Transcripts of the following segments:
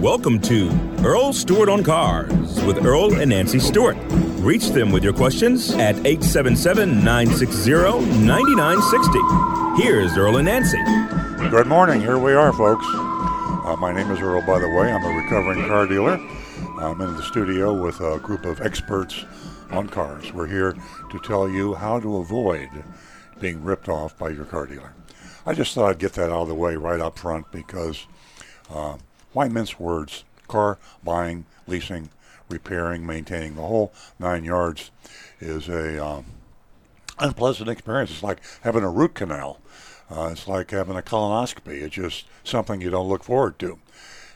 Welcome to Earl Stewart on Cars with Earl and Nancy Stewart. Reach them with your questions at 877 960 9960. Here's Earl and Nancy. Good morning. Here we are, folks. Uh, my name is Earl, by the way. I'm a recovering car dealer. I'm in the studio with a group of experts on cars. We're here to tell you how to avoid being ripped off by your car dealer. I just thought I'd get that out of the way right up front because uh, why mince words? Car buying, leasing, repairing, maintaining the whole nine yards is a um, unpleasant experience. It's like having a root canal. Uh, it's like having a colonoscopy. It's just something you don't look forward to.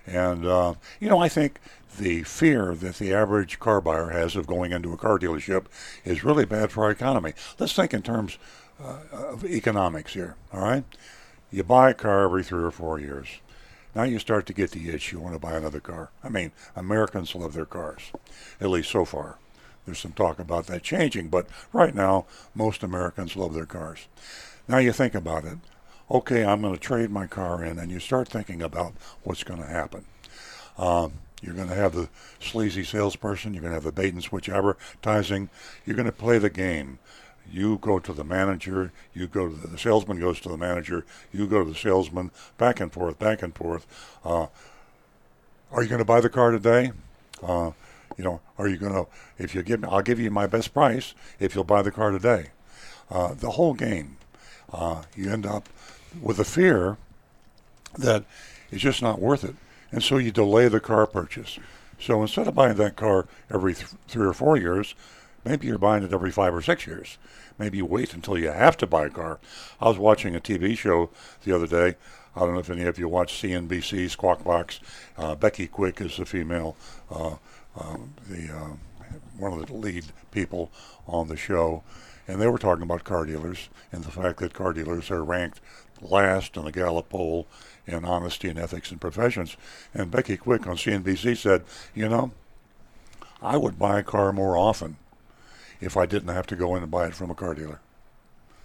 And, uh, you know, I think the fear that the average car buyer has of going into a car dealership is really bad for our economy. Let's think in terms uh, of economics here, all right? You buy a car every three or four years. Now you start to get the itch. You want to buy another car. I mean, Americans love their cars, at least so far. There's some talk about that changing, but right now, most Americans love their cars. Now you think about it. Okay, I'm going to trade my car in, and you start thinking about what's going to happen. Um, you're going to have the sleazy salesperson. You're going to have the bait and switch advertising. You're going to play the game. You go to the manager, you go to the, the salesman goes to the manager, you go to the salesman, back and forth, back and forth. Uh, are you going to buy the car today? Uh, you know, are you going to, if you give me, I'll give you my best price if you'll buy the car today. Uh, the whole game, uh, you end up with a fear that it's just not worth it. And so you delay the car purchase. So instead of buying that car every th- three or four years, maybe you're buying it every five or six years. Maybe wait until you have to buy a car. I was watching a TV show the other day. I don't know if any of you watch CNBC Squawk Box. Uh, Becky Quick is the female, uh, um, the uh, one of the lead people on the show, and they were talking about car dealers and the fact that car dealers are ranked last in the Gallup poll in honesty and ethics and professions. And Becky Quick on CNBC said, you know, I would buy a car more often if I didn't have to go in and buy it from a car dealer.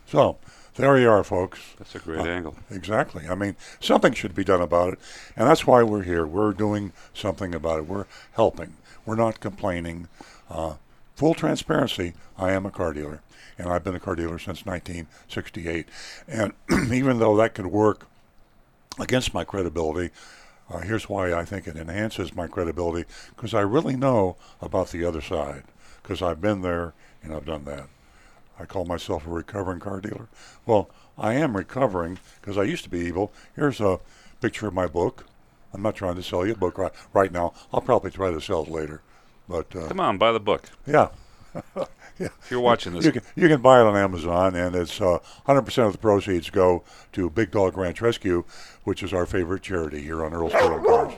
So there you are, folks. That's a great uh, angle. Exactly. I mean, something should be done about it, and that's why we're here. We're doing something about it. We're helping. We're not complaining. Uh, full transparency. I am a car dealer, and I've been a car dealer since 1968. And even though that could work against my credibility, uh, here's why I think it enhances my credibility because I really know about the other side because I've been there and I've done that. I call myself a recovering car dealer. Well, I am recovering because I used to be evil. Here's a picture of my book. I'm not trying to sell you a book right, right now. I'll probably try to sell it later. But uh, come on, buy the book. Yeah. yeah. If you're watching this, you can, you can buy it on Amazon, and it's uh, 100% of the proceeds go to Big Dog Ranch Rescue, which is our favorite charity here on Earl Stewart Cars.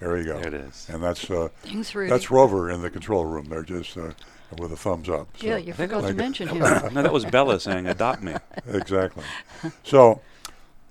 There you go. There it is. And that's uh, Thanks, Rudy. that's Rover in the control room. They're just uh, with a thumbs up. So. Yeah, you forgot to mention him. no, that was Bella saying, "Adopt me." exactly. So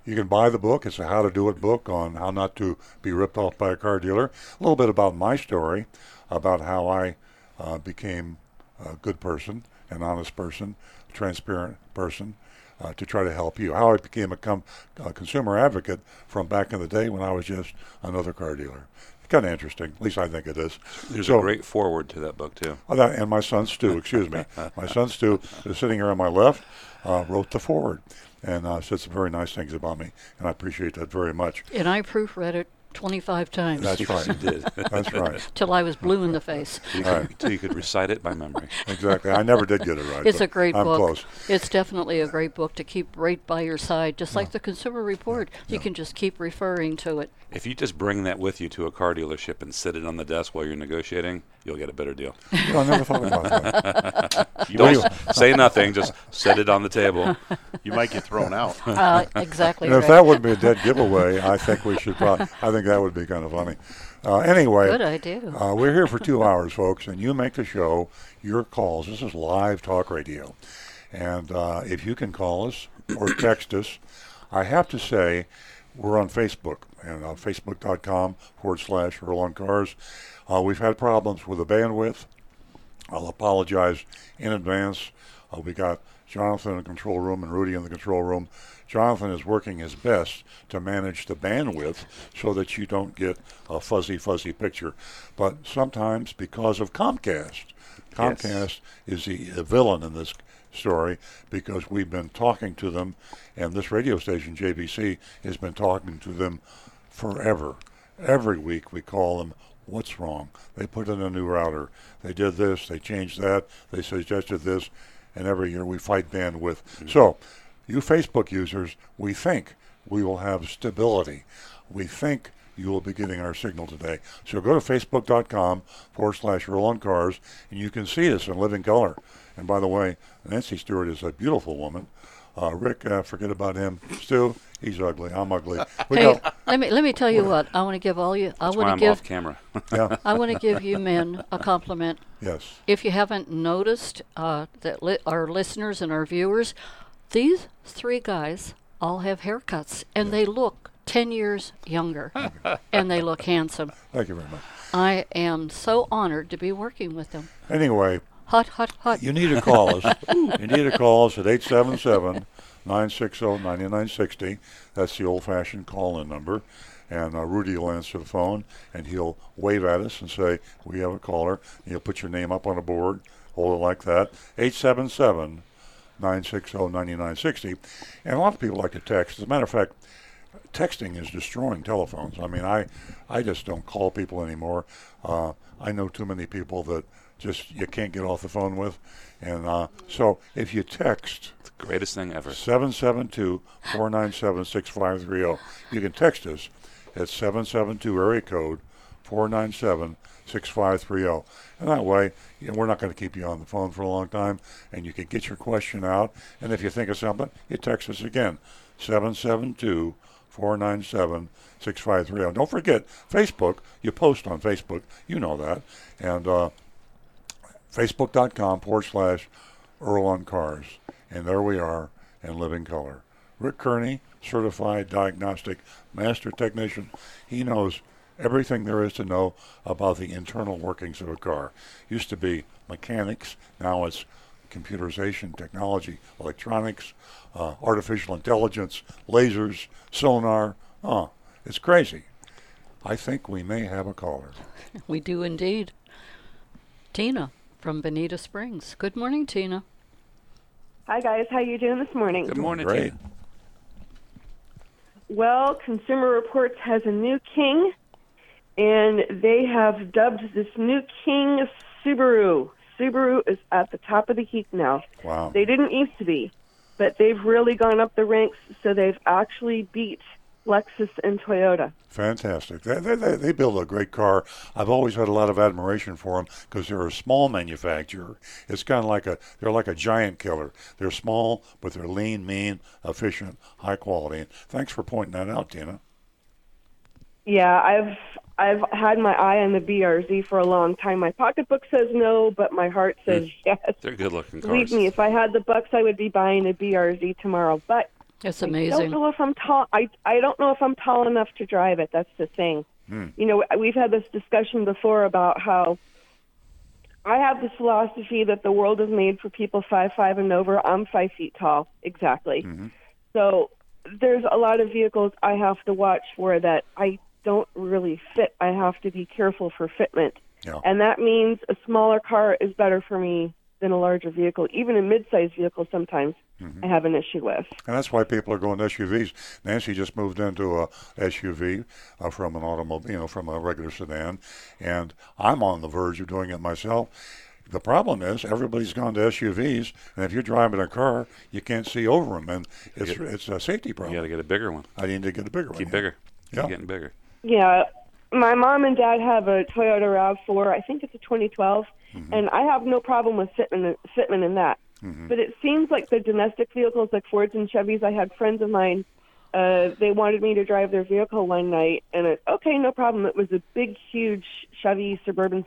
you can buy the book. It's a how to do it book on how not to be ripped off by a car dealer. A little bit about my story, about how I uh, became a good person, an honest person, a transparent person, uh, to try to help you. How I became a, com- a, consumer advocate from back in the day when I was just another car dealer. Kind of interesting, at least I think it is. There's so, a great foreword to that book too. Oh, that, and my son Stu, excuse me, my son Stu is sitting here on my left, uh, wrote the foreword and uh, said some very nice things about me, and I appreciate that very much. And I proofread it 25 times. That's right. you did. That's right. Till I was blue in the face. Till you, right. you could recite it by memory. Exactly. I never did get it right. It's a great I'm book. Close. It's definitely a great book to keep right by your side, just like the Consumer Report. Yeah. You can just keep referring to it. If you just bring that with you to a car dealership and sit it on the desk while you're negotiating, you'll get a better deal. I never thought about that. you don't say nothing, just set it on the table. You might get thrown out. Uh, exactly. And right. if that would be a dead giveaway, I think we should probably, I think that would be kind of funny. Uh, anyway, good idea. Uh, we're here for two hours, folks, and you make the show. Your calls. This is live talk radio, and uh, if you can call us or text us, I have to say we're on Facebook and uh, facebook.com forward slash Earl Cars. Uh, we've had problems with the bandwidth. I'll apologize in advance. Uh, we got Jonathan in the control room and Rudy in the control room Jonathan is working his best to manage the bandwidth so that you don't get a fuzzy, fuzzy picture. But sometimes, because of Comcast, Comcast is the villain in this story because we've been talking to them, and this radio station, JBC, has been talking to them forever. Every week we call them, what's wrong? They put in a new router. They did this, they changed that, they suggested this, and every year we fight bandwidth. Mm-hmm. So, you Facebook users, we think we will have stability. We think you will be getting our signal today. So go to facebook.com forward slash Earl on Cars, and you can see us in living color. And by the way, Nancy Stewart is a beautiful woman. Uh, Rick, uh, forget about him. Stu, he's ugly. I'm ugly. We Hey, got, let me let me tell you what. I want to give all you. I That's why want I'm to off give. camera. yeah, I want to give you men a compliment. yes. If you haven't noticed, uh, that li- our listeners and our viewers, these three guys all have haircuts, and they look ten years younger, and they look handsome. Thank you very much. I am so honored to be working with them. Anyway, Hot, hot, hot. You need to call us. you need to call us at 877 960 9960. That's the old fashioned call in number. And uh, Rudy will answer the phone and he'll wave at us and say, We have a caller. And he'll put your name up on a board, hold it like that. 877 960 9960. And a lot of people like to text. As a matter of fact, texting is destroying telephones. I mean, I, I just don't call people anymore. Uh, I know too many people that just you can't get off the phone with, and uh, so if you text Greatest thing ever. 772-497-6530, oh, you can text us at 772 area code 497-6530, oh. and that way you know, we're not going to keep you on the phone for a long time, and you can get your question out. And if you think of something, you text us again 772 497 6530. Don't forget, Facebook, you post on Facebook, you know that. And uh, Facebook.com forward slash Earl on Cars. And there we are in living color. Rick Kearney, certified diagnostic master technician. He knows everything there is to know about the internal workings of a car. Used to be mechanics, now it's computerization, technology, electronics, uh, artificial intelligence, lasers, sonar. Oh, it's crazy. I think we may have a caller. We do indeed. Tina from Bonita Springs. Good morning, Tina. Hi guys, how you doing this morning? Good morning, Great. Tina. Well, Consumer Reports has a new king, and they have dubbed this new king Subaru. Subaru is at the top of the heap now. Wow. They didn't used to be, but they've really gone up the ranks, so they've actually beat Lexus and Toyota. Fantastic. They, they, they, they build a great car. I've always had a lot of admiration for them because they're a small manufacturer. It's kind of like a, they're like a giant killer. They're small, but they're lean, mean, efficient, high quality. And thanks for pointing that out, Tina. Yeah, I've I've had my eye on the BRZ for a long time. My pocketbook says no, but my heart says hmm. yes. They're good looking cars. Believe me, if I had the bucks, I would be buying a BRZ tomorrow. But It's I don't know if I'm tall. I I don't know if I'm tall enough to drive it. That's the thing. Hmm. You know, we've had this discussion before about how I have this philosophy that the world is made for people five five and over. I'm five feet tall, exactly. Mm-hmm. So there's a lot of vehicles I have to watch for that I don't really fit. I have to be careful for fitment, Yeah. and that means a smaller car is better for me than a larger vehicle. Even a mid-sized vehicle, sometimes I have an issue with. And that's why people are going to SUVs. Nancy just moved into a SUV uh, from an automobile, you know, from a regular sedan, and I'm on the verge of doing it myself. The problem is everybody's gone to SUVs, and if you're driving a car, you can't see over them, and it's get- it's a safety problem. You got to get a bigger one. I need to get a bigger one. Keep bigger. Yeah. Keep getting bigger. Yeah, my mom and dad have a Toyota RAV4. I think it's a 2012, Mm-hmm. and I have no problem with fitment fitment in that. Mm-hmm. But it seems like the domestic vehicles, like Fords and Chevys. I had friends of mine. Uh, they wanted me to drive their vehicle one night, and it, okay, no problem. It was a big, huge Chevy Suburban.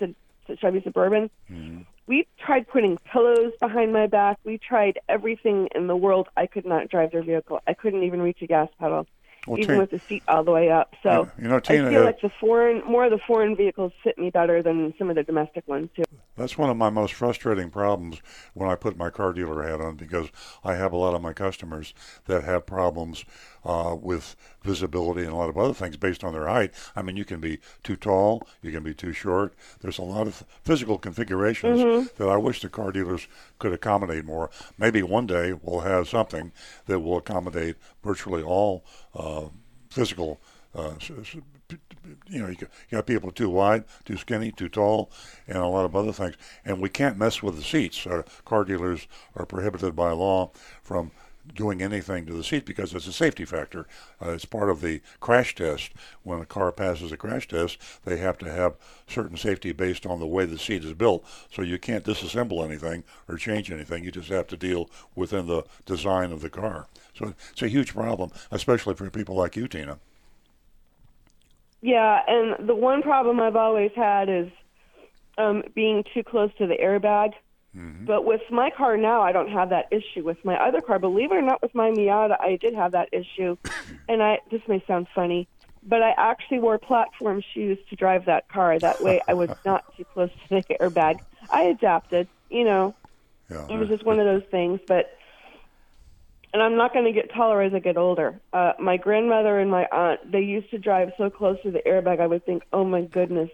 Chevy Suburban. Mm-hmm. We tried putting pillows behind my back. We tried everything in the world. I could not drive their vehicle. I couldn't even reach a gas pedal. Well, even Tina- with the seat all the way up. So you know, Tina, I feel like the foreign, more of the foreign vehicles fit me better than some of the domestic ones too. That's one of my most frustrating problems when I put my car dealer hat on because I have a lot of my customers that have problems uh, with visibility and a lot of other things based on their height. I mean, you can be too tall, you can be too short. There's a lot of physical configurations that I wish the car dealers could accommodate more. Maybe one day we'll have something that will accommodate virtually all uh, physical. Uh, s- s- p- p- you know, you got, people too wide, too skinny, too tall, and a lot of other things. And we can't mess with the seats. Uh, car dealers are prohibited by law from doing anything to the seat because it's a safety factor. Uh, it's part of the crash test. When a car passes a crash test, they have to have certain safety based on the way the seat is built. So you can't disassemble anything or change anything. You just have to deal within the design of the car. So it's a huge problem, especially for people like you, Tina. Yeah, and the one problem I've always had is um, being too close to the airbag. But with my car now, I don't have that issue. With my other car, believe it or not, with my Miata, I did have that issue. and I this may sound funny, but I actually wore platform shoes to drive that car. That way, I was not too close to the airbag. I adapted, you know. Yeah. It was just one of those things, but and I'm not going to get taller as I get older. Uh, my grandmother and my aunt, they used to drive so close to the airbag, I would think, oh my goodness,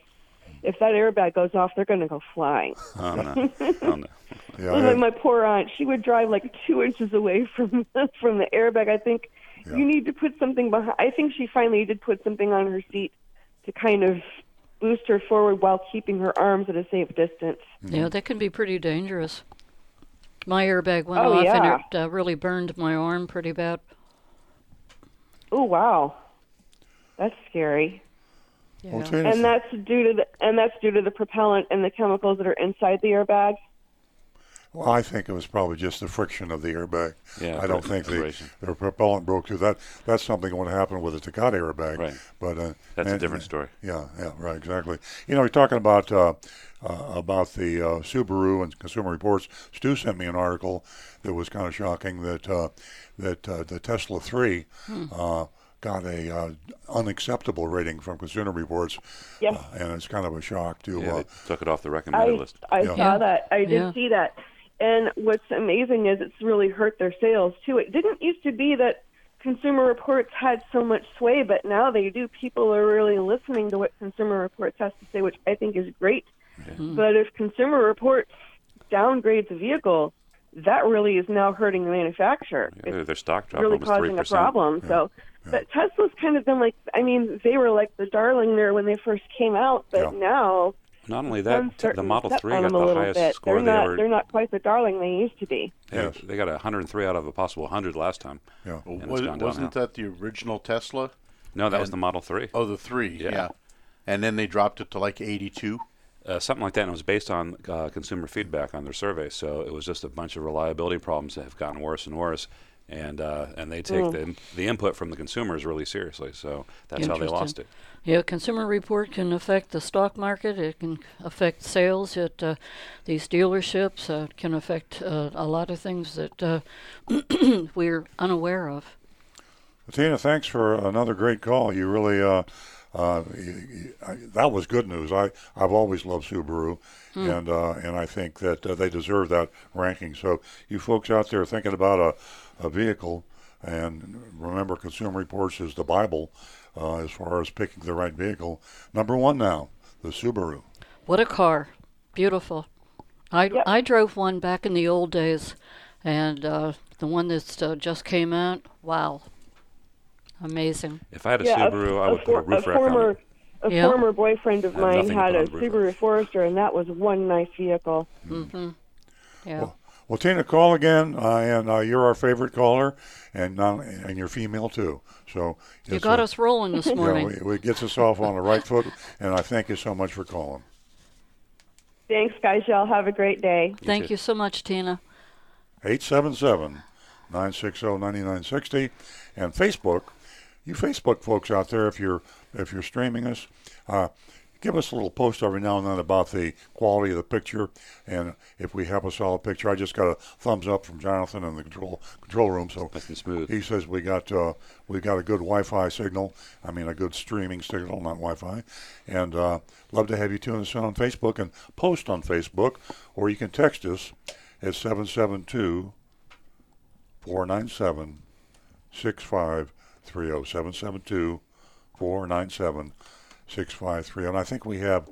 if that airbag goes off, they're going to go flying. Oh no. oh no. Yeah, I- like my poor aunt, she would drive like two inches away from from the airbag. I think Yeah. you need to put something behind. I think she finally did put something on her seat to kind of boost her forward while keeping her arms at a safe distance. Yeah, that can be pretty dangerous. My airbag went Oh, off yeah. and it uh, really burned my arm pretty bad. Oh wow, that's scary. Well, Yeah. Tina, And that's due to the and that's due to the propellant and the chemicals that are inside the airbag. Well, I think it was probably just the friction of the airbag. Yeah, I don't think the, the propellant broke through. That that's something that would happen with a Takata airbag. Right. But uh, That's a different story. Yeah, yeah, right, exactly. You know, we're talking about uh, uh, about the uh, Subaru and Consumer Reports. Stu sent me an article that was kind of shocking that uh, that uh, the Tesla 3 uh, got a uh, unacceptable rating from Consumer Reports. Yes. Uh, and it's kind of a shock to. Yeah, uh, they took it off the recommended I list. I Yeah. saw that. I did Yeah. see that. And what's amazing is it's really hurt their sales too. It didn't used to be that Consumer Reports had so much sway, but now they do. People are really listening to what Consumer Reports has to say, which I think is great. But if Consumer Reports downgrades a vehicle, that really is now hurting the manufacturer. Yeah, their- their stock dropped really almost three causing a percent. problem. So, but Tesla's kind of been like, I mean, they were like the darling there when they first came out, but Yeah. now Not only that, the starting Model 3 got the highest bit. score they're they not, ever. They're not quite the darling they used to be. They, Yes. they got a 103 out of a possible 100 last time. yeah. And Was, wasn't that the original Tesla? No, that was the Model 3. Oh, the three. Yeah. Yeah. And then they dropped it to like 82. Uh, something like that, and it was based on uh, consumer feedback on their survey. So it was just a bunch of reliability problems that have gotten worse and worse. And uh, and they take the the input from the consumers really seriously. So that's how they lost it. Yeah, Consumer Report can affect the stock market. It can affect sales at uh, these dealerships. Uh, it can affect uh, a lot of things that uh, we're unaware of. Tina, thanks for another great call. You really, uh, uh, y- y- I- that was good news. I, I've always loved Subaru, and uh, and I think that uh, they deserve that ranking. So you folks out there thinking about a, a vehicle, and remember, Consumer Reports is the Bible uh, as far as picking the right vehicle. Number one now, the Subaru. What a car! Beautiful. I Yep. I drove one back in the old days, and uh, the one that uh, just came out. Wow, amazing. If I had a yeah, Subaru, a, I would a, put a roof a rack former, on it. A Yeah. former boyfriend of mine had put a on the Subaru Forester, and that was one nice vehicle. Yeah. Well, Tina, call again, uh, and uh, you're our favorite caller, and uh, and you're female too. So you got us rolling this Yeah, morning. we, it gets us off on the right foot, and I thank you so much for calling. Thanks, guys. Y'all have a great day. Thank too. you so much, Tina. 877 960 9960 and Facebook. You Facebook folks out there, if you're if you're streaming us, uh, give us a little post every now and then about the quality of the picture, and if we have a solid picture. I just got a thumbs up from Jonathan in the control control room, so Nice and smooth. he says we got uh, we got a good Wi-Fi signal. I mean, a good streaming signal, not Wi-Fi. And uh, love to have you tune us in on Facebook and post on Facebook, or you can text us at 772 497 6530. 772 497 6530. And I think we have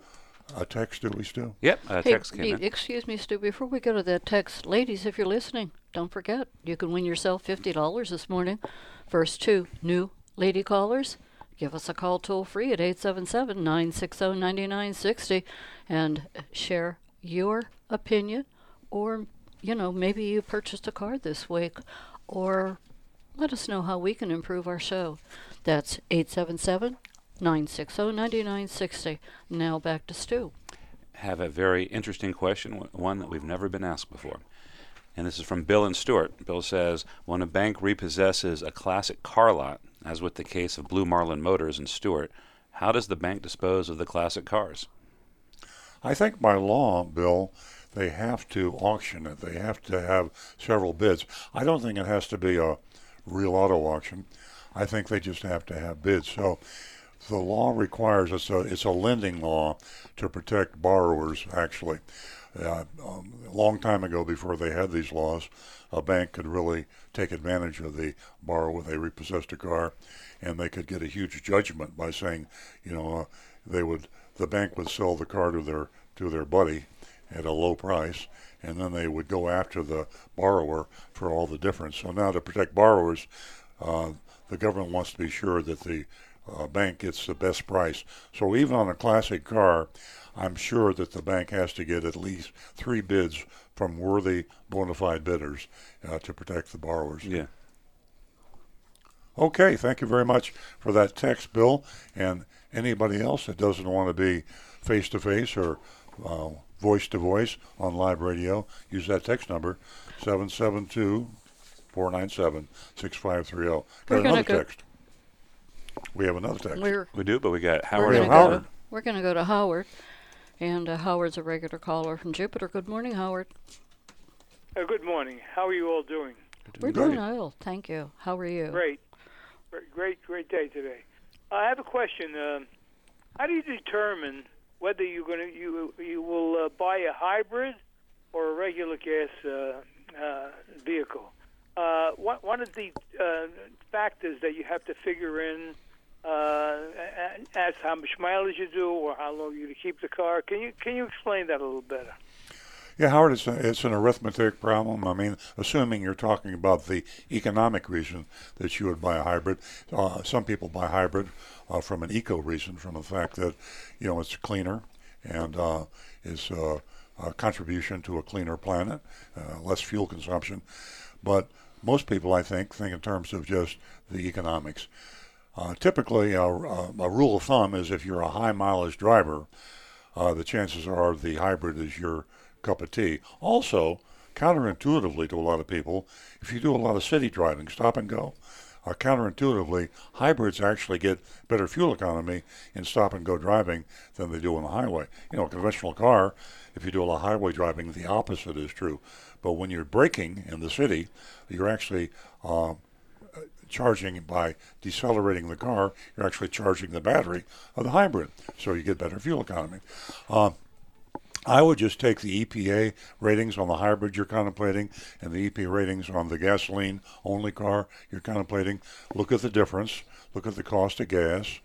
a text, do we still? Yep, a Hey, text came in. excuse me, Stu. Before we go to that text, ladies, if you're listening, don't forget you can win yourself fifty dollars this morning. First two new lady callers, give us a call toll free at 877-960-9960 and share your opinion, or you know maybe you purchased a car this week, or let us know how we can improve our show. That's 877 960 9960. Now back to Stu. have a very interesting question, one- one that we've never been asked before. And this is from Bill and Stuart. Bill says, when a bank repossesses a classic car lot, as with the case of Blue Marlin Motors and Stuart, how does the bank dispose of the classic cars? I think by law, Bill, they have to auction it. They have to have several bids. I don't think it has to be a real auto auction. I think they just have to have bids. So the law requires it's a it's a lending law to protect borrowers. Actually, uh, um, a long time ago, before they had these laws, a bank could really take advantage of the borrower. They repossessed a car, and they could get a huge judgment by saying, you know, uh, they would the bank would sell the car to their to their buddy at a low price, and then they would go after the borrower for all the difference. So now to protect borrowers, uh, the government wants to be sure that the uh, bank gets the best price. So even on a classic car, I'm sure that the bank has to get at least three bids from worthy bona fide bidders uh, to protect the borrowers. Yeah. Okay, thank you very much for that text, Bill. And anybody else that doesn't want to be face to face or voice to voice on live radio, use that text number 772 497 6530. We're Got gonna another go- text. We have another text. We're We do, but we got we're Howard. We gonna have go Howard. to, we're going to go to Howard, and uh, Howard's a regular caller from Jupiter. Good morning, Howard. Uh, good morning. How are you all doing? We're Great. doing well, thank you. How are you? Great. Great, great, great day today. I have a question. Um how do you determine whether you're going to you you will uh, buy a hybrid or a regular gas uh, uh, vehicle? Uh, one one of the uh, factors that you have to figure in uh, as how much mileage you do or how long you keep the car. Can you can you explain that a little better? Yeah, Howard, it's, a, it's an arithmetic problem. I mean, assuming you're talking about the economic reason that you would buy a hybrid, uh, some people buy hybrid uh, from an eco reason, from the fact that, you know, it's cleaner and uh, is uh, a contribution to a cleaner planet, uh, less fuel consumption. But most people, I think, think in terms of just the economics. Uh, typically, a, rule of thumb is if you're a high mileage driver, uh, the chances are the hybrid is your cup of tea. Also, counterintuitively to a lot of people, if you do a lot of city driving, stop and go, uh, counterintuitively, hybrids actually get better fuel economy in stop and go driving than they do on the highway. You know, a conventional car, if you do a lot of highway driving, the opposite is true. But when you're braking in the city, you're actually uh, charging by decelerating the car, you're actually charging the battery of the hybrid, so you get better fuel economy. Uh, I would just take the EPA ratings on the hybrid you're contemplating and the EPA ratings on the gasoline only car you're contemplating. Look at the difference. Look at the cost of gas.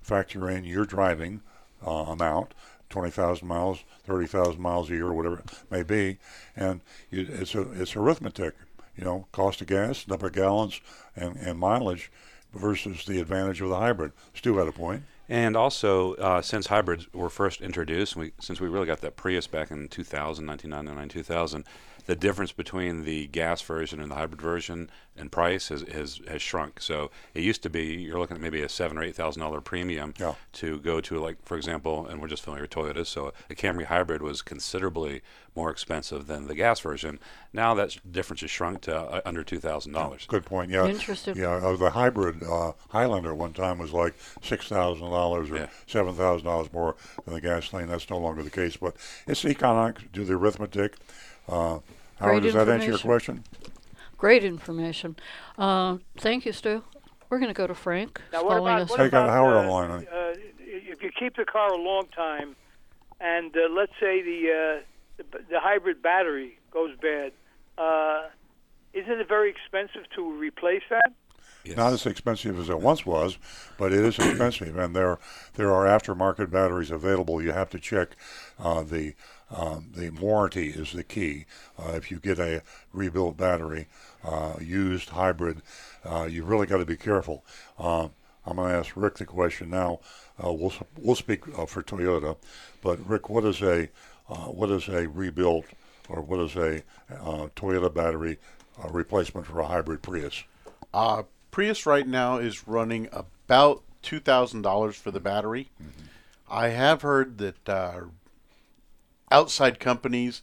Factor in your driving uh, amount 20,000 miles, 30,000 miles a year, or whatever it may be. And it's, a, it's arithmetic. You know, cost of gas, number of gallons, and, and mileage versus the advantage of the hybrid. Stu had a point. And also, uh, since hybrids were first introduced, we, since we really got that Prius back in 2000, 1999, 2000, the difference between the gas version and the hybrid version in price has, has, has shrunk. So it used to be you're looking at maybe a seven or eight thousand dollar premium Yeah. to go to like for example, and we're just familiar with Toyotas. So a Camry hybrid was considerably more expensive than the gas version. Now that difference has shrunk to uh, under two thousand dollars. Good point. Yeah. Interesting. Yeah. Uh, the hybrid uh, Highlander at one time was like six thousand dollars or Yeah. seven thousand dollars more than the gasoline. That's no longer the case, but it's economic. Do the arithmetic. Uh, Howard, does that answer your question? Great information. Uh, thank you, Stu. We're going to go to Frank. Now, what about, us. what Hey, about Howard uh, on the line, uh, if you keep the car a long time, and uh, let's say the, uh, the the hybrid battery goes bad, uh, isn't it very expensive to replace that? Yes. Not as expensive as it once was, but it is expensive, and there there are aftermarket batteries available. You have to check uh, the um, the warranty is the key. Uh, if you get a rebuilt battery, uh, used hybrid, uh, you really got to be careful. Uh, I'm going to ask Rick the question now. Uh, we'll we'll speak uh, for Toyota, but Rick, what is a uh, what is a rebuilt or what is a uh, Toyota battery uh, replacement for a hybrid Prius? Uh, Prius right now is running about two thousand dollars for the battery. I have heard that uh, outside companies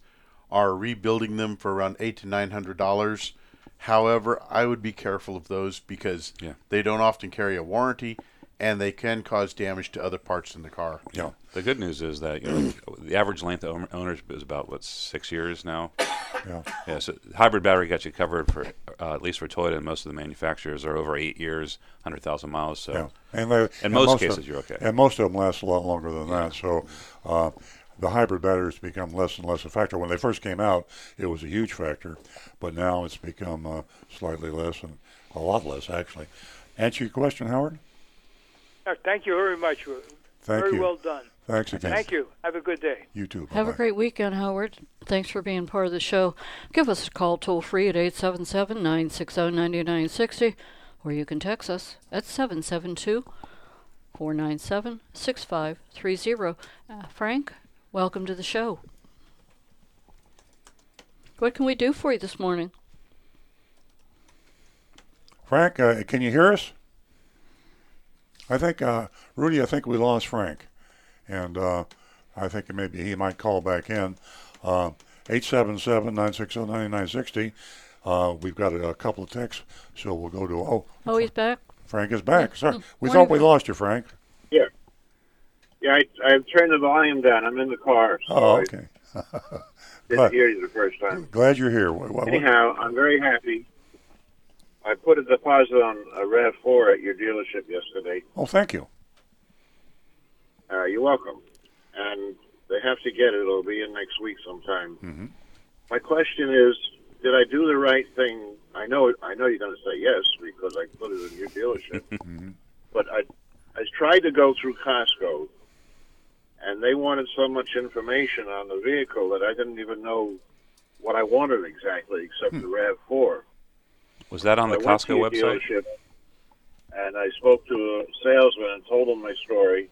are rebuilding them for around eight to nine hundred dollars. However, I would be careful of those because Yeah. they don't often carry a warranty, and they can cause damage to other parts in the car. Yeah. The good news is that you know, the average length of own- ownership is about what six years now. Yeah. Yeah, so hybrid battery got you covered for uh, at least for Toyota and most of the manufacturers are over eight years, hundred thousand miles. So Yeah, and they, In most of- cases, you're okay. And most of them last a lot longer than that. So, uh, the hybrid batteries become less and less a factor. When they first came out, it was a huge factor, but now it's become uh, slightly less and a lot less actually. Answer your question, Howard. Uh, thank you very much. Thank very you. well done. Thanks again. Thank you. Have a good day. You too. Have a great weekend, Howard. Thanks for being part of the show. Give us a call toll free at 877 960 9960, or you can text us at 772 497 6530. Uh, Frank, welcome to the show. What can we do for you this morning? Frank, uh, can you hear us? I think uh, Rudy. I think we lost Frank, and uh, I think maybe he might call back in. Uh, Eight seven seven nine six zero ninety nine sixty. Uh, we've got a, a couple of texts, so we'll go to. Oh, Oh, he's back. Frank is back. Sorry, we Morning, thought we lost you, Frank. Yeah. I, I've turned the volume down. I'm in the car, so Oh, okay. didn't hear you the first time. Glad you're here. What, what, Anyhow, I'm very happy. I put a deposit on a RAV4 at your dealership yesterday. oh, thank you. Uh, you're welcome. And they have to get it. It'll be in next week sometime. Mhm. My question is, did I do the right thing? I know, I know you're going to say yes because I put it in your dealership. But I, I tried to go through Costco, and they wanted so much information on the vehicle that I didn't even know what I wanted exactly, except the RAV4. was that on the I Costco website? and I spoke to a salesman and told him my story.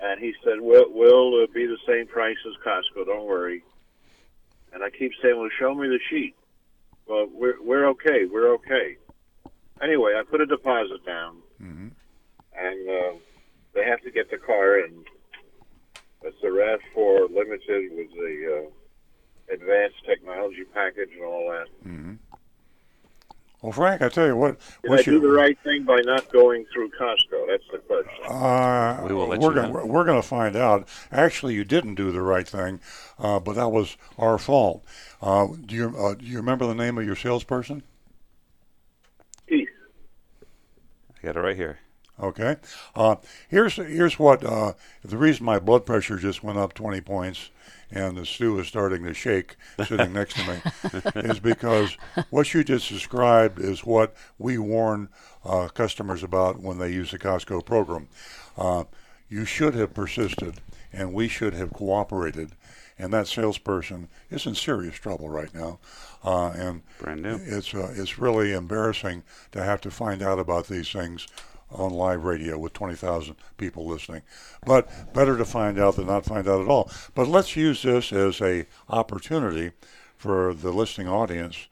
And he said, "We'll, we'll uh, be the same price as Costco. Don't worry." And I keep saying, "Well, show me the sheet." Well, we're we're okay. We're okay. Anyway, I put a deposit down, hmm and uh, they have to get the car in. It's a RAV4 Limited with the uh, advanced technology package and all that. hmm Well, Frank, I tell you what. Did we I should- do the right thing by not going through Costco? That's the question. Uh, We will let we're you gonna, know. we're- We're going to find out. Actually, you didn't do the right thing, uh, but that was our fault. Uh, do you uh, do you remember the name of your salesperson? Keith, I got it right here. Okay. Uh, here's here's what uh, the reason my blood pressure just went up 20 points and the Stu is starting to shake sitting next to me is because what you just described is what we warn uh, customers about when they use the Costco program. Uh, you should have persisted and we should have cooperated. And that salesperson is in serious trouble right now. Uh, and Brand new. it's uh, it's really embarrassing to have to find out about these things on live radio with 20,000 people listening. But better to find out than not find out at all. But let's use this as a opportunity for the listening audience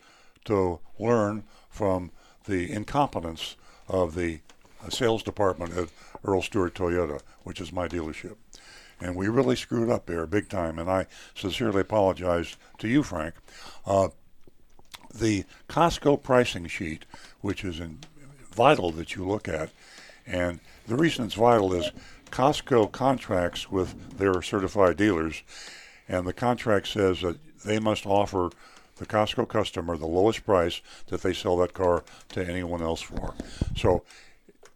to learn from the incompetence of the sales department at Earl Stewart Toyota, which is my dealership. And we really screwed up there big time, and I sincerely apologize to you, Frank. Uh, the Costco pricing sheet, which is in, vital that you look at, And the reason it's vital is Costco contracts with their certified dealers, and the contract says that they must offer the Costco customer the lowest price that they sell that car to anyone else for. So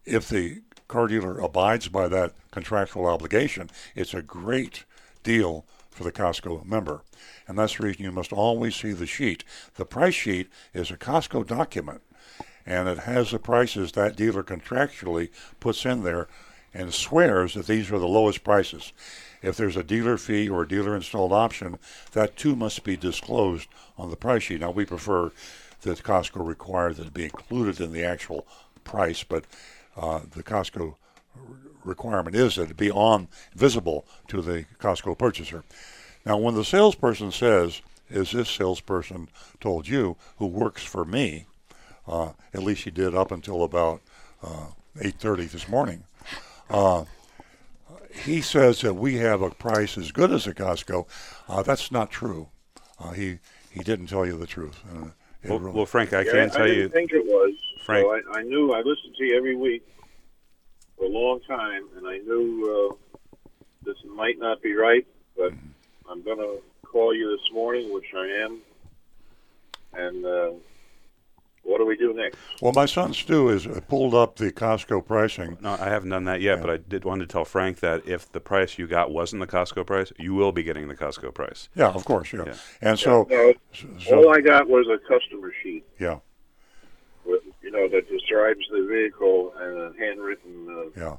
if the car dealer abides by that contractual obligation, it's a great deal for the Costco member. And that's the reason you must always see the sheet. The price sheet is a Costco document, and it has the prices that dealer contractually puts in there and swears that these are the lowest prices. If there's a dealer fee or a dealer installed option, that too must be disclosed on the price sheet. Now, we prefer that Costco require that it be included in the actual price, but uh, the Costco requirement is that it be on visible to the Costco purchaser. Now, when the salesperson says, "Is this salesperson told you who works for me?" Uh, at least he did up until about uh, 8:30 this morning. Uh, he says that we have a price as good as a Costco. Uh, that's not true. Uh, he he didn't tell you the truth. Uh, Well, really- well, Frank, I Yeah, can I tell didn't you. think it was. Frank. So I, I knew I listened to you every week for a long time, and I knew uh, this might not be right, but Mm-hmm. I'm going to call you this morning, which I am. And uh, what do we do next? well, my son Stu has uh, pulled up the Costco pricing. No, I haven't done that yet, but I did want to tell Frank that if the price you got wasn't the Costco price, you will be getting the Costco price. Yeah, of course, yeah. Yeah. And so, No, so all I got was a customer sheet, yeah, with, you know, that describes the vehicle and a handwritten uh, yeah.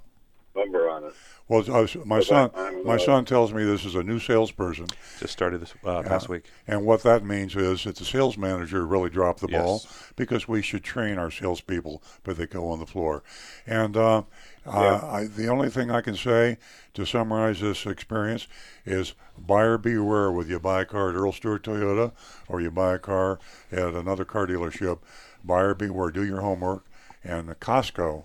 Number on it. Well, I was, my But son, I'm, my uh, son tells me this is a new salesperson, Just started this uh, past week. and what that means is that the sales manager really dropped the ball because we should train our salespeople but they go on the floor. And uh, uh, I, the only thing I can say to summarize this experience is buyer beware whether you buy a car at Earl Stewart Toyota or you buy a car at another car dealership. Buyer beware. Do your homework. And Costco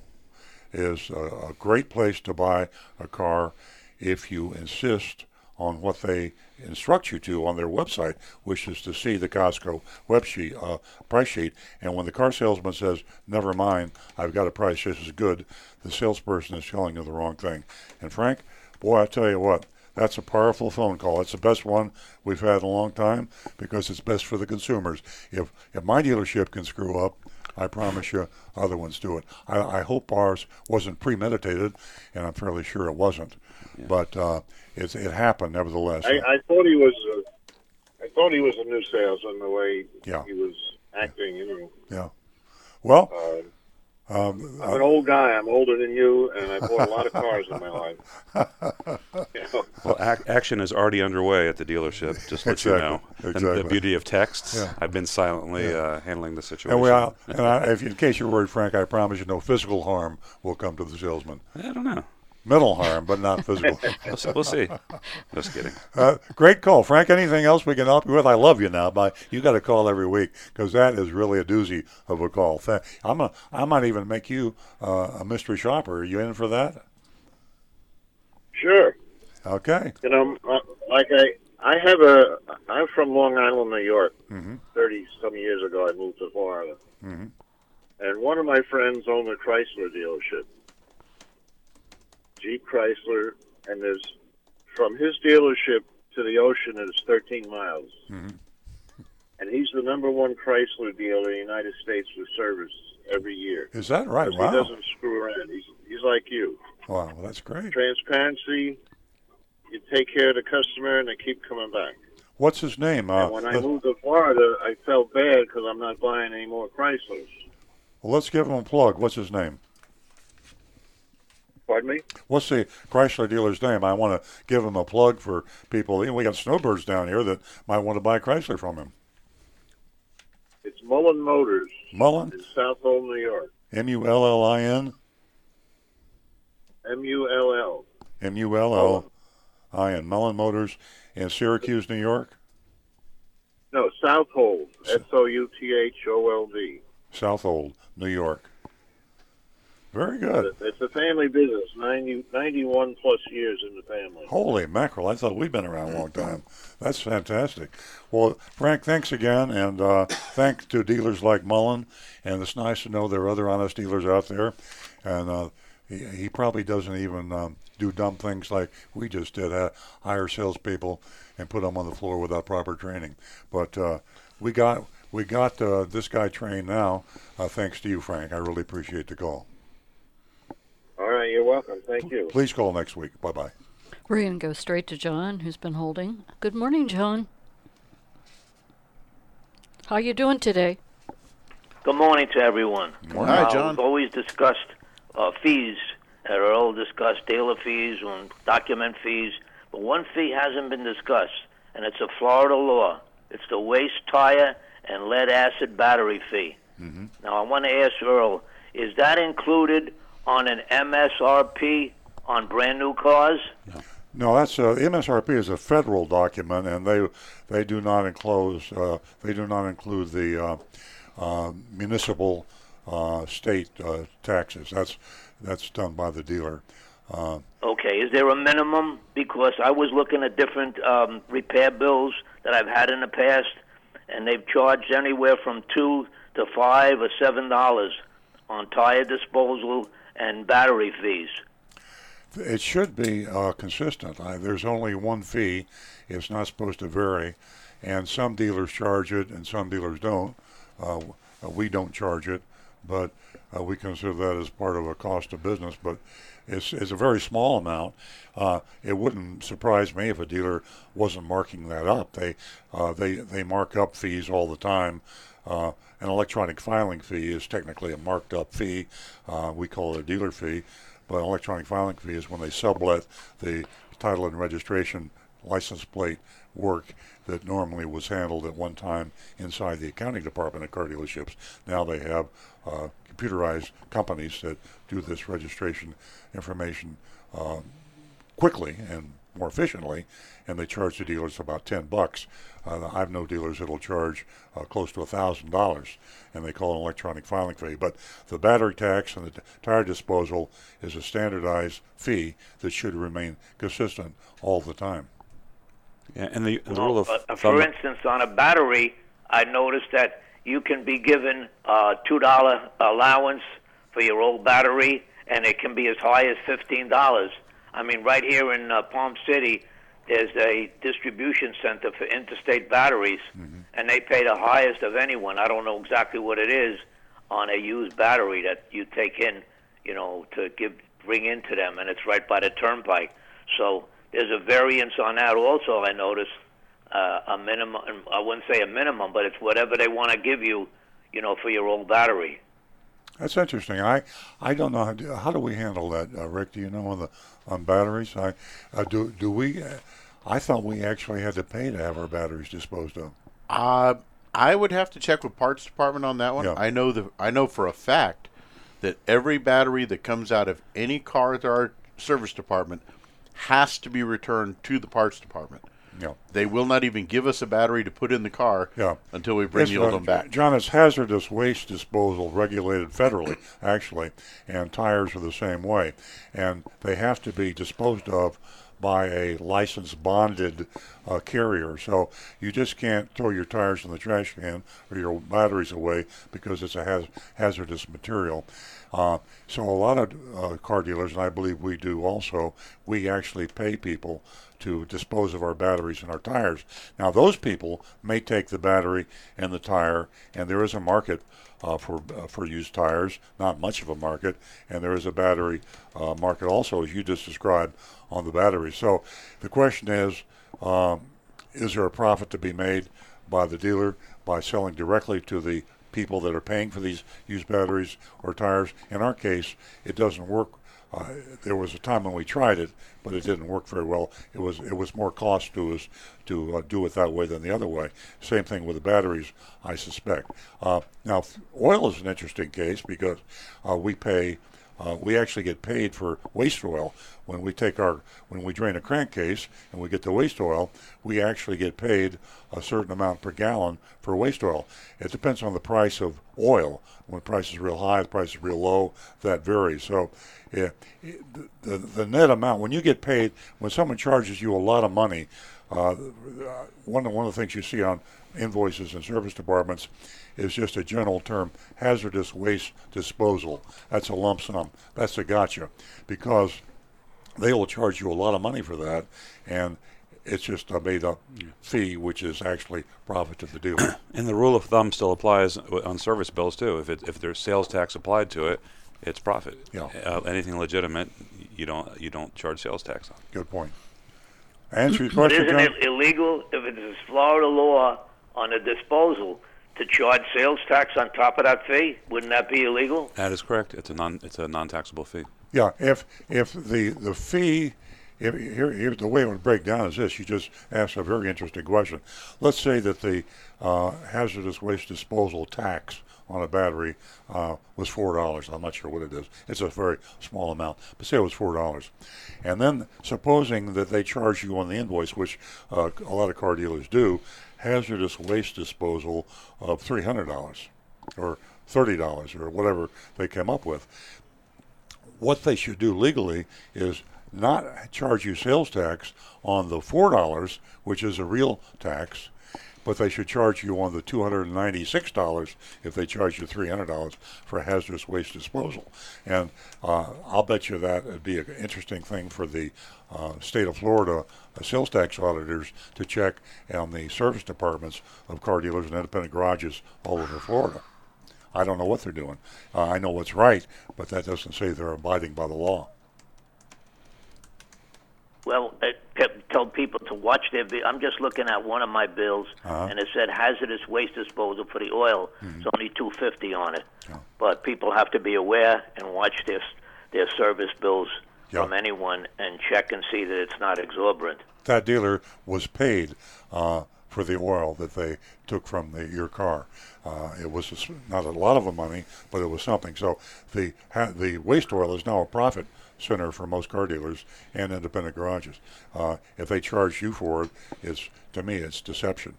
is a, a great place to buy a car if you insist on what they instruct you to on their website, which is to see the Costco web sheet, uh, price sheet. And when the car salesman says, "Never mind, I've got a price just as good," the salesperson is telling you the wrong thing. And Frank, boy, I tell you what. That's a powerful phone call. It's the best one we've had in a long time because it's best for the consumers. If if my dealership can screw up, I promise you, other ones do it. I, I hope ours wasn't premeditated, and I'm fairly sure it wasn't. But uh, it, it happened nevertheless. I, I thought he was. Uh, I thought he was a new salesman the way Yeah. he was acting. You know, yeah. Well, uh, um, I'm an old guy. I'm older than you, and I bought a lot of cars in my life. You know, Well, ac- action is already underway at the dealership. Just to let you Exactly. know. And Exactly. the beauty of texts, Yeah. I've been silently uh, handling the situation. and we, are, and I, if in case you're worried, Frank, I promise you, no physical harm will come to the salesman. I don't know. Mental harm, but not physical. We'll, see- we'll see. Just kidding. Uh, great call, Frank. Anything else we can help you with? I love you now, but you got to call every week because that is really a doozy of a call. I'm a, I might even make you uh, a mystery shopper. Are you in for that? sure. Okay. You know, uh, like I, I have a. I'm from Long Island, New York. Mm-hmm. Thirty some years ago, I moved to Florida, Mm-hmm. and one of my friends owned a Chrysler dealership, Jeep Chrysler, and there's from his dealership to the ocean is 13 miles, Mhm. and he's the number one Chrysler dealer in the United States for service every year. Is that right? Wow. He doesn't screw around. He's he's like you. Wow. Well, that's great. Transparency. You take care of the customer, and they keep coming back. What's his name? Uh, when I let- moved to Florida, I felt bad because I'm not buying any more Chryslers. well, let's give him a plug. What's his name? Pardon me? What's the Chrysler dealer's name? I want to give him a plug for people. We got snowbirds down here that might want to buy Chrysler from him. It's Mullin Motors Mullin, in Southold, New York. M U L L I N, M U L L. M U L L I N, Mullin Motors in Syracuse, New York, No, Southold. S O U T H O L D. Southold, New York. Very good. It's a family business. 90, 91 plus years in the family. Holy mackerel! I thought we'd been around a long time. That's fantastic. Well, Frank, thanks again, and uh, thanks to dealers like Mullin. And it's nice to know there are other honest dealers out there. And uh, he, he probably doesn't even um, do dumb things like we just did, uh, hire salespeople and put them on the floor without proper training. But uh, we got we got uh, this guy trained now, uh, thanks to you, Frank. I really appreciate the call. All right, you're welcome. Thank you. Please call next week. Bye bye. We're going to go straight to John, who's been holding. Good morning, John. How are you doing today? Good morning to everyone. Morning. Hi, Uh, John. We've always discussed uh, fees. That are all discussed dealer fees and document fees, but one fee hasn't been discussed, and it's a Florida law. It's the waste tire and lead acid battery fee. Now, I want to ask Earl: Is that included on an MSRP on brand new cars? No, that's uh, MSRP is a federal document, and they they do not enclose uh, they do not include the uh, uh, municipal uh, state uh, taxes. That's that's done by the dealer. Uh, Okay, is there a minimum? Because I was looking at different um, repair bills that I've had in the past, and they've charged anywhere from two to five or seven dollars on tire disposal and battery fees. It should be uh, consistent. I, there's only one fee. It's not supposed to vary, and some dealers charge it, and some dealers don't. Uh, we don't charge it, but uh, we consider that as part of a cost of business. But it's it's a very small amount. Uh, it wouldn't surprise me if a dealer wasn't marking that up. They uh, they they mark up fees all the time. An electronic filing fee is technically a marked up fee. Uh, we call it a dealer fee. But an electronic filing fee is when they sublet the title and registration license plate work that normally was handled at one time inside the accounting department at car dealerships. Now they have uh, computerized companies that do this registration information uh, quickly and more efficiently, and they charge the dealers about ten bucks. Uh, I've no dealers that'll charge uh, close to a thousand dollars, and they call it an electronic filing fee. But the battery tax and the t- tire disposal is a standardized fee that should remain consistent all the time. Yeah, and the, the Well, rule of uh, thumb. for instance, on a battery, I noticed that you can be given a two dollar allowance for your old battery, and it can be as high as fifteen dollars. I mean, right here in uh, Palm City, there's a distribution center for interstate batteries, and they pay the highest of anyone. I don't know exactly what it is on a used battery that you take in, you know, to give bring into them, and it's right by the turnpike. So there's a variance on that. Also, I noticed uh, a minimum. I wouldn't say a minimum, but it's whatever they want to give you, you know, for your old battery. That's interesting. I, I don't know how do, how do we handle that, uh, Rick? Do you know on the on batteries? I uh, do do we? I thought we actually had to pay to have our batteries disposed of. Uh, I would have to check with parts department on that one. Yeah. I know the I know for a fact that every battery that comes out of any car at our service department has to be returned to the parts department. Yeah. They will not even give us a battery to put in the car Yeah. until we bring the old one back. John, it's hazardous waste disposal regulated federally, actually, and tires are the same way. And they have to be disposed of by a licensed bonded uh, carrier. So you just can't throw your tires in the trash can or your batteries away because it's a haz- hazardous material. Uh, so a lot of uh, car dealers, and I believe we do also, we actually pay people to dispose of our batteries and our tires. Now those people may take the battery and the tire, and there is a market uh, for uh, for used tires, not much of a market, and there is a battery uh, market also, as you just described, on the battery. So the question is, um, is there a profit to be made by the dealer by selling directly to the people that are paying for these used batteries or tires? In our case, it doesn't work. Uh, there was a time when we tried it, but it didn't work very well. It was it was more cost to us to uh, do it that way than the other way. Same thing with the batteries, I suspect. Uh, now, oil is an interesting case because uh, we pay. Uh, we actually get paid for waste oil when we take our when we drain a crankcase and we get the waste oil. We actually get paid a certain amount per gallon for waste oil. It depends on the price of oil. When the price is real high, the price is real low. That varies. So, yeah, the, the net amount when you get paid when someone charges you a lot of money uh, one one of the things you see on invoices and service departments is just a general term, hazardous waste disposal. That's a lump sum. That's a gotcha, because they will charge you a lot of money for that, and it's just a made up fee, which is actually profit to the dealer. And the rule of thumb still applies on service bills too. If it, if there's sales tax applied to it, it's profit. Yeah. Uh, anything legitimate, you don't you don't charge sales tax on. Good point. Answer your But question, isn't John. it illegal if it is Florida law on a disposal to charge sales tax on top of that fee? Wouldn't that be illegal? That is correct. It's a non it's a non taxable fee. Yeah, if if the the fee, if here, here the way it would break down is this: you just asked a very interesting question. Let's say that the uh, hazardous waste disposal tax on a battery uh, was four dollars. I'm not sure what it is. It's a very small amount, but say it was four dollars, and then supposing that they charge you on the invoice, which uh, a lot of car dealers do, hazardous waste disposal of three hundred dollars or thirty dollars or whatever they come up with. What they should do legally is not charge you sales tax on the four dollars, which is a real tax, but they should charge you on the two hundred and ninety-six dollars if they charge you three hundred dollars for hazardous waste disposal. And uh, I'll bet you that would be an interesting thing for the uh, state of Florida uh, sales tax auditors to check on the service departments of car dealers and independent garages all over Florida. I don't know what they're doing. Uh, I know what's right, but that doesn't say they're abiding by the law. Well, it tell people to watch their. Bi- I'm just looking at one of my bills, Uh-huh. and it said hazardous waste disposal for the oil. It's only two fifty on it, but people have to be aware and watch their their service bills Yeah. from anyone and check and see that it's not exorbitant. That dealer was paid uh, for the oil that they took from the, your car. Uh, it was not a lot of the money, but it was something. So the ha- the waste oil is now a profit center for most car dealers and independent garages. Uh, if they charge you for it, it's to me it's deception.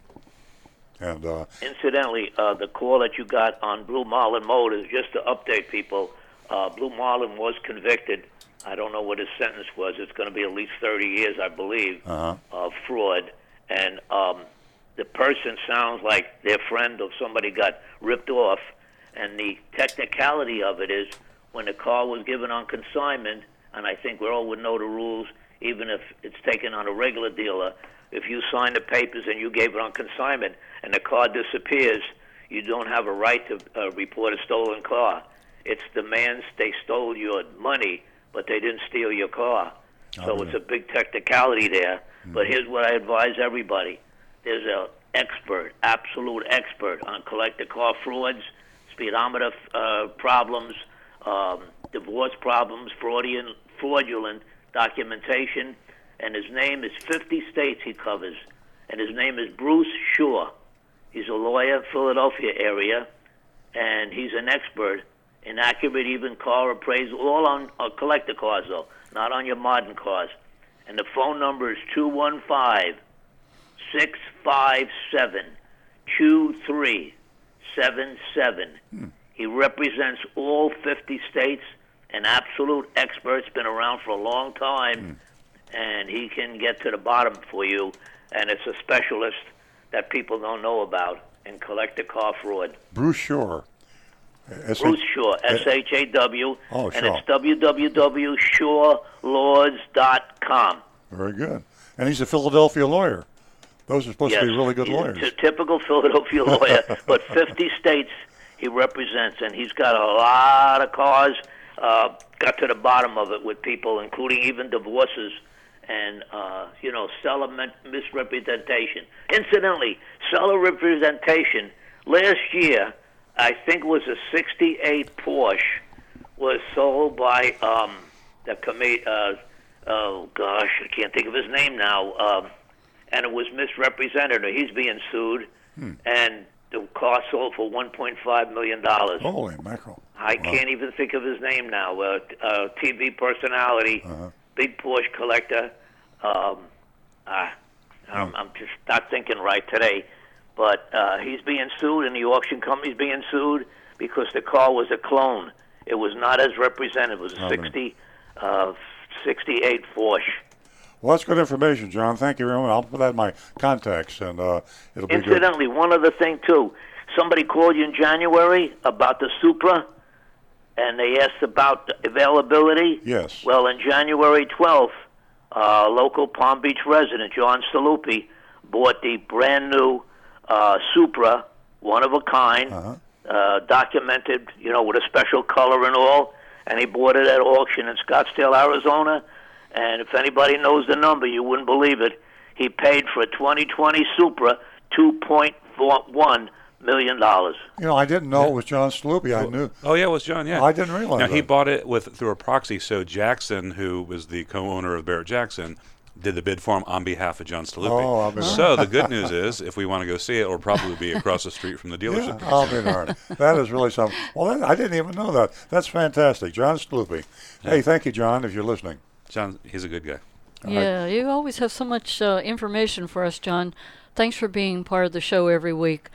And uh, Incidentally, uh, the call that you got on Blue Marlin Motors, just to update people, uh, Blue Marlin was convicted. I don't know what his sentence was. It's going to be at least 30 years, I believe, uh of fraud. And um, the person sounds like their friend or somebody got ripped off. And the technicality of it is when the car was given on consignment, and I think we all would know the rules, even if it's taken on a regular dealer. If you sign the papers and you gave it on consignment and the car disappears, you don't have a right to uh, report a stolen car. It's demands they stole your money, but they didn't steal your car. So it's a big technicality there. But here's what I advise everybody: there's a expert, absolute expert on collector car frauds, speedometer uh, problems, um, divorce problems, fraudulent, fraudulent documentation, and his name is 50 states he covers, and his name is Bruce Shaw. He's a lawyer, Philadelphia area, and he's an expert in accurate, even car appraisal, all on uh, collector cars though, not on your modern cars. And the phone number is 215 657 2377. He represents all 50 states, an absolute expert. He's been around for a long time, hmm. and he can get to the bottom for you. And it's a specialist that people don't know about in collector car fraud. Bruce Shore. S- Bruce Shaw, S H A W, Oh, and it's www.shawlaws.com. Very good. And he's a Philadelphia lawyer. Those are supposed to be really good he's lawyers. A t- typical Philadelphia lawyer, but 50 states he represents, and he's got a lot of cars. Uh, got to the bottom of it with people, including even divorces and uh, you know seller misrepresentation. Incidentally, seller representation last year, I think was a '68 Porsche was sold by um, the commi- uh, oh gosh, I can't think of his name now. Um, and it was misrepresented, or he's being sued, and the car sold for 1.5 million dollars. Holy mackerel. I can't even think of his name now. Uh, uh, TV personality, big Porsche collector. Um, ah, I'm, I'm just not thinking right today. But uh, he's being sued, and the auction company's being sued because the car was a clone. It was not as represented. It was a Oh, 60, uh, 68 Porsche. Well, that's good information, John. Thank you very much. I'll put that in my contacts, and uh, it'll be good. Incidentally, one other thing too. Somebody called you in January about the Supra, and they asked about availability. Yes. Well, on January 12th, uh, local Palm Beach resident John Staluppi bought the brand new uh, Supra, one of a kind, Uh-huh. uh, documented, you know, with a special color and all, and he bought it at auction in Scottsdale, Arizona. And if anybody knows the number, you wouldn't believe it. He paid for a 2020 Supra 2.41 million dollars. You know, I didn't know it was John Staluppi. I knew. Oh yeah, it was John. Yeah, I didn't realize Now, he bought it with through a proxy. So Jackson, who was the co-owner of Barrett Jackson, did the bid for him on behalf of John Staluppi. Oh, I'll be so the good news is, if we want to go see it, it'll probably be across the street from the dealership. Yeah, I'll be darned. That is really something. Well, that, I didn't even know that. That's fantastic. John Staluppi. Hey, thank you, John, if you're listening. John, he's a good guy. Yeah, you always have so much uh, information for us, John. Thanks for being part of the show every week.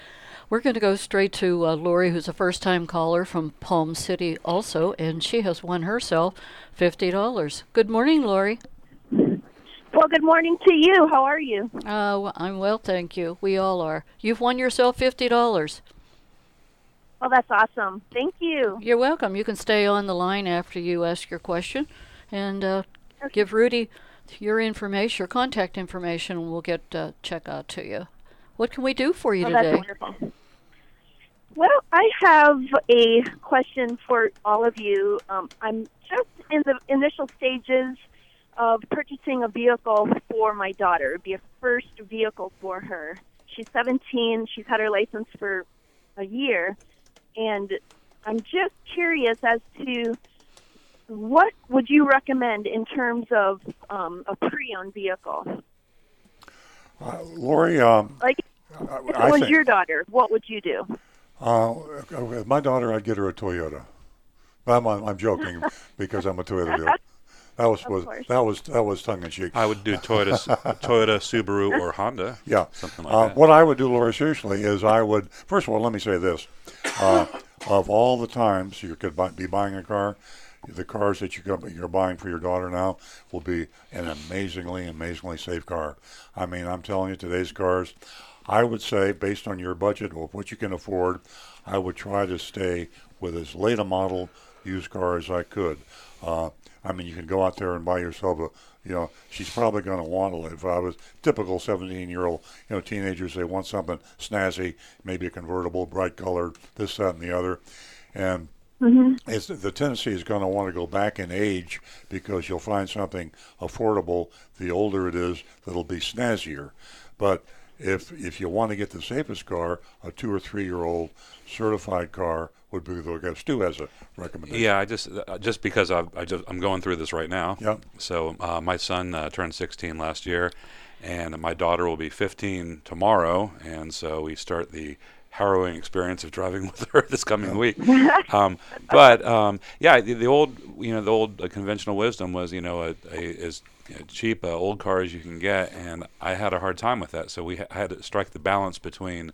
We're going to go straight to uh, Lori, who's a first time caller from Palm City, also, and she has won herself $50. Good morning, Lori. Well, good morning to you. How are you? Uh, well, I'm well, thank you. We all are. You've won yourself $50. Well, that's awesome. Thank you. You're welcome. You can stay on the line after you ask your question and uh, give Rudy your information, your contact information, and we'll get uh, check out to you. What can we do for you Oh, today? that's wonderful. Well, I have a question for all of you. Um, I'm just in the initial stages of purchasing a vehicle for my daughter. It'd be a first vehicle for her. She's 17. She's had her license for a year, and I'm just curious as to what would you recommend in terms of um, a pre-owned vehicle? Uh, Lori, um, Like, if it I was think- your daughter, what would you do? Uh, my daughter, I'd get her a Toyota. I'm, I'm joking because I'm a Toyota dealer. That was, was that was that was tongue in cheek. I would do Toyota, Toyota, Subaru, or Honda. Yeah. something like uh, that. What I would do, Laura, seriously, is I would, first of all, let me say this. Uh, of all the times you could buy, be buying a car, the cars that you go, you're buying for your daughter now will be an amazingly, amazingly safe car. I mean, I'm telling you, today's cars, I would say, based on your budget or what you can afford, I would try to stay with as late a model used car as I could. Uh, I mean, you can go out there and buy yourself a, you know, she's probably going to want to. If I was typical 17-year-old, you know, teenagers, they want something snazzy, maybe a convertible, bright colored, this, that, and the other, and it's, the tendency is going to want to go back in age because you'll find something affordable. The older it is, that'll be snazzier. But if if you want to get the safest car, a two or three year old certified car would be the look Stu has a recommendation. Yeah, I just uh, just because I've, I just I'm going through this right now. Yeah. So uh, my son uh, turned 16 last year, and my daughter will be 15 tomorrow, and so we start the harrowing experience of driving with her this coming week. um, but um, yeah, the, the old you know the old uh, conventional wisdom was you know a, a know, cheap uh, old cars you can get, and I had a hard time with that. So we ha- had to strike the balance between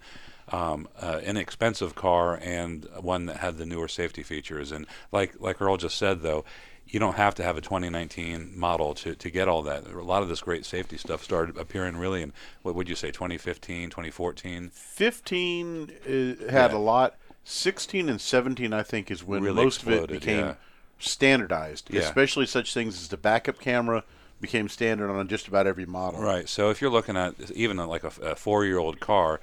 um, uh, inexpensive car and one that had the newer safety features. And like like Earl just said, though, you don't have to have a 2019 model to, to get all that. A lot of this great safety stuff started appearing really in what would you say 2015, 2014. 15 uh, had Yeah. a lot. 16 and 17, I think, is when Really most of it became yeah. standardized. Yeah. Especially such things as the backup camera became standard on just about every model. Right. So if you're looking at even like a, a four-year-old car,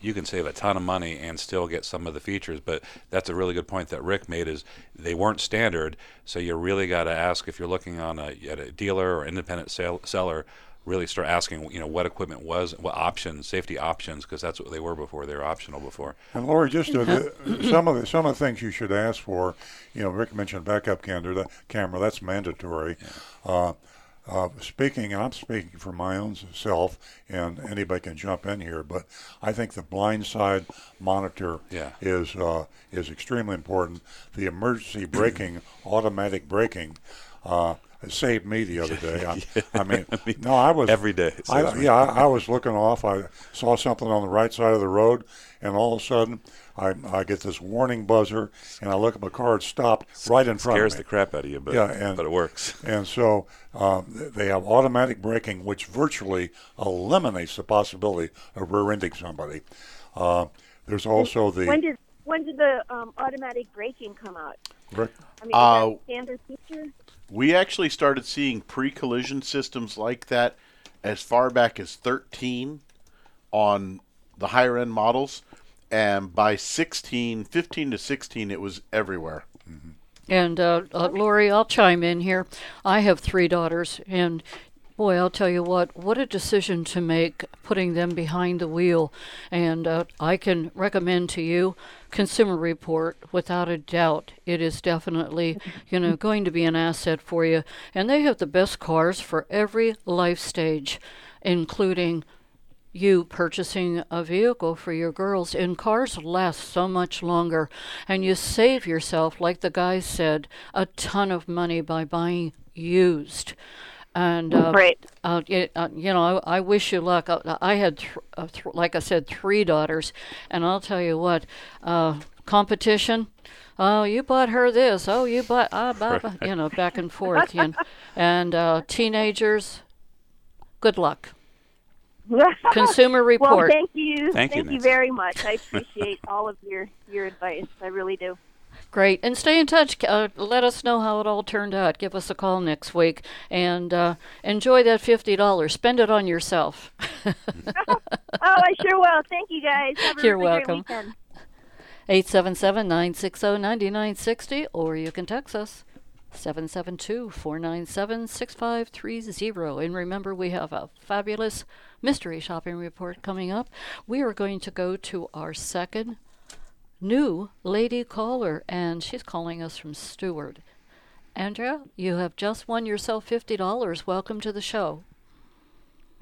you can save a ton of money and still get some of the features. But that's a really good point that Rick made. Is they weren't standard, so you really got to ask if you're looking on a, at a dealer or independent sale, seller. Really start asking, you know, what equipment was, what options, safety options, because that's what they were before. They were optional before. And Lori, just uh, the, some of the some of the things you should ask for. You know, Rick mentioned backup camera. That camera that's mandatory. Uh, uh, speaking, and I'm speaking for my own self, and anybody can jump in here, but I think the blind side monitor Yeah. is uh, is extremely important. The emergency braking, automatic braking. Uh, saved me the other day. I, I, mean, no, I was every day. I, yeah, I, I, was looking off. I saw something on the right side of the road, and all of a sudden, I, I get this warning buzzer, and I look at my car. It's stopped right in front Scares of me. the crap out of you, but yeah, and, but it works. And so um, they have automatic braking, which virtually eliminates the possibility of rear-ending somebody. Uh, there's also the when did when did the um, automatic braking come out? Rick? I mean, Uh, that standard feature? We actually started seeing pre-collision systems like that as far back as 13 on the higher end models, and by 16, 15 to 16, it was everywhere. And uh, uh, Lori, I'll chime in here. I have three daughters, and boy, I'll tell you what, what a decision to make putting them behind the wheel. And uh, I can recommend to you Consumer Report without a doubt. It is definitely, you know, going to be an asset for you. And they have the best cars for every life stage, including you purchasing a vehicle for your girls and cars last so much longer and you save yourself like the guy said a ton of money by buying used and uh, Right. uh, it, uh, you know I, I wish you luck I, I had th- uh, th- like I said three daughters and I'll tell you what uh, competition Oh, you bought her this. Oh, you bought, ah, blah, blah, you know, back and forth. You know. And uh, teenagers, good luck. Consumer Report. Well, Report. thank you. Thank you, you very much. I appreciate all of your your advice. I really do. Great. And stay in touch. Uh, let us know how it all turned out. Give us a call next week and uh, enjoy that $50. Spend it on yourself. Oh, I sure will. Thank you guys. Have a You're really welcome. weekend. 877 960 9960, or you can text us 772 497 6530. And remember, we have a fabulous mystery shopping report coming up. We are going to go to our second new lady caller, and she's calling us from Stuart. Andrea, you have just won yourself $50. Welcome to the show.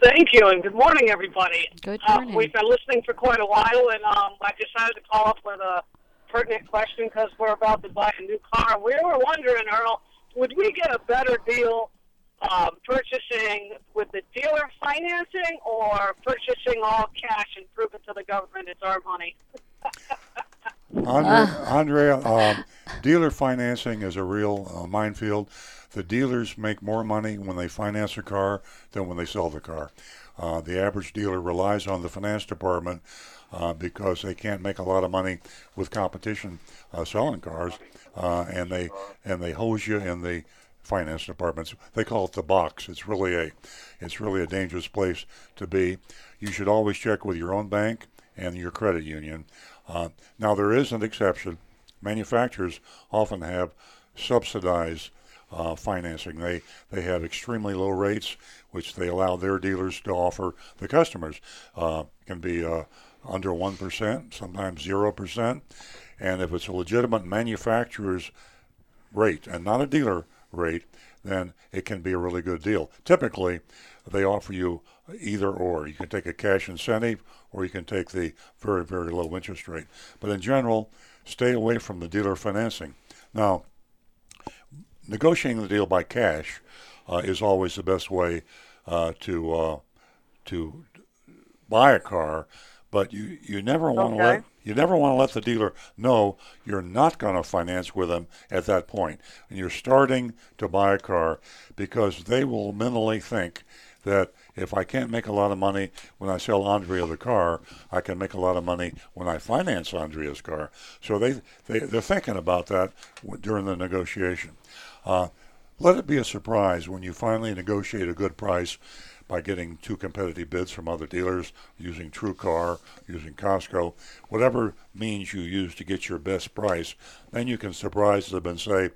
Thank you, and good morning, everybody. Good Uh, morning. we've been listening for quite a while, and um, I decided to call up with a pertinent question because we're about to buy a new car. We were wondering, Earl, would we get a better deal um, purchasing with the dealer financing or purchasing all cash and proving to the government it's our money? Andre, Andrea, um, dealer financing is a real uh, minefield. The dealers make more money when they finance a car than when they sell the car. Uh, the average dealer relies on the finance department uh, because they can't make a lot of money with competition uh, selling cars, uh, and they and they hose you in the finance departments. They call it the box. It's really a it's really a dangerous place to be. You should always check with your own bank and your credit union. Uh, now there is an exception. Manufacturers often have subsidized uh, financing. They they have extremely low rates, which they allow their dealers to offer the customers. Uh, can be uh, under one percent, sometimes zero percent, and if it's a legitimate manufacturer's rate and not a dealer rate, then it can be a really good deal. Typically, they offer you either or. You can take a cash incentive or you can take the very, very low interest rate. But in general, stay away from the dealer financing. Now, negotiating the deal by cash uh, is always the best way uh, to uh, to buy a car, but you, you never want to Okay. let you never want to let the dealer know you're not going to finance with them at that point. And you're starting to buy a car because they will mentally think that if I can't make a lot of money when I sell Andrea the car, I can make a lot of money when I finance Andrea's car. So they, they, they're thinking about that during the negotiation. Uh, let it be a surprise when you finally negotiate a good price by getting two competitive bids from other dealers, using TrueCar, using Costco, whatever means you use to get your best price. Then you can surprise them and say,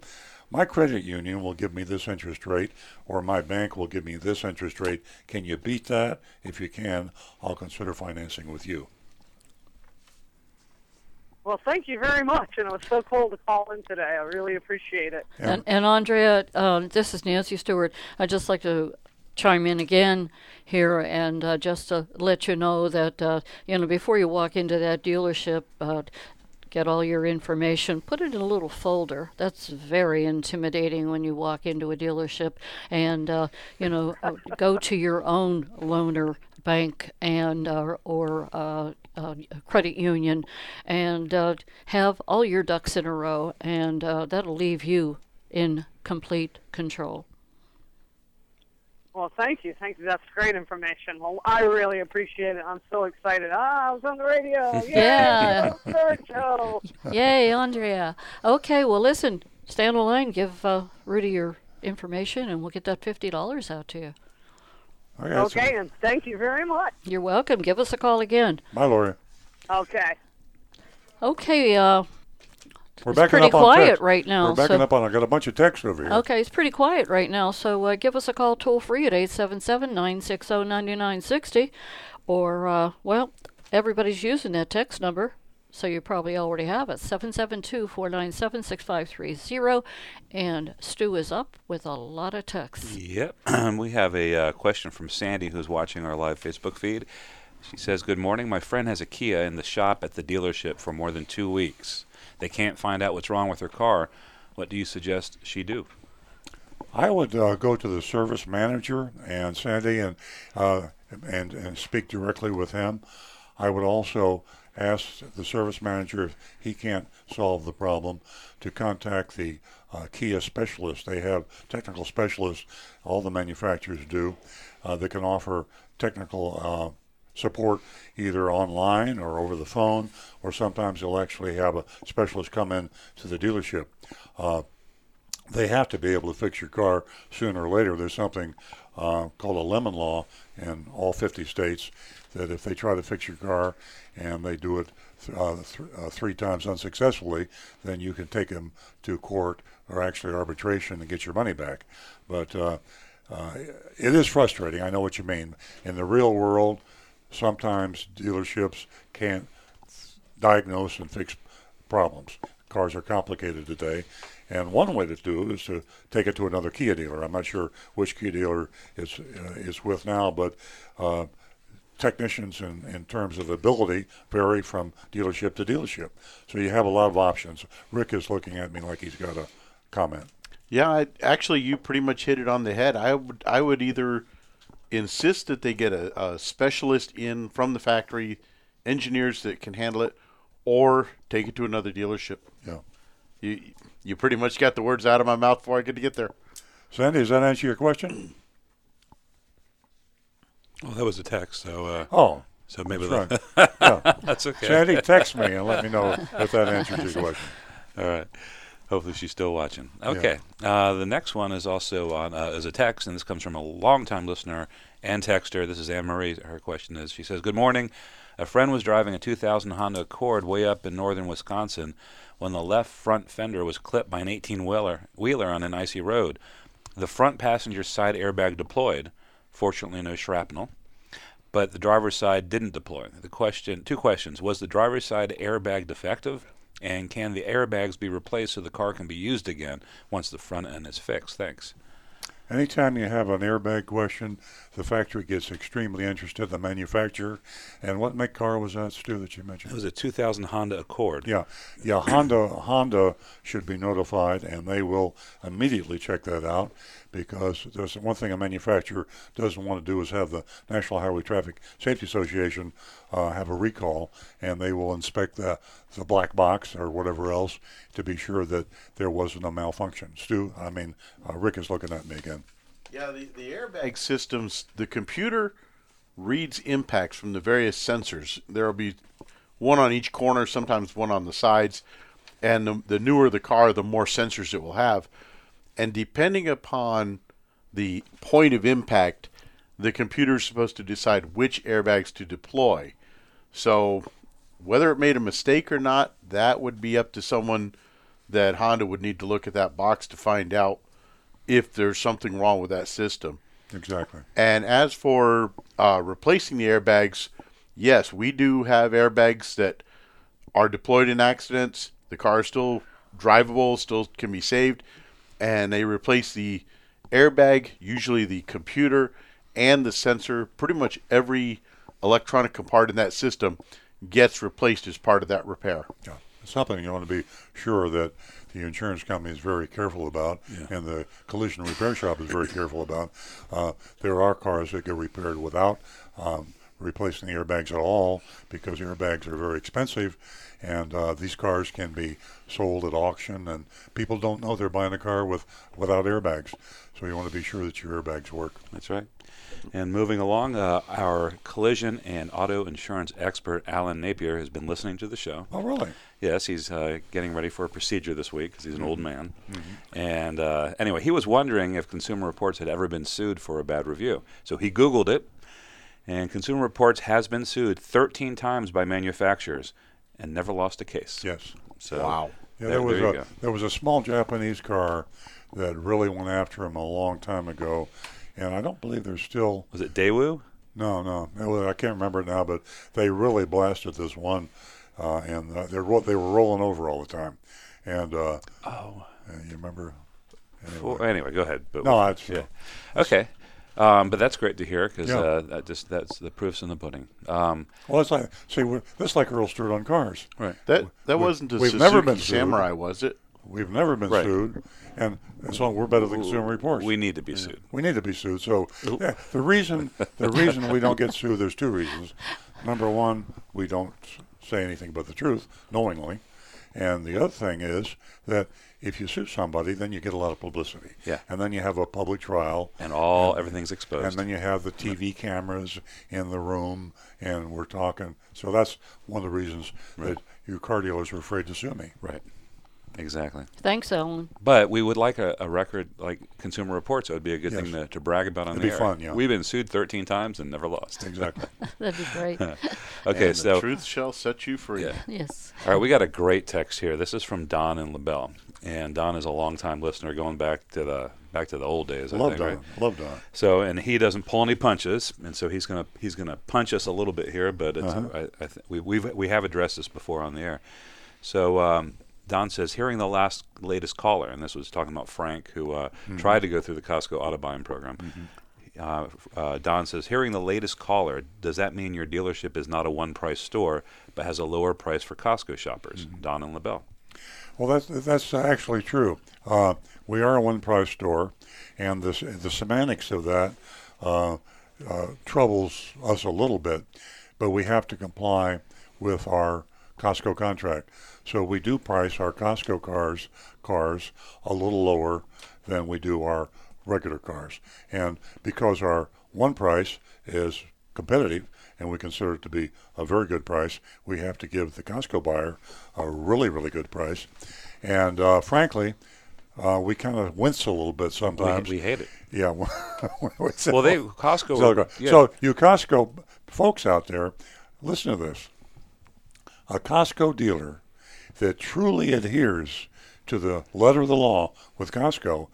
my credit union will give me this interest rate, or my bank will give me this interest rate. Can you beat that? If you can, I'll consider financing with you. Well, thank you very much, and it was so cool to call in today. I really appreciate it. And, and Andrea, uh, this is Nancy Stewart. I'd just like to chime in again here and uh, just to let you know that, uh, you know, before you walk into that dealership, uh, get all your information, put it in a little folder. That's very intimidating when you walk into a dealership and, uh, you know, go to your own loaner bank and uh, or uh, uh, credit union and uh, have all your ducks in a row, and uh, that'll leave you in complete control. Well, thank you. Thank you. That's great information. Well, I really appreciate it. I'm so excited. Ah, I was on the radio. Yay, Yeah. Third show. Yay, Andrea. Okay, well, listen, stay on the line, give uh, Rudy your information, and we'll get that $50 out to you. Okay, that's- Okay, and thank you very much. You're welcome. Give us a call again. Bye, Lori. Okay. Okay, uh, We're It's backing pretty up on quiet text. right now, We're backing so- up on. I got a bunch of texts over here. okay, it's pretty quiet right now, so uh, give us a call toll free at 877 960 9960. Or, uh, well, everybody's using that text number, so you probably already have it 772 497 6530. And Stu is up with a lot of texts. Yep. we have a uh, question from Sandy who's watching our live Facebook feed. She says, Good morning. My friend has a Kia in the shop at the dealership for more than two weeks. They can't find out what's wrong with her car. What do you suggest she do? I would uh, go to the service manager and Sandy and uh, and and speak directly with him. I would also ask the service manager if he can't solve the problem to contact the uh, Kia specialist. They have technical specialists. All the manufacturers do. Uh, that can offer technical uh, support either online or over the phone, or sometimes they'll actually have a specialist come in to the dealership. Uh, they have to be able to fix your car sooner or later. There's something uh, called a lemon law in all 50 states that if they try to fix your car and they do it uh, th- uh, three times unsuccessfully, then you can take them to court or actually arbitration and get your money back. But uh, uh, it is frustrating. I know what you mean. In the real world, sometimes dealerships can't diagnose and fix problems. Cars are complicated today, and one way to do it is to take it to another Kia dealer. I'm not sure which Kia dealer is uh, is with now, but uh, technicians in, in terms of ability vary from dealership to dealership. So you have a lot of options. Rick is looking at me like he's got a comment. Yeah, I, actually, you pretty much hit it on the head. I would I would either insist that they get a, a specialist in from the factory, engineers that can handle it, or take it to another dealership. Yeah. You you pretty much got the words out of my mouth before I could get there. Sandy, does that answer your question? Well, that was a text, so. Uh, Oh, so maybe that's that, right. Yeah. that's okay. Sandy, text me and let me know if that answers your question. All right. Hopefully she's still watching. Okay. Uh, the next one is also on uh, is a text, and this comes from a longtime listener and texter. This is Anne Marie. Her question is: She says, "Good morning. A friend was driving a 2000 Honda Accord way up in northern Wisconsin when the left front fender was clipped by an 18 wheeler wheeler on an icy road. The front passenger side airbag deployed. Fortunately, no shrapnel." But the driver's side didn't deploy. The question, two questions: Was the driver's side airbag defective? And can the airbags be replaced so the car can be used again once the front end is fixed? Thanks. Anytime you have an airbag question, the factory gets extremely interested, the manufacturer. And what make car was that, Stu, that you mentioned? It was a 2000 Honda Accord. Yeah, yeah. Honda Honda should be notified, and they will immediately check that out because there's one thing a manufacturer doesn't want to do is have the National Highway Traffic Safety Association uh, have a recall, and they will inspect the the black box or whatever else to be sure that there wasn't a malfunction. Stu, I mean, uh, Rick is looking at me again. Yeah, the, the airbag systems, the computer reads impacts from the various sensors. There will be one on each corner, sometimes one on the sides. And the, the newer the car, the more sensors it will have. And depending upon the point of impact, the computer is supposed to decide which airbags to deploy. So, whether it made a mistake or not, that would be up to someone that Honda would need to look at that box to find out if there's something wrong with that system. Exactly. And as for uh, replacing the airbags, yes, we do have airbags that are deployed in accidents. The car is still drivable, still can be saved, and they replace the airbag, usually the computer and the sensor. Pretty much every electronic component in that system gets replaced as part of that repair. Yeah, It's something you want to be sure that the insurance company is very careful about, Yeah. and the collision repair shop is very careful about. Uh, there are cars that get repaired without um, replacing the airbags at all because airbags are very expensive, and uh, these cars can be sold at auction, and people don't know they're buying a car with without airbags. So you want to be sure that your airbags work. That's right. And moving along, uh, our collision and auto insurance expert, Alan Napier, has been listening to the show. Oh, really? Yes, he's uh, getting ready for a procedure this week because he's an old man. Mhm. And uh, anyway, he was wondering if Consumer Reports had ever been sued for a bad review. So he Googled it, and Consumer Reports has been sued 13 times by manufacturers and never lost a case. Yes. So Yeah, there, there was there a go. there was a small Japanese car that really went after him a long time ago, and I don't believe there's still. Was it Daewoo? No, no, was- I can't remember it now, but they really blasted this one, uh, and uh, they ro- they were rolling over all the time, and uh, oh, you remember? Well, anyway, go ahead. But no, we'll- that's yeah. Okay. Um, but that's great to hear because Yeah. uh, that just that's the proofs in the pudding. Um, Well, it's like see, we're, this is like Earl Stewart on cars. Right. That that We- wasn't a we've Suzuki never been sued. Samurai, was it? We've never been Right. sued, and so we're better than Consumer Reports. We need to be sued. We need to be sued. So yeah, the reason the reason we don't get sued, there's two reasons. Number one, we don't say anything but the truth knowingly, and the other thing is that if you sue somebody, then you get a lot of publicity. Yeah. And then you have a public trial. And all- everything's exposed. And then you have the TV cameras in the room, and we're talking. So that's one of the reasons that you car dealers are afraid to sue me. Right. Exactly. Thanks, Ellen. But we would like a, a record like Consumer Reports. It would be a good thing to, to brag about on It'd the be air. fun, yeah. We've been sued 13 times and never lost. Exactly. That'd be great. okay, And so the truth shall set you free. Yeah. Yes. All right, we got a great text here. This is from Don in LaBelle, and Don is a longtime listener, going back to the back to the old days. I Love think, Don. right? Love Don. So, and he doesn't pull any punches, and so he's gonna he's gonna punch us a little bit here, but it's, Uh-huh. I, I th- we we've, we have addressed this before on the air. So um, Don says, hearing the last latest caller, and this was talking about Frank, who uh, Mhm. tried to go through the Costco auto buying program. Uh, uh, Don says, hearing the latest caller, does that mean your dealership is not a one-price store, but has a lower price for Costco shoppers? Don and LaBelle. Well, that's that's actually true. Uh, we are a one-price store, and the the semantics of that uh, uh, troubles us a little bit, but we have to comply with our Costco contract. So we do price our Costco cars cars a little lower than we do our regular cars, and because our one price is competitive and we consider it to be a very good price, we have to give the Costco buyer a really, really good price. And uh, frankly, uh, we kind of wince a little bit sometimes. we hate it. Yeah. Well, they- Costco- So, yeah. so you Costco folks out there, listen to this. A Costco dealer that truly adheres to the letter of the law with Costco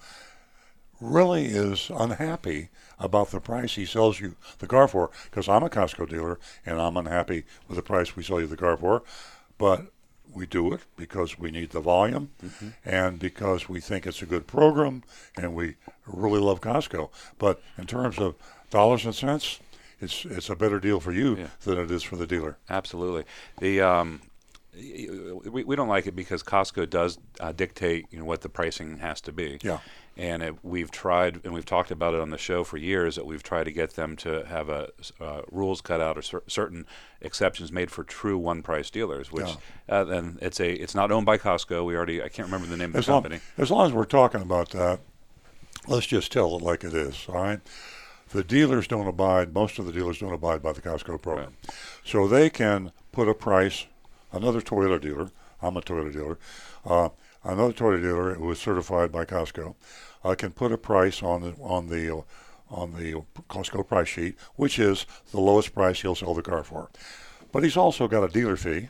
really is unhappy about the price he sells you the car for because I'm a Costco dealer and I'm unhappy with the price we sell you the car for but we do it because we need the volume Mhm. and because we think it's a good program and we really love Costco but in terms of dollars and cents it's it's a better deal for you Yeah. than it is for the dealer Absolutely. The um, we, we don't like it because Costco does uh, dictate you know what the pricing has to be. Yeah. And it, we've tried, and we've talked about it on the show for years, that we've tried to get them to have a uh, rules cut out or cer- certain exceptions made for true one-price dealers. Which, uh, and it's a, it's not owned by Costco. We already, I can't remember the name of as the long, company. as long as we're talking about that, let's just tell it like it is. All right. The dealers don't abide. Most of the dealers don't abide by the Costco program, so they can put a price. Another Toyota dealer. I'm a Toyota dealer. Uh, another Toyota dealer who is certified by Costco uh, can put a price on the on the on the Costco price sheet, which is the lowest price he'll sell the car for. But he's also got a dealer fee,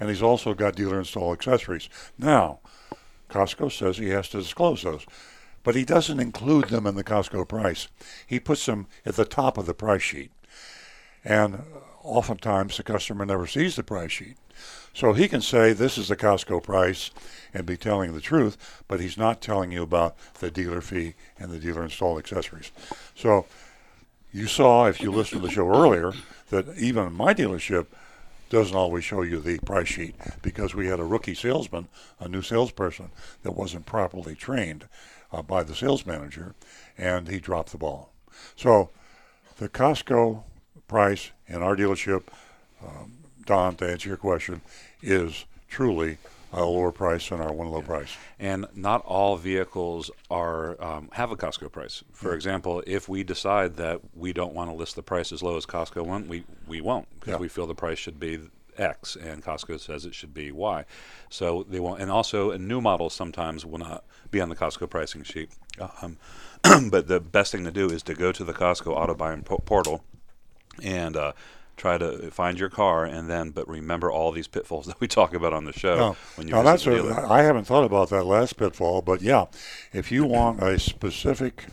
and he's also got dealer install accessories. Now, Costco says he has to disclose those, but he doesn't include them in the Costco price. He puts them at the top of the price sheet. And oftentimes the customer never sees the price sheet. So he can say this is the Costco price and be telling the truth, but he's not telling you about the dealer fee and the dealer installed accessories. So you saw, if you listened to the show earlier, that even my dealership doesn't always show you the price sheet because we had a rookie salesman, a new salesperson that wasn't properly trained uh, by the sales manager, and he dropped the ball. So the Costco price in our dealership, um, Don, to answer your question, is truly a lower price than our one low price. And not all vehicles are um, have a Costco price. For example, if we decide that we don't want to list the price as low as Costco want, we we won't because Yeah. we feel the price should be X and Costco says it should be Y. So they won't. And also, a new model sometimes will not be on the Costco pricing sheet. Um, but the best thing to do is to go to the Costco auto buying po- portal and uh, try to find your car and then but remember all these pitfalls that we talk about on the show Now, when you now that's the a. I haven't thought about that last pitfall, but yeah, if you want a specific,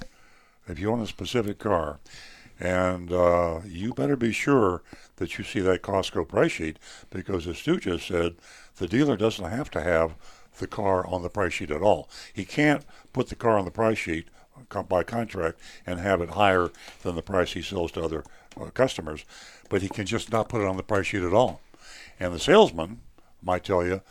if you want a specific car, and uh, you better be sure that you see that Costco price sheet because, as Stu just said, the dealer doesn't have to have the car on the price sheet at all. He can't put the car on the price sheet by contract and have it higher than the price he sells to other uh, customers, but he can just not put it on the price sheet at all. And the salesman might tell you,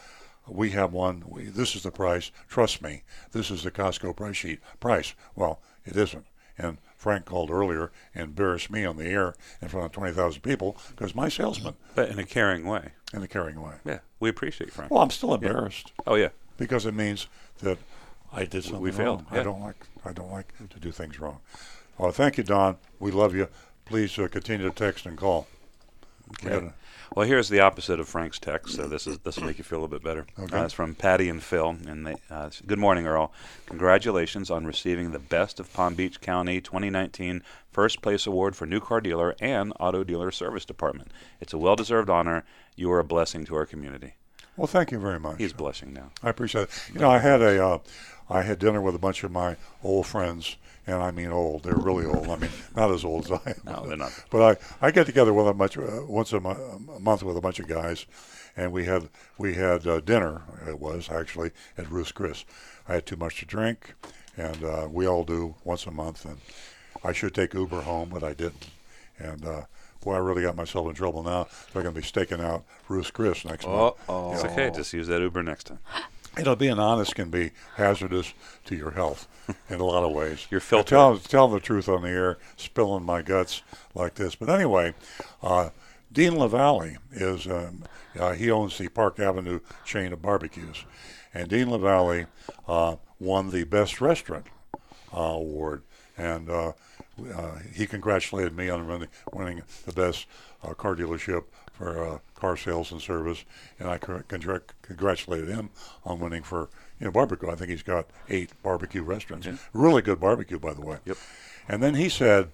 we have one, we, this is the price, trust me, this is the Costco price sheet price. Well, it isn't. And Frank called earlier and embarrassed me on the air in front of 20,000 people because my salesman, But in a caring way. in a caring way. Yeah, we appreciate Frank. Well, I'm still embarrassed Oh yeah, because it means that I did something We failed, wrong. yeah. I don't like I don't like to do things wrong. Uh, thank you, Don. We love you. Please uh, continue to text and call. Okay. a- Well, here's the opposite of Frank's text. So this is this will make you feel a little bit better. Okay. Uh, it's from Patty and Phil, and they, uh, good morning, Earl. Congratulations on receiving the Best of Palm Beach County 2019 First Place Award for New Car Dealer and Auto Dealer Service Department. It's a well-deserved honor. You are a blessing to our community. well, thank you very much. He's blushing now. I appreciate it. You know, I had a, uh, I had dinner with a bunch of my old friends, and I mean old. They're really old. I mean, not as old as I am. No, they're not. But I, I get together with a bunch, uh, once a, month with a bunch of guys, and we had we had uh, dinner. It was actually at Ruth's Chris. I had too much to drink, and uh, we all do once a month. And I should take Uber home, but I didn't. And uh, boy, I really got myself in trouble now. They're going to be staking out Ruth's Chris next month. Oh, it's okay. Just use that Uber next time. You know, being honest can be hazardous to your health in a lot of ways. Your I filter. Tell, tell the truth on the air, spilling my guts like this. But anyway, uh, Dean LaValle is, um, uh, he owns the Park Avenue chain of barbecues. And Dean LaValle uh, won the Best Restaurant uh, award. And uh, uh, he congratulated me on winning, winning the best uh, car dealership for uh, car sales and service, and I congr- congr- congratulated him on winning for you know barbecue. I think he's got eight barbecue restaurants. Really good barbecue, by the way. Yep. And then he said,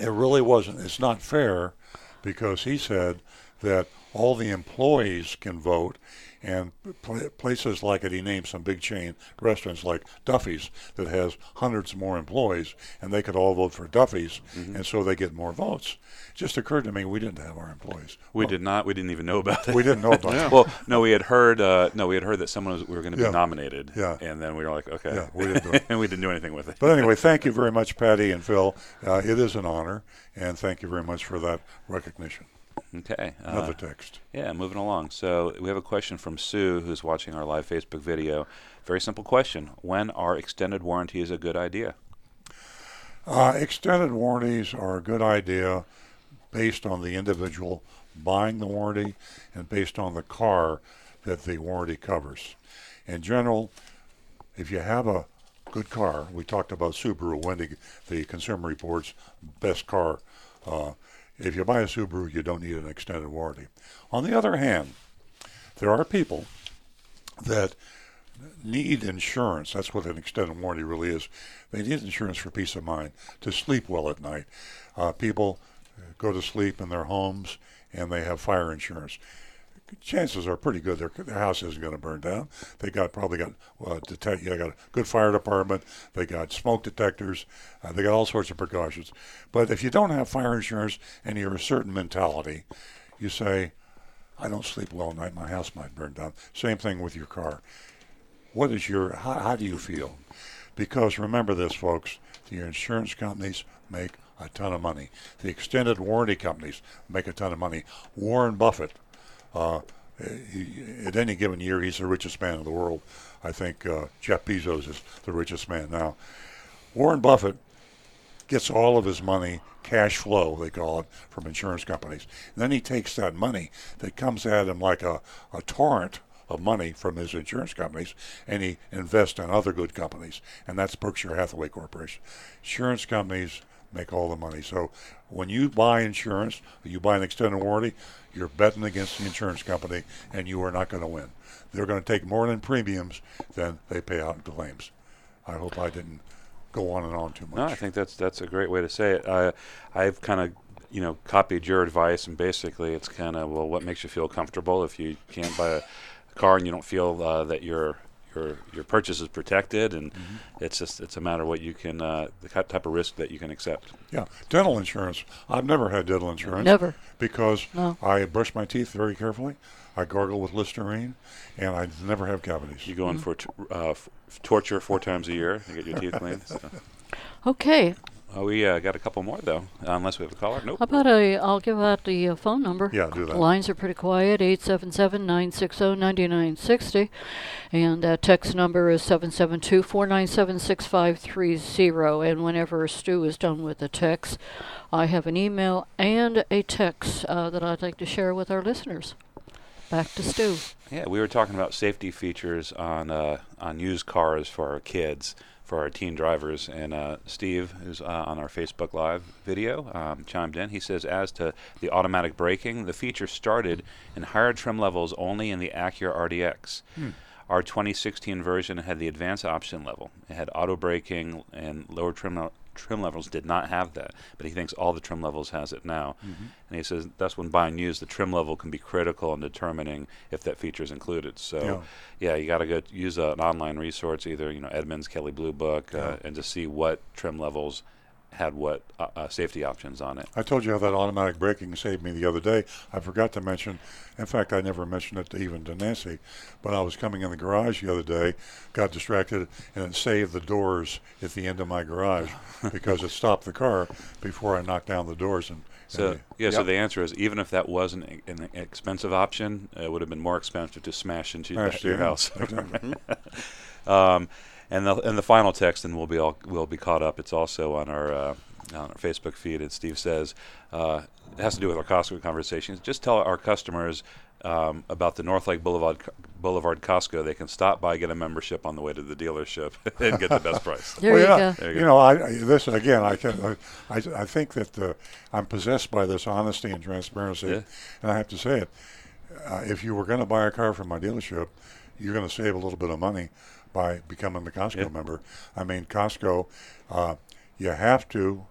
it really wasn't. It's not fair because he said that all the employees can vote, and pla places like it, he named some big chain restaurants like Duffy's that has hundreds more employees, and they could all vote for Duffy's, Mm-hmm. and so they get more votes. It just occurred to me we didn't have our employees. We did not. We didn't even know about it. We didn't know about it. Well, no, we had heard. Uh, no, we had heard that someone was we were going to Yeah. be nominated. Yeah. And then we were like, okay. Yeah, we didn't do it. and we didn't do anything with it. But anyway, thank you very much, Patty and Phil. Uh, it is an honor, and thank you very much for that recognition. Okay. Uh, Another text. Yeah, moving along. So we have a question from Sue, who's watching our live Facebook video. Very simple question: When are extended warranties a good idea? Uh, extended warranties are a good idea based on the individual buying the warranty and based on the car that the warranty covers. In general, if you have a good car, we talked about Subaru, Wendy, the Consumer Reports best car. Uh, if you buy a Subaru, you don't need an extended warranty. On the other hand, there are people that need insurance. That's what an extended warranty really is. They need insurance for peace of mind, to sleep well at night. Uh, people go to sleep in their homes and they have fire insurance. Chances are pretty good their, their house isn't going to burn down. They got probably got uh, detect. You got a good fire department. They got smoke detectors. Uh, they got all sorts of precautions. But if you don't have fire insurance and you're a certain mentality, you say, "I don't sleep well at night. My house might burn down." Same thing with your car what is your how, how do you feel because remember this folks the insurance companies make a ton of money the extended warranty companies make a ton of money warren buffett Uh, he, at any given year, he's the richest man in the world. I think uh, Jeff Bezos is the richest man now. Warren Buffett gets all of his money cash flow, they call it, from insurance companies. And then he takes that money that comes at him like a, a torrent of money from his insurance companies and he invests in other good companies. And that's Berkshire Hathaway Corporation. Insurance companies make all the money. So when you buy insurance, you buy an extended warranty, you're betting against the insurance company and you are not going to win. They're going to take more than premiums than they pay out in claims. I hope I didn't go on and on too much. No, I think that's that's a great way to say it. I I've kind of you know copied your advice, and basically it's kind of well, what makes you feel comfortable? If you can't buy a car and you don't feel uh, that your your your purchase is protected, and Mm-hmm. it's just it's a matter of what you can uh, the type of risk that you can accept. Yeah, dental insurance. I've never had dental insurance. Never. Because No. I brush my teeth very carefully. I gargle with Listerine, and I never have cavities. You go in for t- uh, f- torture four times a year to get your teeth cleaned. So. Okay. Uh, we uh, got a couple more though, unless we have a caller. Nope. How about a? I'll give out the uh, phone number. Yeah, do that. The lines are pretty quiet. 877-960-9960, and that text number is 772-497-6530. And whenever Stu is done with the text, I have an email and a text uh, that I'd like to share with our listeners. Back to Stu. Yeah, we were talking about safety features on uh, on used cars for our kids, for our teen drivers, and uh, Steve, who's uh, on our Facebook Live video, um, chimed in. He says, as to the automatic braking, the feature started in higher trim levels only in the Acura RDX. Hmm. Our 2016 version had the advanced option level. It had auto braking, and lower trim trim levels did not have that. But he thinks all the trim levels has it now. Mhm. And he says that's when buying used, the trim level can be critical in determining if that feature is included. So, yeah, you got to go use uh, an online resource, either you know Edmunds, Kelley Blue Book, uh, and to see what trim levels had what uh, uh, safety options on it. I told you how that automatic braking saved me the other day. I forgot to mention, in fact, I never mentioned it to even to Nancy, but I was coming in the garage the other day, got distracted, and it saved the doors at the end of my garage because it stopped the car before I knocked down the doors. And, So and yeah, so the answer is even if that wasn't a- an expensive option, it would have been more expensive to smash into Smash your in. house. Exactly. um, and the and the final text, and we'll be all we'll be caught up. It's also on our uh, on our Facebook feed. And Steve says uh, it has to do with our Costco conversations. Just tell our customers. Um, about the North Lake Boulevard Boulevard Costco, they can stop by, get a membership on the way to the dealership, and get the best price. well, yeah, There you, go. You know, I, I this again. I can, I, I, I think that uh, I'm possessed by this honesty and transparency, Yeah. and I have to say it. Uh, if you were going to buy a car from my dealership, you're going to save a little bit of money by becoming a Costco Yeah. member. I mean, Costco, uh, you have to.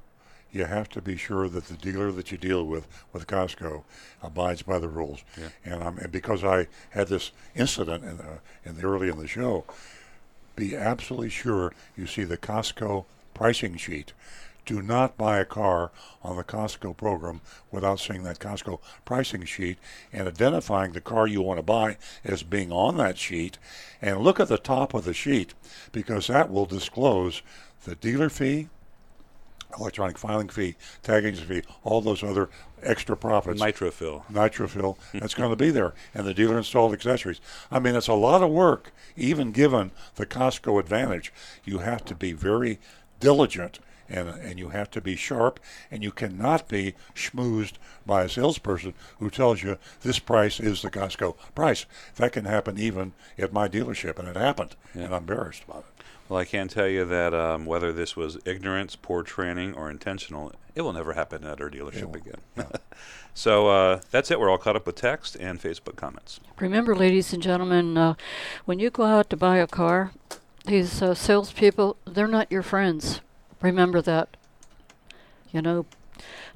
You have to be sure that the dealer that you deal with with Costco abides by the rules. Yeah. And, I'm, and because I had this incident in the, in the early in the show, be absolutely sure you see the Costco pricing sheet. Do not buy a car on the Costco program without seeing that Costco pricing sheet and identifying the car you want to buy as being on that sheet. And look at the top of the sheet because that will disclose the dealer fee, electronic filing fee, tagging fee, all those other extra profits. Nitrofill. Nitrofill. That's going to be there. And the dealer installed accessories. I mean, it's a lot of work, even given the Costco advantage. You have to be very diligent and, and you have to be sharp and you cannot be schmoozed by a salesperson who tells you this price is the Costco price. That can happen even at my dealership, and it happened, and I'm embarrassed about it. Well, I can tell you that um, whether this was ignorance, poor training, or intentional, it will never happen at our dealership again. so uh, that's it. We're all caught up with text and Facebook comments. Remember, ladies and gentlemen, uh, when you go out to buy a car, these uh, salespeople, they're not your friends. Remember that. You know,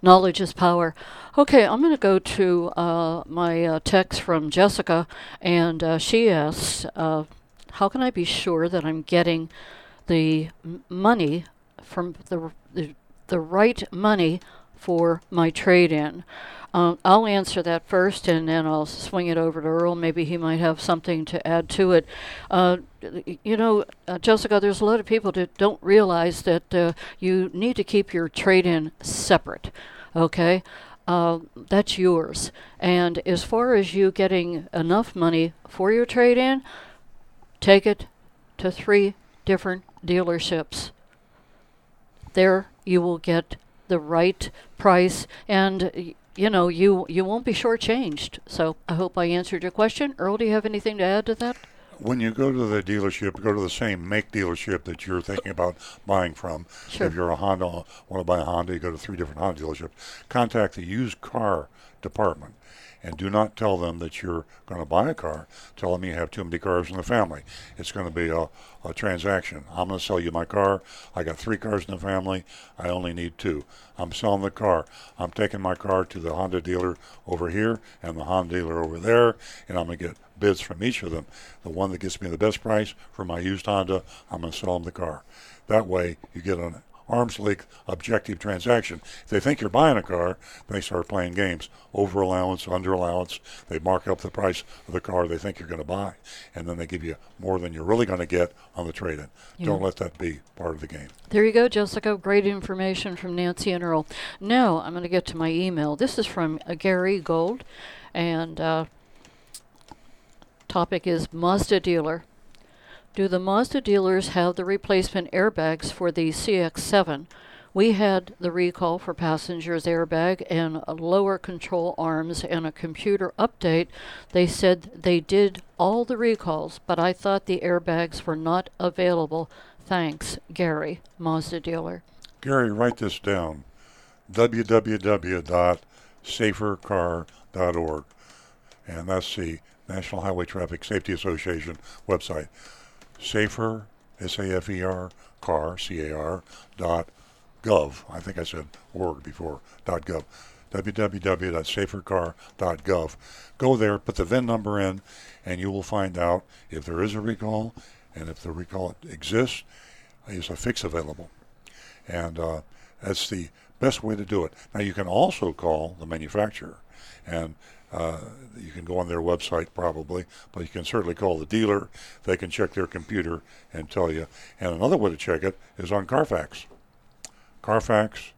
knowledge is power. Okay, I'm going to go to uh, my uh, text from Jessica, and uh, she asks, uh, How can I be sure that I'm getting the money from the, the, the right money for my trade in? Um, I'll answer that first, and then I'll swing it over to Earl. Maybe he might have something to add to it. Uh, you know, uh, Jessica, there's a lot of people that don't realize that uh, you need to keep your trade in separate. Okay? uh, that's yours. And as far as you getting enough money for your trade in, take it to three different dealerships. There you will get the right price and you know you you won't be shortchanged. So I hope I answered your question. Earl, do you have anything to add to that? When you go to the dealership, go to the same make dealership that you're thinking about buying from. Sure. If you're a Honda, want to buy a Honda, you go to three different Honda dealerships. Contact the used car department and do not tell them that you're going to buy a car. Tell them you have too many cars in the family. It's going to be a, a transaction. I'm going to sell you my car. I got three cars in the family. I only need two. I'm selling the car. I'm taking my car to the Honda dealer over here and the Honda dealer over there, and I'm going to get bids from each of them. The one that gets me the best price for my used Honda, I'm going to sell them the car. That way, you get an arm's length objective transaction. If they think you're buying a car, they start playing games. Over allowance, under allowance. They mark up the price of the car they think you're going to buy, and then they give you more than you're really going to get on the trade in. Yeah. Don't let that be part of the game. There you go, Jessica. Great information from Nancy and Earl. Now I'm going to get to my email. This is from uh, Gary Gold, and uh, topic is Mazda dealer. Do the Mazda dealers have the replacement airbags for the CX-7? We had the recall for passengers airbag and lower control arms and a computer update. They said they did all the recalls, but I thought the airbags were not available. Thanks, Gary, Mazda dealer. Gary, write this down www.safercar.org. And that's the National Highway Traffic Safety Association website. Safer, S A F E R, car, C A R, dot gov. I think I said org before, dot gov. www.safercar.gov. Go there, put the VIN number in, and you will find out if there is a recall, and if the recall exists, is a fix available and uh, that's the best way to do it. Now you can also call the manufacturer, and uh, you can go on their website probably, but you can certainly call the dealer. They can check their computer and tell you. And another way to check it is on Carfax. Carfax,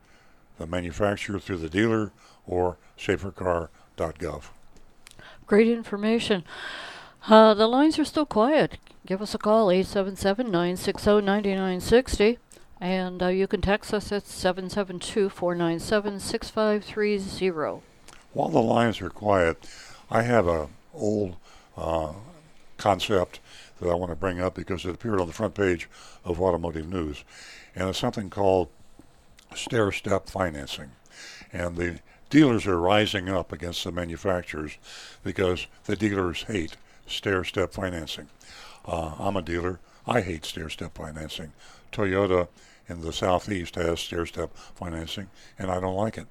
the manufacturer through the dealer, or safercar.gov. Great information. Uh, the lines are still quiet. Give us a call, 877 960 9960. And uh, you can text us at 772 497 6530. While the lines are quiet, I have a old uh, concept that I want to bring up because it appeared on the front page of Automotive News, and it's something called stair-step financing, and the dealers are rising up against the manufacturers because the dealers hate stair-step financing. Uh, I'm a dealer. I hate stair-step financing. Toyota in the southeast has stair-step financing, and I don't like it.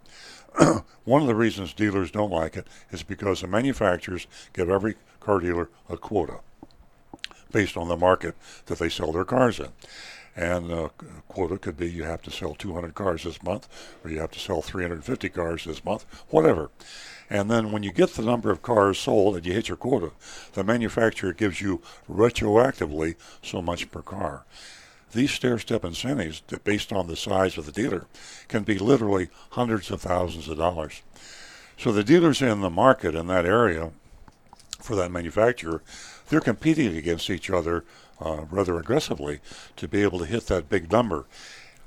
One of the reasons dealers don't like it is because the manufacturers give every car dealer a quota based on the market that they sell their cars in. And the quota could be you have to sell 200 cars this month, or you have to sell 350 cars this month, whatever. And then when you get the number of cars sold and you hit your quota, the manufacturer gives you retroactively so much per car. These stair-step incentives, based on the size of the dealer, can be literally hundreds of thousands of dollars. So the dealers in the market in that area for that manufacturer, they're competing against each other uh, rather aggressively to be able to hit that big number.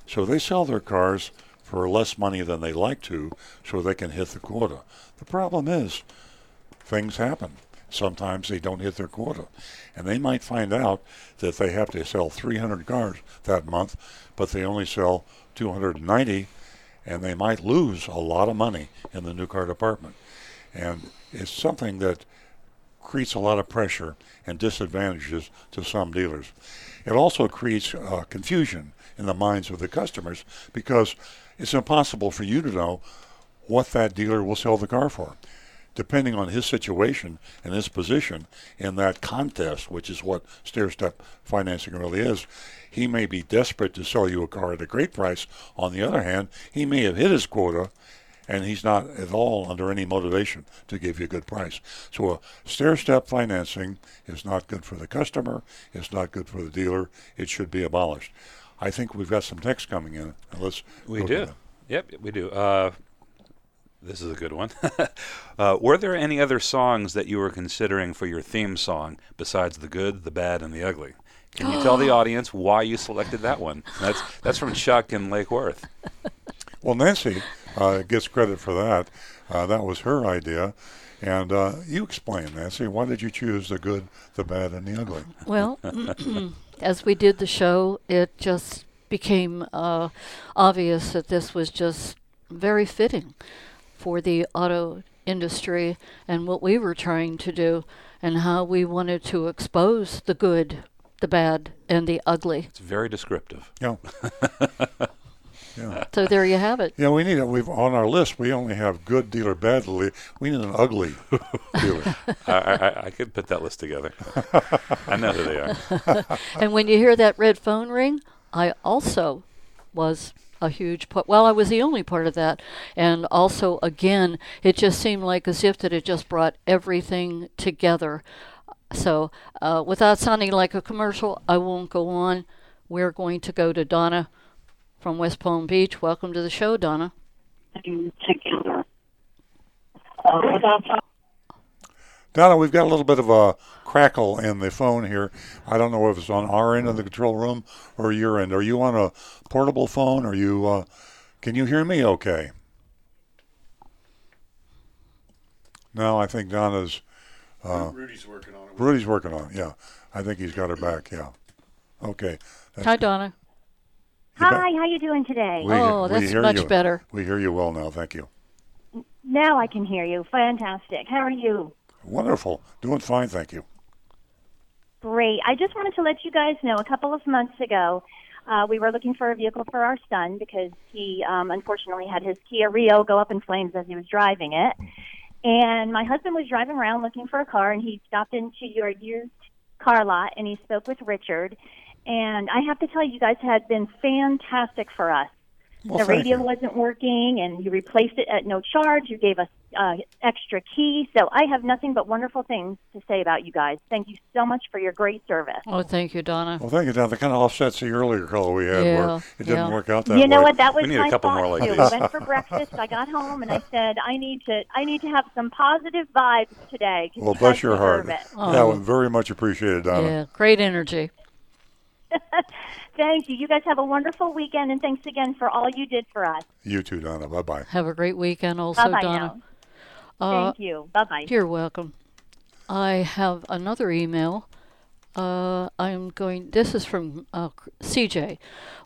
So they sell their cars for less money than they like to so they can hit the quota. The problem is things happen. Sometimes they don't hit their quota. And they might find out that they have to sell 300 cars that month, but they only sell 290, and they might lose a lot of money in the new car department. And it's something that creates a lot of pressure and disadvantages to some dealers. It also creates uh, confusion in the minds of the customers because it's impossible for you to know what that dealer will sell the car for. Depending on his situation and his position in that contest, which is what stair step financing really is, he may be desperate to sell you a car at a great price. On the other hand, he may have hit his quota and he's not at all under any motivation to give you a good price. So a stair-step financing is not good for the customer. It's not good for the dealer. It should be abolished. I think we've got some text coming in. Let's We do. Yep, we do. Uh, This is a good one. uh, were there any other songs that you were considering for your theme song besides the good, the bad, and the ugly? Can you tell the audience why you selected that one? That's that's from Chuck in Lake Worth. Well, Nancy uh, gets credit for that. Uh, that was her idea. And uh, you explain, Nancy, why did you choose the good, the bad, and the ugly? Well, as we did the show, it just became uh, obvious that this was just very fitting for the auto industry and what we were trying to do and how we wanted to expose the good, the bad, and the ugly. It's very descriptive. Yeah. yeah. So there you have it. Yeah, we need it. We've on our list. We only have good dealer, bad dealer. We need an ugly dealer. I, I, I could put that list together. I know who they are. and when you hear that red phone ring, I also was a huge part. Well, I was the only part of that, and also again, it just seemed like as if that it just brought everything together. So, uh, without sounding like a commercial, I won't go on. We're going to go to Donna from West Palm Beach. Welcome to the show, Donna. Together. Uh, without Donna, we've got a little bit of a crackle in the phone here. I don't know if it's on our end of the control room or your end. Are you on a portable phone? Are you? Uh, can you hear me? Okay. No, I think Donna's. Uh, Rudy's working on it. Rudy's working on it. Yeah, I think he's got her back. Yeah. Okay. That's Hi, Donna. Hi, how you doing today? We- Oh, we that's hear much you. better. We hear you well now. Thank you. Now I can hear you. Fantastic. How are you? Wonderful. Doing fine. Thank you. Great. I just wanted to let you guys know a couple of months ago, uh, we were looking for a vehicle for our son because he um, unfortunately had his Kia Rio go up in flames as he was driving it. And my husband was driving around looking for a car, and he stopped into your used car lot and he spoke with Richard. And I have to tell you, you guys had been fantastic for us. Well, the radio you. wasn't working, and you replaced it at no charge. You gave us uh, extra key. So I have nothing but wonderful things to say about you guys. Thank you so much for your great service. Oh, thank you, Donna. Well, thank you, Donna. That kind of offsets the earlier call we had Yeah, where it didn't yeah. work out that you know way. what? That was We need a my couple thought more like too. these. I went for breakfast. I got home and I said, I need to, I need to have some positive vibes today. Well, bless your heart. deserve it. That was very much appreciated, Donna. Yeah, great energy. Thank you. You guys have a wonderful weekend, and thanks again for all you did for us. You too, Donna. Bye bye. Have a great weekend, also, Bye-bye Donna. now. Uh, Thank you. Bye bye. You're welcome. I have another email. Uh, I'm going. This is from uh, CJ.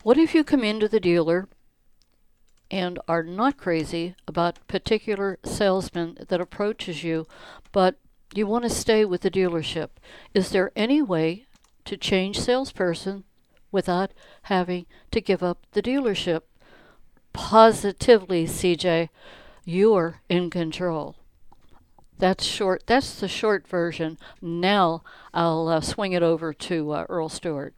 What if you come into the dealer and are not crazy about particular salesman that approaches you, but you want to stay with the dealership? Is there any way to change salesperson without having to give up the dealership? Positively, CJ, you're in control. That's short. That's the short version. Now I'll uh, swing it over to uh, Earl Stewart.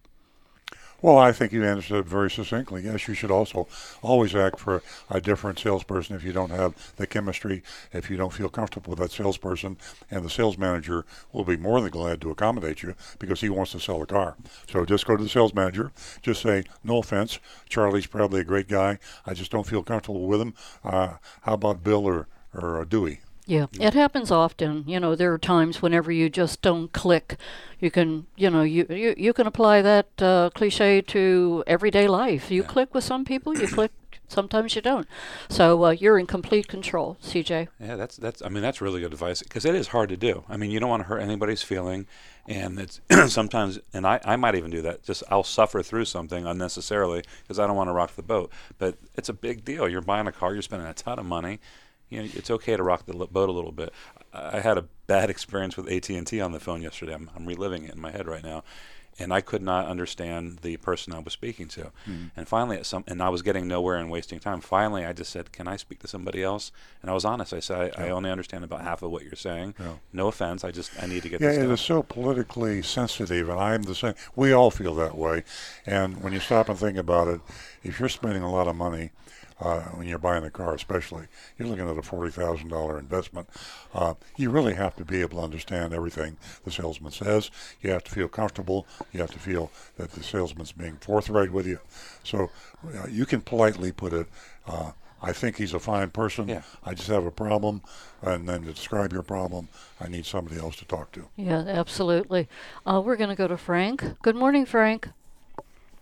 Well, I think you answered it very succinctly. Yes, you should also always act for a different salesperson if you don't have the chemistry, if you don't feel comfortable with that salesperson, and the sales manager will be more than glad to accommodate you because he wants to sell a car. So just go to the sales manager, just say, no offense, Charlie's probably a great guy. I just don't feel comfortable with him. Uh, how about Bill or, or Dewey? Yeah, it happens often. You know, there are times whenever you just don't click. You can, you know, you you, you can apply that uh, cliche to everyday life. You click with some people, you click. Sometimes you don't. So uh, you're in complete control, CJ. Yeah, that's that's. I mean, that's really good advice because it is hard to do. I mean, you don't want to hurt anybody's feeling, and it's sometimes, and I, I might even do that. Just I'll suffer through something unnecessarily because I don't want to rock the boat. But it's a big deal. You're buying a car. You're spending a ton of money. You know, it's okay to rock the boat a little bit. I had a bad experience with AT and T on the phone yesterday. I'm, I'm reliving it in my head right now, and I could not understand the person I was speaking to. Mhm. And finally, at some, and I was getting nowhere and wasting time. Finally, I just said, "Can I speak to somebody else?" And I was honest. I said, "I, I only understand about half of what you're saying. Yeah. No offense. I just I need to get Yeah, this it done." is so politically sensitive, and I'm the same. We all feel that way. And when you stop and think about it, if you're spending a lot of money uh, when you're buying a car, especially, you're looking at a forty thousand dollar investment. Uh, you really have to be able to understand everything the salesman says. You have to feel comfortable. You have to feel that the salesman's being forthright with you. So uh, you can politely put it. Uh, I think he's a fine person. Yeah. I just have a problem, and then to describe your problem, I need somebody else to talk to. Yeah, absolutely. Uh, we're going to go to Frank. Good morning, Frank.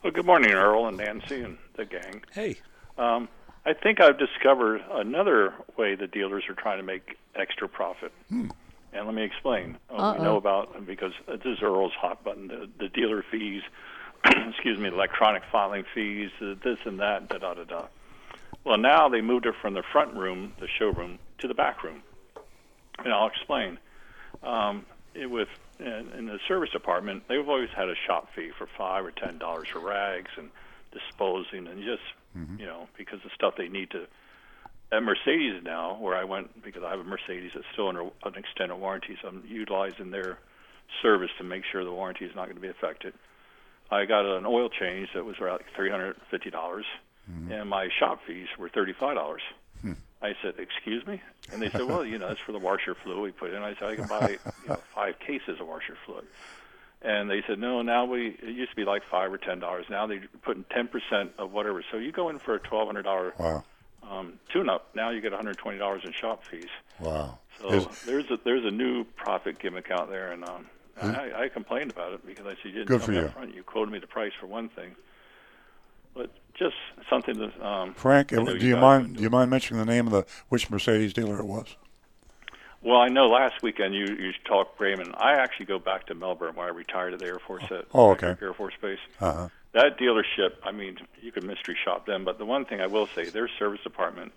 Well, good morning, Earl and Nancy and the gang. Hey. Um, I think I've discovered another way the dealers are trying to make extra profit. Hmm. And let me explain. Uh, we know about because this is Earl's hot button: the, the dealer fees, excuse me, electronic filing fees, this and that, da da da da. Well, now they moved it from the front room, the showroom, to the back room, and I'll explain. Um, it, with in, in the service department, they've always had a shop fee for five or ten dollars for rags and disposing and just mm-hmm. you know because the stuff they need to. At Mercedes now, where I went because I have a Mercedes that's still under an extended warranty, so I'm utilizing their service to make sure the warranty is not going to be affected. I got an oil change that was around three hundred fifty dollars, mm-hmm. and my shop fees were thirty five dollars. Hmm. I said, "Excuse me," and they said, "Well, you know, it's for the washer fluid we put in." I said, "I can buy you know, five cases of washer fluid." And they said, "No, now we it used to be like five or ten dollars. Now they're putting ten percent of whatever. So you go in for a twelve hundred dollar Wow. um, tune-up. Now you get one hundred twenty dollars in shop fees. Wow. So Is- there's a there's a new profit gimmick out there, and um, I, I complained about it because I said you didn't Good tell for me you. up front. You quoted me the price for one thing, but just something to um, Frank, do you guys mind do you mind mentioning the name of the which Mercedes dealer it was? Well, I know last weekend you you talked Raymond. I actually go back to Melbourne where I retired at the Air Force at Oh, okay. Air Force Base. Uh-huh. That dealership, I mean, you could mystery shop them, but the one thing I will say, their service department,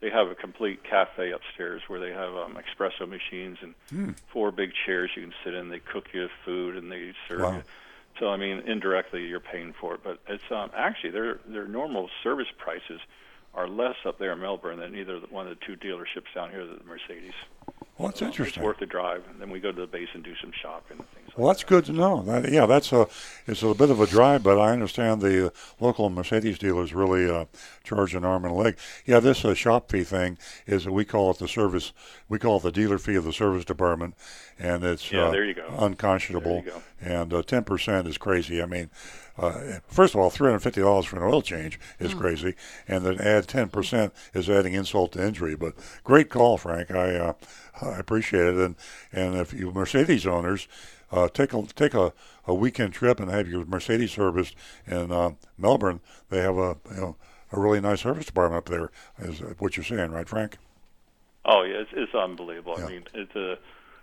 they have a complete cafe upstairs where they have um, espresso machines and Hmm. four big chairs you can sit in. They cook you food and they serve Wow. you. So I mean, indirectly you're paying for it, but it's um, actually their their normal service prices are less up there in Melbourne than either one of the two dealerships down here, the Mercedes. Well, that's So interesting. It's worth the drive. And then we go to the base and do some shopping and things. Well, that's good to know. That, yeah, that's a it's a bit of a drive, but I understand the uh, local Mercedes dealers really uh, charge an arm and a leg. Yeah, this uh, shop fee thing is we call it the service. We call it the dealer fee of the service department, and it's Yeah, uh, there you go. unconscionable. There you And uh, ten percent is crazy. I mean, uh, first of all, three hundred fifty dollars for an oil change is Hmm. crazy, and then add ten percent is adding insult to injury. But great call, Frank. I uh, I appreciate it. And and if you Mercedes owners, uh, take a take a, a weekend trip and have your Mercedes serviced in uh, Melbourne. They have a you know a really nice service department up there. Is what you're saying, right, Frank? Oh yeah, it's, it's unbelievable. I mean, it's a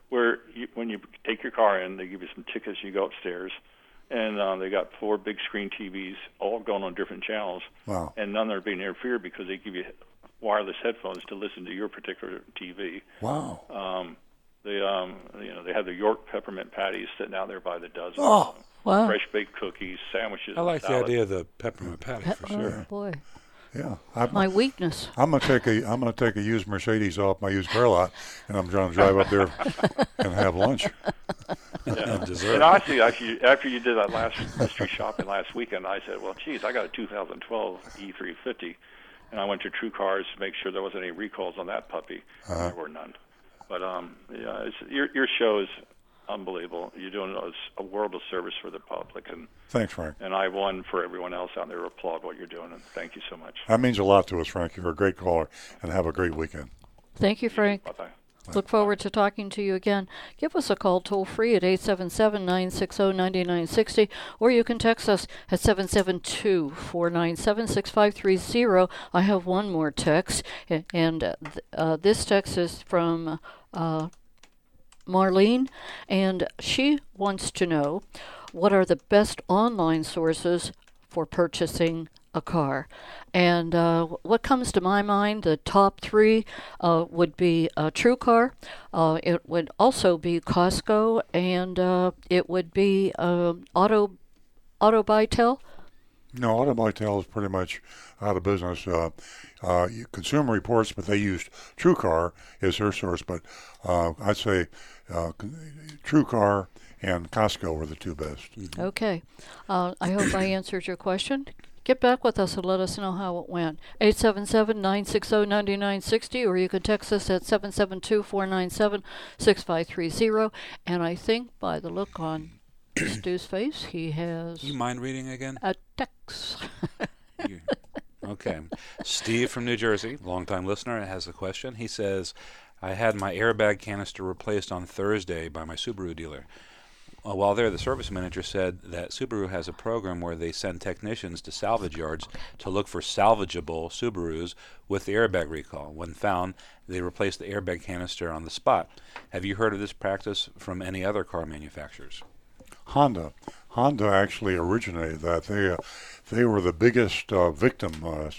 where you, when you take your car in, they give you some tickets. You go upstairs, and um, they got four big screen TVs, all going on different channels, Wow. and none are being interfered because they give you wireless headphones to listen to your particular TV. Wow. Um, they um, you know they have the York peppermint patties sitting out there by the dozen. Oh, wow. Fresh baked cookies, sandwiches. I like the idea of the peppermint patty for sure. Oh, sure. boy. Yeah, I'm, My weakness. I'm gonna take a I'm gonna take a used Mercedes off my used car lot, and I'm gonna drive up there and have lunch. Yeah. dessert. And honestly, after you, after you did that last mystery shopping last weekend, I said, "Well, geez, I got a 2012 E350," and I went to True Cars to make sure there wasn't any recalls on that puppy. Uh-huh. There were none. But um, yeah, it's, your your show is unbelievable. You're doing a, a world of service for the public, and Thanks, Frank. and I won for everyone else out there. Applaud what you're doing, and thank you so much. That means a lot to us, Frank. You're a great caller, and have a great weekend. Thank you, Frank. Bye bye. Look forward to talking to you again. Give us a call toll free at 877 960 9960, or you can text us at 772 497 6530. I have one more text, and uh, uh, this text is from uh, Marlene, and she wants to know what are the best online sources for purchasing a car. And uh, what comes to my mind, the top three uh, would be uh, TrueCar, uh, it would also be Costco, and uh, it would be uh, Auto Autobytel. No, Auto Automotel is pretty much out of business. Uh, uh, Consumer Reports, but they used TrueCar as their source. But I'd say uh, TrueCar and Costco were the two best. Okay. Uh, I hope I answered your question. Get back with us and let us know how it went. 877-960-9960 or you can text us at 772-497-6530. And I think by the look on Stu's face, he has You mind reading again? a text. Okay. Steve from New Jersey, longtime listener, has a question. He says, I had my airbag canister replaced on Thursday by my Subaru dealer. Uh, while there, the service manager said that Subaru has a program where they send technicians to salvage yards to look for salvageable Subarus with the airbag recall. When found, they replace the airbag canister on the spot. Have you heard of this practice from any other car manufacturers? Honda. Honda actually originated that. They uh, they were the biggest uh, victim, uh,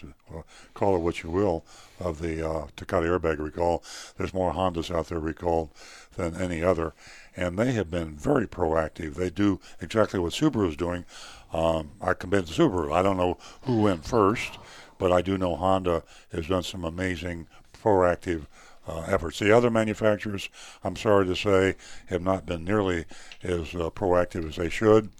call it what you will, of the uh, Takata airbag recall. There's more Hondas out there recalled than any other, and they have been very proactive. They do exactly what Subaru is doing. Um, I commend Subaru. I don't know who went first, but I do know Honda has done some amazing proactive uh, efforts. The other manufacturers, I'm sorry to say, have not been nearly as uh, proactive as they should,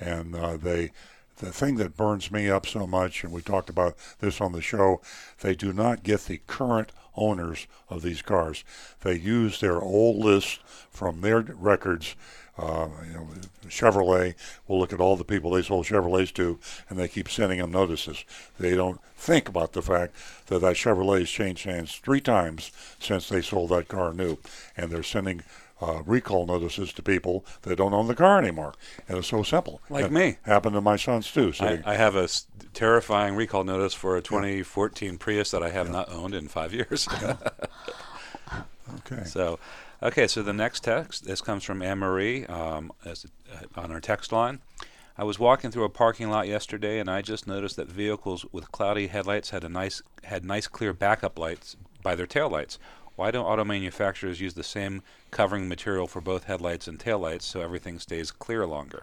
and uh, they. The thing that burns me up so much, and we talked about this on the show, they do not get the current owners of these cars. They use their old list from their records. Uh, you know, Chevrolet will look at all the people they sold Chevrolets to, and they keep sending them notices. They don't think about the fact that that Chevrolet has changed hands three times since they sold that car new, and they're sending uh, recall notices to people that don't own the car anymore. And it's so simple. Like It me. Happened to my sons too. I, I have a s- terrifying recall notice for a 2014 Prius that I have not owned in five years. okay. So, okay. So the next text this comes from Anne Marie um, as, uh, on our text line. I was walking through a parking lot yesterday, and I just noticed that vehicles with cloudy headlights had a nice had nice clear backup lights by their taillights. Why don't auto manufacturers use the same covering material for both headlights and taillights so everything stays clear longer?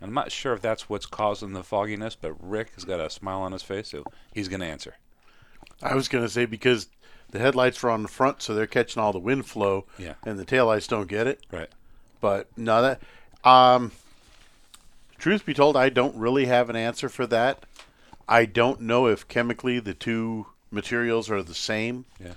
I'm not sure if that's what's causing the fogginess, but Rick has got a smile on his face, so he's going to answer. I was going to say because the headlights are on the front, so they're catching all the wind flow, Yeah. and the taillights don't get it. Right. But no, that um, truth be told, I don't really have an answer for that. I don't know if chemically the two materials are the same. Yeah.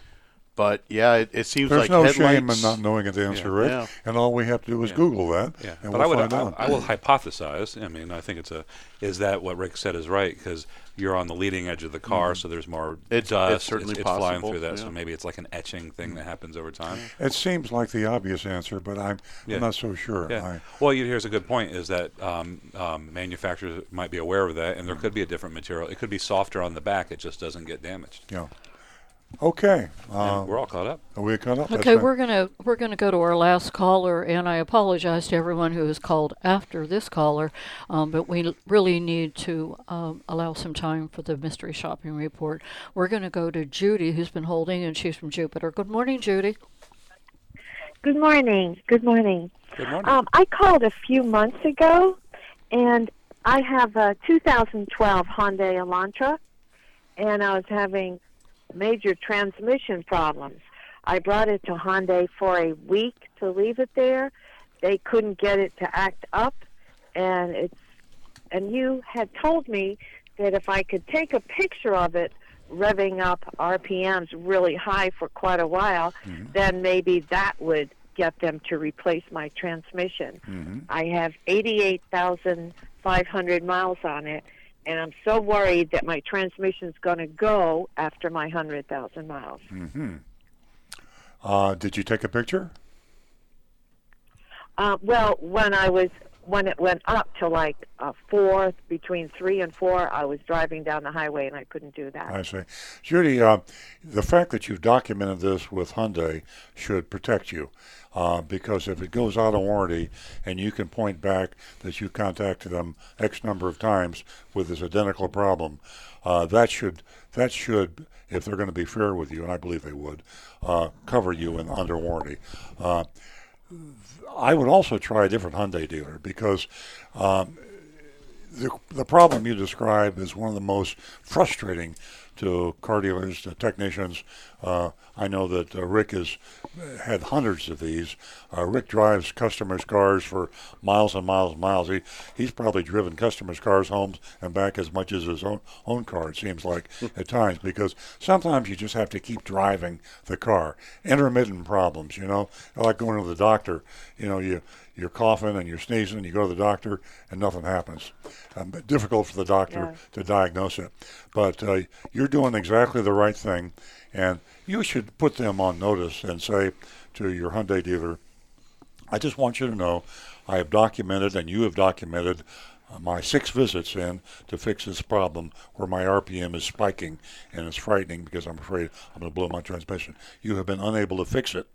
But yeah, it, it seems There's like no headlights, shame in not knowing the answer, Rick. Yeah. And all we have to do is Yeah. Google that, Yeah, and but we'll I would find I, out. I will hypothesize. I mean, I think it's a is that what Rick said is right because you're on the leading edge of the car, Mhm. so there's more It's- it's certainly it's, flying possible, through that, yeah. so maybe it's like an etching thing that happens over time. It seems like the obvious answer, but I'm, Yeah. I'm not so sure. Yeah. I, Well, you, here's a good point: is that um, um, manufacturers might be aware of that, and there could be a different material. It could be softer on the back; it just doesn't get damaged. yeah. Okay. Uh, we're all caught up. Are we caught up? Okay, fine. we're gonna we're gonna go to our last caller, and I apologize to everyone who has called after this caller, um, but we l- really need to um, allow some time for the mystery shopping report. We're gonna go to Judy, who's been holding, and she's from Jupiter. Good morning, Judy. Good morning. Good morning. Good morning. Um, I called a few months ago, and I have a 2012 Hyundai Elantra, and I was having major transmission problems. I brought it to Hyundai for a week to leave it there. They couldn't get it to act up, and it's and you had told me that if I could take a picture of it revving up RPMs really high for quite a while, then maybe that would get them to replace my transmission. Mm-hmm. I have 88,500 miles on it, and I'm so worried that my transmission's going to go after my 100,000 miles. hmm Uh, did you take a picture? Uh, well, when I was when it went up to like uh, four, between three and four, I was driving down the highway and I couldn't do that. I see. Judy, uh, the fact that you've documented this with Hyundai should protect you. Uh, because if it goes out of warranty and you can point back that you contacted them X number of times with this identical problem, uh, that should that should, if they're going to be fair with you, and I believe they would, uh, cover you in under warranty. I would also try a different Hyundai dealer because um, the, the problem you describe is one of the most frustrating to car dealers, to technicians. Uh, I know that uh, Rick has had hundreds of these. Uh, Rick drives customers' cars for miles and miles and miles. He he's probably driven customers' cars home and back as much as his own own car. It seems like at times because sometimes you just have to keep driving the car. Intermittent problems, you know, like going to the doctor. You know, you you're coughing and you're sneezing, and you go to the doctor and nothing happens. Um, difficult for the doctor Yeah. to diagnose it. But uh, you're doing exactly the right thing, and you should put them on notice and say to your Hyundai dealer, I just want you to know I have documented and you have documented my six visits in to fix this problem where my RPM is spiking and it's frightening because I'm afraid I'm going to blow my transmission. You have been unable to fix it.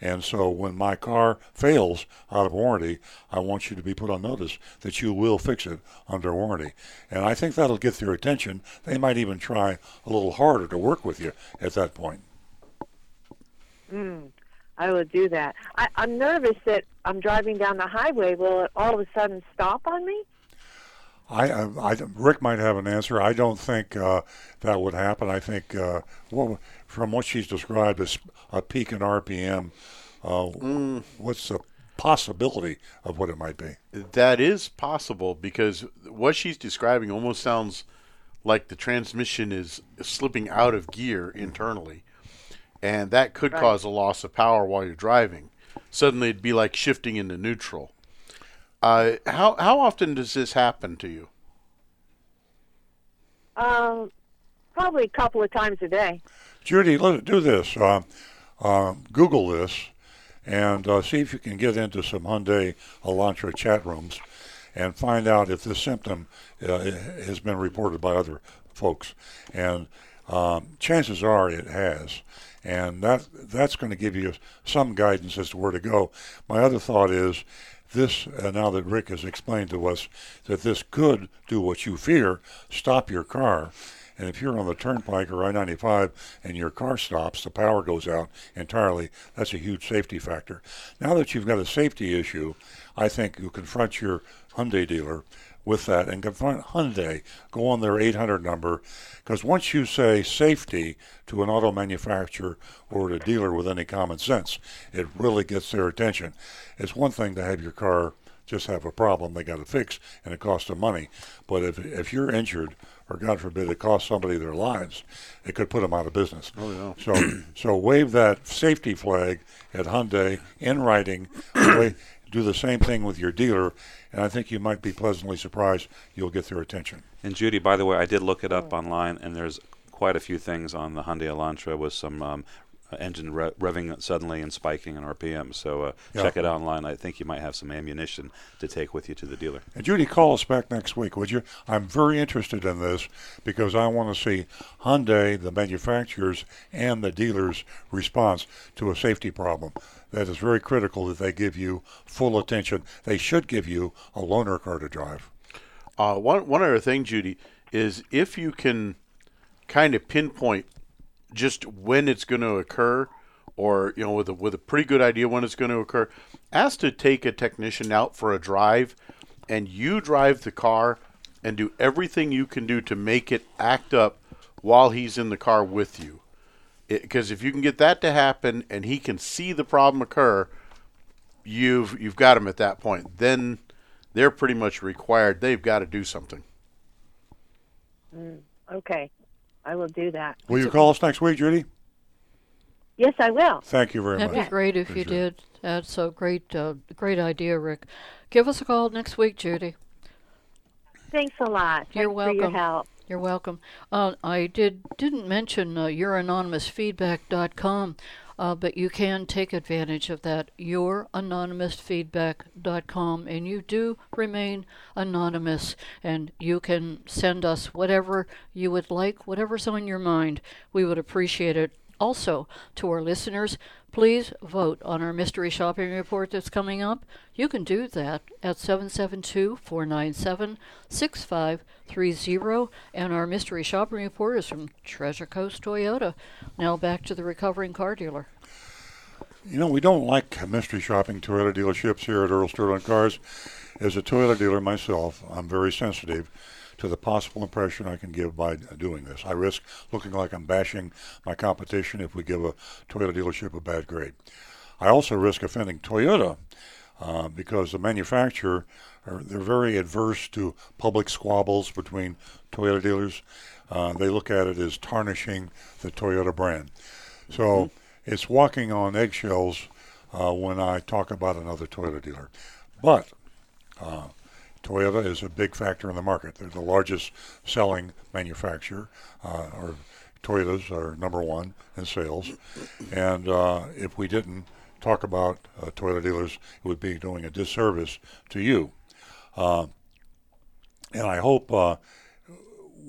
And so when my car fails out of warranty, I want you to be put on notice that you will fix it under warranty. And I think that'll get their attention. They might even try a little harder to work with you at that point. Mm, I will do that. I, I'm nervous that I'm driving down the highway. Will it all of a sudden stop on me? I, I, I- Rick might have an answer. I don't think uh, that would happen. I think, uh, well, from what she's described as a peak in RPM, uh, what's the possibility of what it might be? That is possible because what she's describing almost sounds like the transmission is slipping out of gear internally. And that could Right. cause a loss of power while you're driving. Suddenly it'd be like shifting into neutral. Uh, how, how often does this happen to you? Um, probably a couple of times a day. Judy, let's do this. Uh, uh, Google this and uh, see if you can get into some Hyundai Elantra chat rooms and find out if this symptom uh, has been reported by other folks. And um, chances are it has. And that that's going to give you some guidance as to where to go. My other thought is this, uh, now that Rick has explained to us that this could do what you fear, stop your car. And if you're on the turnpike or I-95 and your car stops, the power goes out entirely. That's a huge safety factor. Now that you've got a safety issue, I think you confront your Hyundai dealer with that and confront Hyundai. Go on their 800 number because once you say safety to an auto manufacturer or to a dealer with any common sense, it really gets their attention. It's one thing to have your car just have a problem they got to fix and it costs them money. But if, if you're injured or God forbid it costs somebody their lives, it could put them out of business. Oh, yeah. So so wave that safety flag at Hyundai in writing. Wa- Do the same thing with your dealer, and I think you might be pleasantly surprised you'll get their attention. And Judy, by the way, I did look it up online, and there's quite a few things on the Hyundai Elantra with some um, engine re- revving suddenly and spiking in RPM. So uh, Yeah. check it out online. I think you might have some ammunition to take with you to the dealer. And Judy, call us back next week, would you? I'm very interested in this because I want to see Hyundai, the manufacturers, and the dealers' response to a safety problem. That is very critical that they give you full attention. They should give you a loaner car to drive. Uh, one one other thing, Judy, is if you can kind of pinpoint just when it's going to occur, or you know, with a with a pretty good idea when it's going to occur, ask to take a technician out for a drive, and you drive the car and do everything you can do to make it act up while he's in the car with you. Because if you can get that to happen and he can see the problem occur, you've you've got him at that point. Then they're pretty much required. They've got to do something. Mm, okay, I will do that. Will you call us next week, Judy? Yes, I will. Thank you very much. That'd be great if you Appreciate it. did. That's a great, uh, great idea, Rick. Give us a call next week, Judy. Thanks a lot. You're Thanks welcome. For your help. You're welcome. Uh, I did didn't mention uh, youranonymousfeedback.com, uh, but you can take advantage of that. Youranonymousfeedback.com, and you do remain anonymous, and you can send us whatever you would like, whatever's on your mind. We would appreciate it. Also, to our listeners, please vote on our mystery shopping report that's coming up. You can do that at 772 497 6530. And our mystery shopping report is from Treasure Coast Toyota. Now back to the recovering car dealer. You know, we don't like mystery shopping Toyota dealerships here at Earl Stewart on Cars. As a Toyota dealer myself, I'm very sensitive to the possible impression I can give by doing this. I risk looking like I'm bashing my competition if we give a Toyota dealership a bad grade. I also risk offending Toyota uh, because the manufacturer are they're very adverse to public squabbles between Toyota dealers. Uh, they look at it as tarnishing the Toyota brand. So mm-hmm. it's walking on eggshells uh, when I talk about another Toyota dealer. But uh, Toyota is a big factor in the market. They're the largest selling manufacturer, uh, or Toyotas are number one in sales. And uh, if we didn't talk about uh, Toyota dealers, it would be doing a disservice to you. Uh, and I hope uh,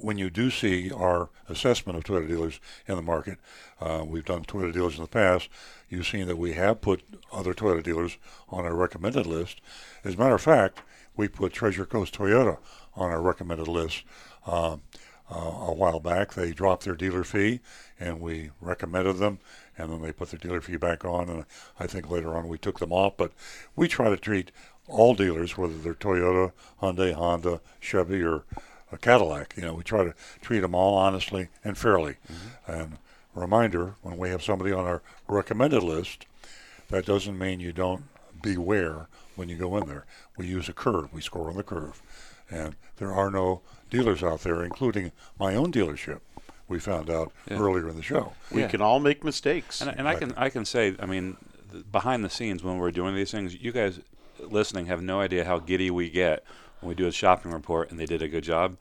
when you do see our assessment of Toyota dealers in the market, uh, we've done Toyota dealers in the past. You've seen that we have put other Toyota dealers on our recommended list. As a matter of fact, we put Treasure Coast Toyota on our recommended list uh, uh, a while back. They dropped their dealer fee, and we recommended them, and then they put their dealer fee back on, and I think later on we took them off. But we try to treat all dealers, whether they're Toyota, Hyundai, Honda, Chevy, or a Cadillac. You know, we try to treat them all honestly and fairly. Mm-hmm. And reminder, when we have somebody on our recommended list, that doesn't mean you don't beware when you go in there. We use a curve. We score on the curve. And there are no dealers out there, including my own dealership. We found out yeah. earlier in the show. We yeah. can all make mistakes. And, and I can I can say, I mean, behind the scenes when we're doing these things, you guys listening have no idea how giddy we get when we do a shopping report and they did a good job.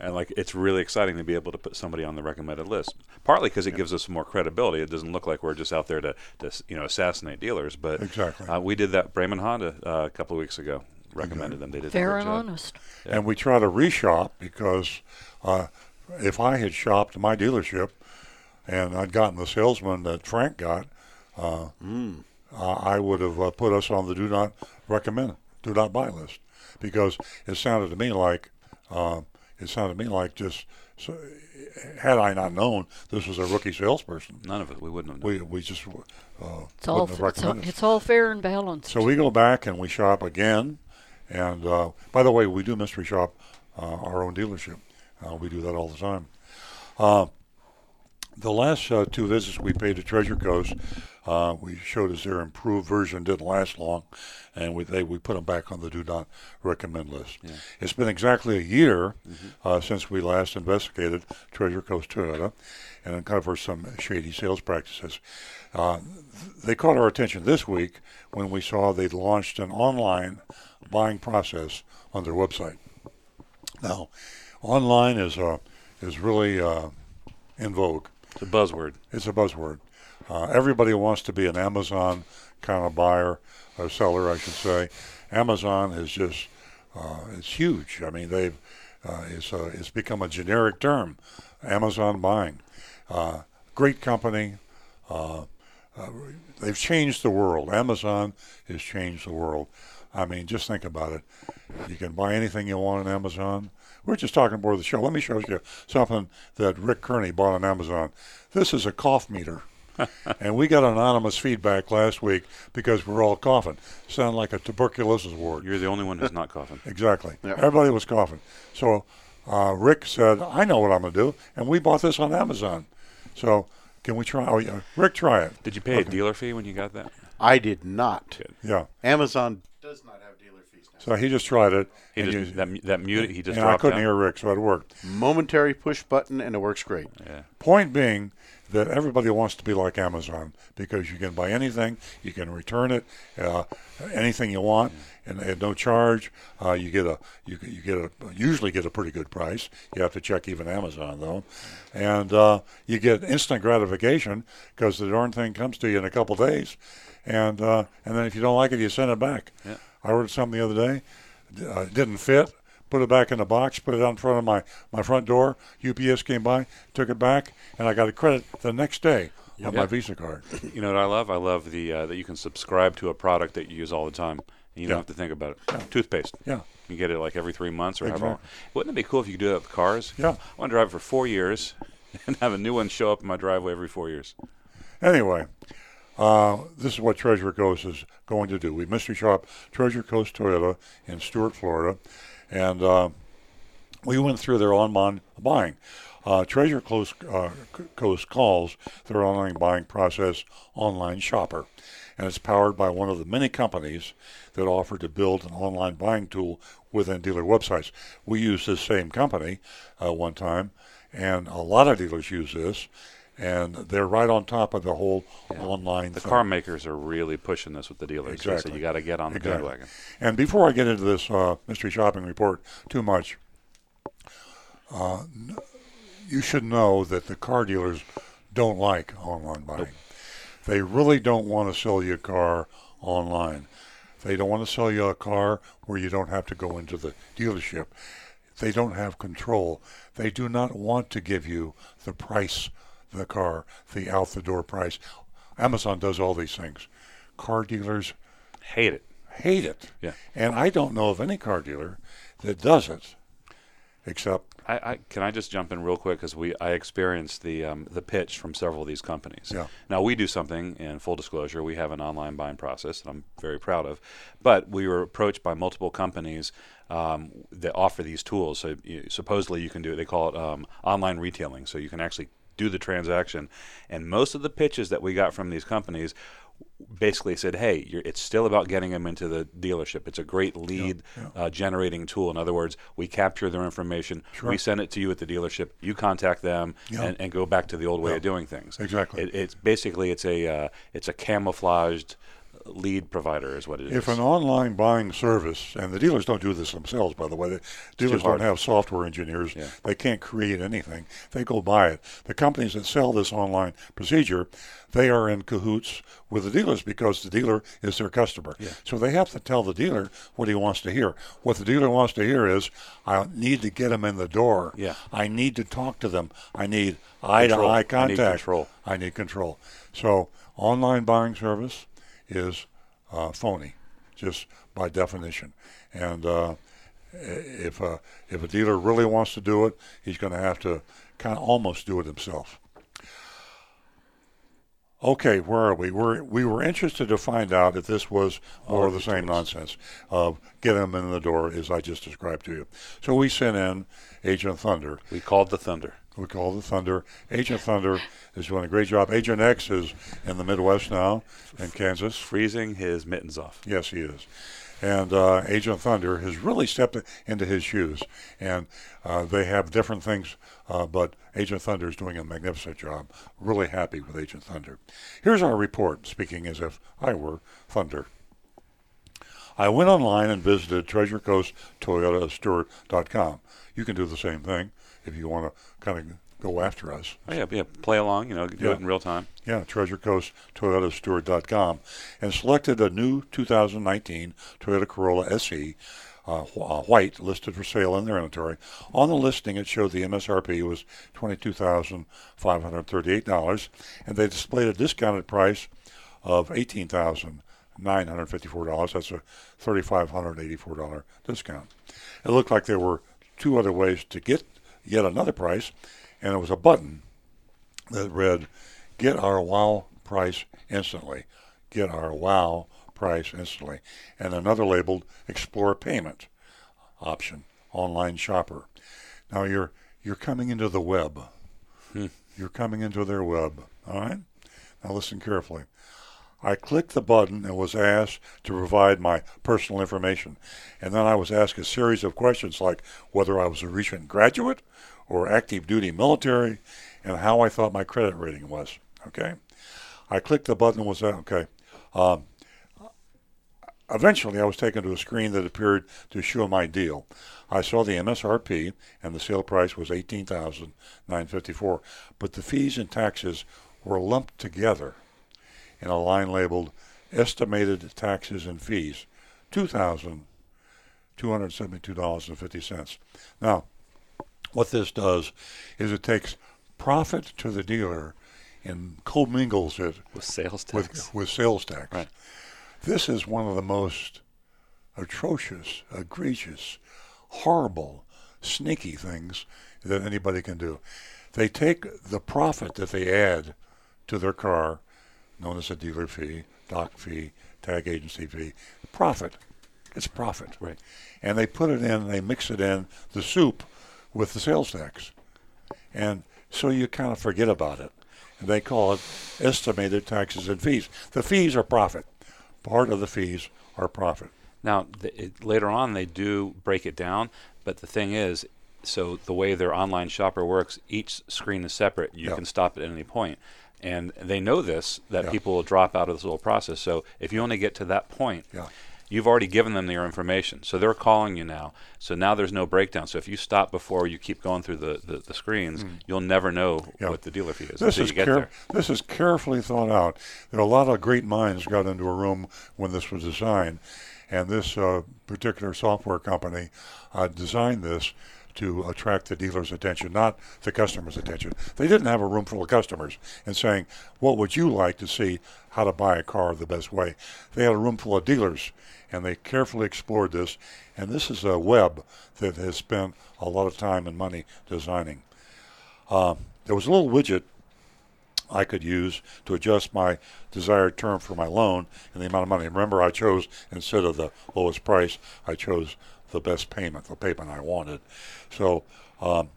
And like it's really exciting to be able to put somebody on the recommended list. Partly because it gives us more credibility. It doesn't look like we're just out there to, to you know assassinate dealers. But exactly, uh, we did that. Bremen Honda uh, a couple of weeks ago recommended them. They did fair and honest. Yeah. And we try to reshop because uh, if I had shopped my dealership and I'd gotten the salesman that Frank got, mm. I would have uh, put us on the do not recommend, do not buy list because it sounded to me like uh, it sounded to me like just so, had I not known this was a rookie salesperson, none of it we wouldn't have. Known. We we just uh, it's all it's all, it's all fair and balanced. So we go back and we shop again, and uh, by the way, we do mystery shop uh, our own dealership. Uh, we do that all the time. Uh, the last uh, two visits we paid to Treasure Coast, uh, we showed us their improved version didn't last long, and we they, we put them back on the do not recommend list. Yeah. It's been exactly a year mm-hmm. uh, since we last investigated Treasure Coast Toyota and uncovered some shady sales practices. Uh, they caught our attention this week when we saw they'd launched an online buying process on their website. Now, online is uh, is really uh, in vogue. It's a buzzword. It's a buzzword. Uh, everybody wants to be an Amazon kind of buyer or seller, I should say. Amazon is just uh, it's huge. I mean, they've uh, it's uh, it's become a generic term. Amazon buying, uh, great company. Uh, they've changed the world. Amazon has changed the world. I mean, just think about it. You can buy anything you want on Amazon. We're just talking before the show. Let me show you something that Rick Kearney bought on Amazon. This is a cough meter. and we got anonymous feedback last week because we're all coughing. Sound like a tuberculosis ward. You're the only one who's not coughing. exactly. Yeah. Everybody was coughing. So uh, Rick said, "I know what I'm going to do," and we bought this on Amazon. So can we try? Oh, yeah. Rick, try it. Did you pay okay. a dealer fee when you got that? I did not. Good. Yeah. Amazon does not have dealer fees. Now. So he just tried it. He just, you, that, that muted. He just and I couldn't hear Rick, so it worked. Momentary push button, and it works great. Yeah. Point being that everybody wants to be like Amazon because you can buy anything, you can return it, uh, anything you want, and at no charge. Uh, you get a you, you get a usually get a pretty good price. You have to check even Amazon though, and uh, you get instant gratification because the darn thing comes to you in a couple days, and uh, and then if you don't like it, you send it back. Yeah. I ordered something the other day, uh, didn't fit put it back in the box, put it out in front of my, my front door. UPS came by, took it back, and I got a credit the next day on my Visa card. You know what I love? I love the uh, that you can subscribe to a product that you use all the time, and you don't have to think about it. Yeah. Toothpaste. Yeah. You get it like every three months or exactly. however. Wouldn't it be cool if you could do that with cars? Yeah. I want to drive for four years and have a new one show up in my driveway every four years. Anyway, uh, this is what Treasure Coast is going to do. We mystery shop Treasure Coast Toyota in Stuart, Florida. And uh, we went through their online buying. Uh, Treasure Coast, uh, Coast calls their online buying process Online Shopper, and it's powered by one of the many companies that offer to build an online buying tool within dealer websites. We used this same company uh, one time, and a lot of dealers use this, and they're right on top of the whole online. The thing. car makers are really pushing this with the dealers. Exactly. you got to get on the Exactly. bandwagon. And before I get into this uh, mystery shopping report too much, uh, you should know that the car dealers don't like online buying. They really don't want to sell you a car online. They don't want to sell you a car where you don't have to go into the dealership. They don't have control. They do not want to give you the price the car, the out the door price. Amazon does all these things. Car dealers hate it. Hate it. Yeah. And I don't know of any car dealer that does it, except I, I can I just jump in real quick because we I experienced the um, the pitch from several of these companies. Yeah. Now we do something in full disclosure. We have an online buying process that I'm very proud of, but we were approached by multiple companies um, that offer these tools. So you, supposedly you can do it. They call it um, online retailing. So you can actually do the transaction, and most of the pitches that we got from these companies basically said, "Hey, you're, it's still about getting them into the dealership. It's a great lead Uh, generating tool. In other words, we capture their information, Sure. we send it to you at the dealership, you contact them, Yeah. and, and go back to the old way Yeah. of doing things. Exactly. It, it's basically it's a uh, it's a camouflaged lead provider, is what it is. if an online buying service, and the dealers don't do this themselves, by the way, the dealers don't have software engineers. Yeah. They can't create anything. They go buy it. The companies that sell this online procedure, they are in cahoots with the dealers because the dealer is their customer. Yeah. So they have to tell the dealer what he wants to hear. What the dealer wants to hear is, I need to get them in the door. Yeah. I need to talk to them. I need eye to Control. I need contact. control. I need control. So online buying service is uh, phony, just by definition. And uh, if a if a dealer really wants to do it, he's going to have to kind of almost do it himself. Okay, where are we? We're, we were interested to find out if this was more of the same nonsense of get them in the door as I just described to you. So we sent in Agent Thunder. We called the Thunder. We called the Thunder. Agent Thunder is doing a great job. Agent X is in the Midwest now, in Kansas. Freezing his mittens off. Yes, he is. And uh, Agent Thunder has really stepped into his shoes. And uh, they have different things, uh, but Agent Thunder is doing a magnificent job. Really happy with Agent Thunder. Here's our report, speaking as if I were Thunder. I went online and visited Treasure Coast TreasureCoastToyotaStuart.com. You can do the same thing if you want to kind of go after us. Oh, yeah, yeah, play along. You know, do Yeah. it in real time. Yeah, Treasure Coast TreasureCoastToyotaStuart.com, and selected a new 2019 Toyota Corolla SE, uh, uh, white, listed for sale in their inventory. On the listing, it showed the MSRP was $22,538, and they displayed a discounted price of $18,954. That's a $3,584 discount. It looked like there were two other ways to get yet another price, and it was a button that read, Get our wow price instantly. Get our wow price instantly. And another labeled Explore Payment option, online shopper. Now you're you're coming into the web. You're coming into their web. All right? Now listen carefully. I clicked the button and was asked to provide my personal information. And then I was asked a series of questions like whether I was a recent graduate or active duty military and how I thought my credit rating was. Okay? I clicked the button and was uh, okay. Um, eventually, I was taken to a screen that appeared to show my deal. I saw the MSRP and the sale price was eighteen thousand nine fifty four, but the fees and taxes were lumped together in a line labeled estimated taxes and fees, two thousand two hundred seventy-two dollars and fifty cents. Now, what this does is it takes profit to the dealer and commingles it With sales with, tax. with sales tax. Right. This is one of the most atrocious, egregious, horrible, sneaky things that anybody can do. They take the profit that they add to their car, known as a dealer fee, dock fee, tag agency fee, profit. It's profit. Right. And they put it in, and they mix it in the soup with the sales tax. And so you kind of forget about it. And they call it estimated taxes and fees. The fees are profit. Part of the fees are profit. Now, th- it, later on, they do break it down, but the thing is, so the way their online shopper works, each screen is separate. You Yeah. can stop at any point. And they know this, that Yeah. people will drop out of this little process. So if you only get to that point, Yeah. You've already given them your information. So they're calling you now. So now there's no breakdown. So if you stop before you keep going through the, the, the screens, you'll never know Mm. Yeah. what the dealer fee is This until is you get care- there. this is carefully thought out. There are a lot of great minds got into a room when this was designed, and this uh, particular software company uh, designed this to attract the dealer's attention, not the customer's attention. They didn't have a room full of customers and saying, "What would you like to see? How to buy a car the best way?" They had a room full of dealers, and they carefully explored this. And this is a web that has spent a lot of time and money designing. Uh, there was a little widget I could use to adjust my desired term for my loan and the amount of money. Remember, I chose instead of the lowest price, I chose the best payment, the payment I wanted. So, um,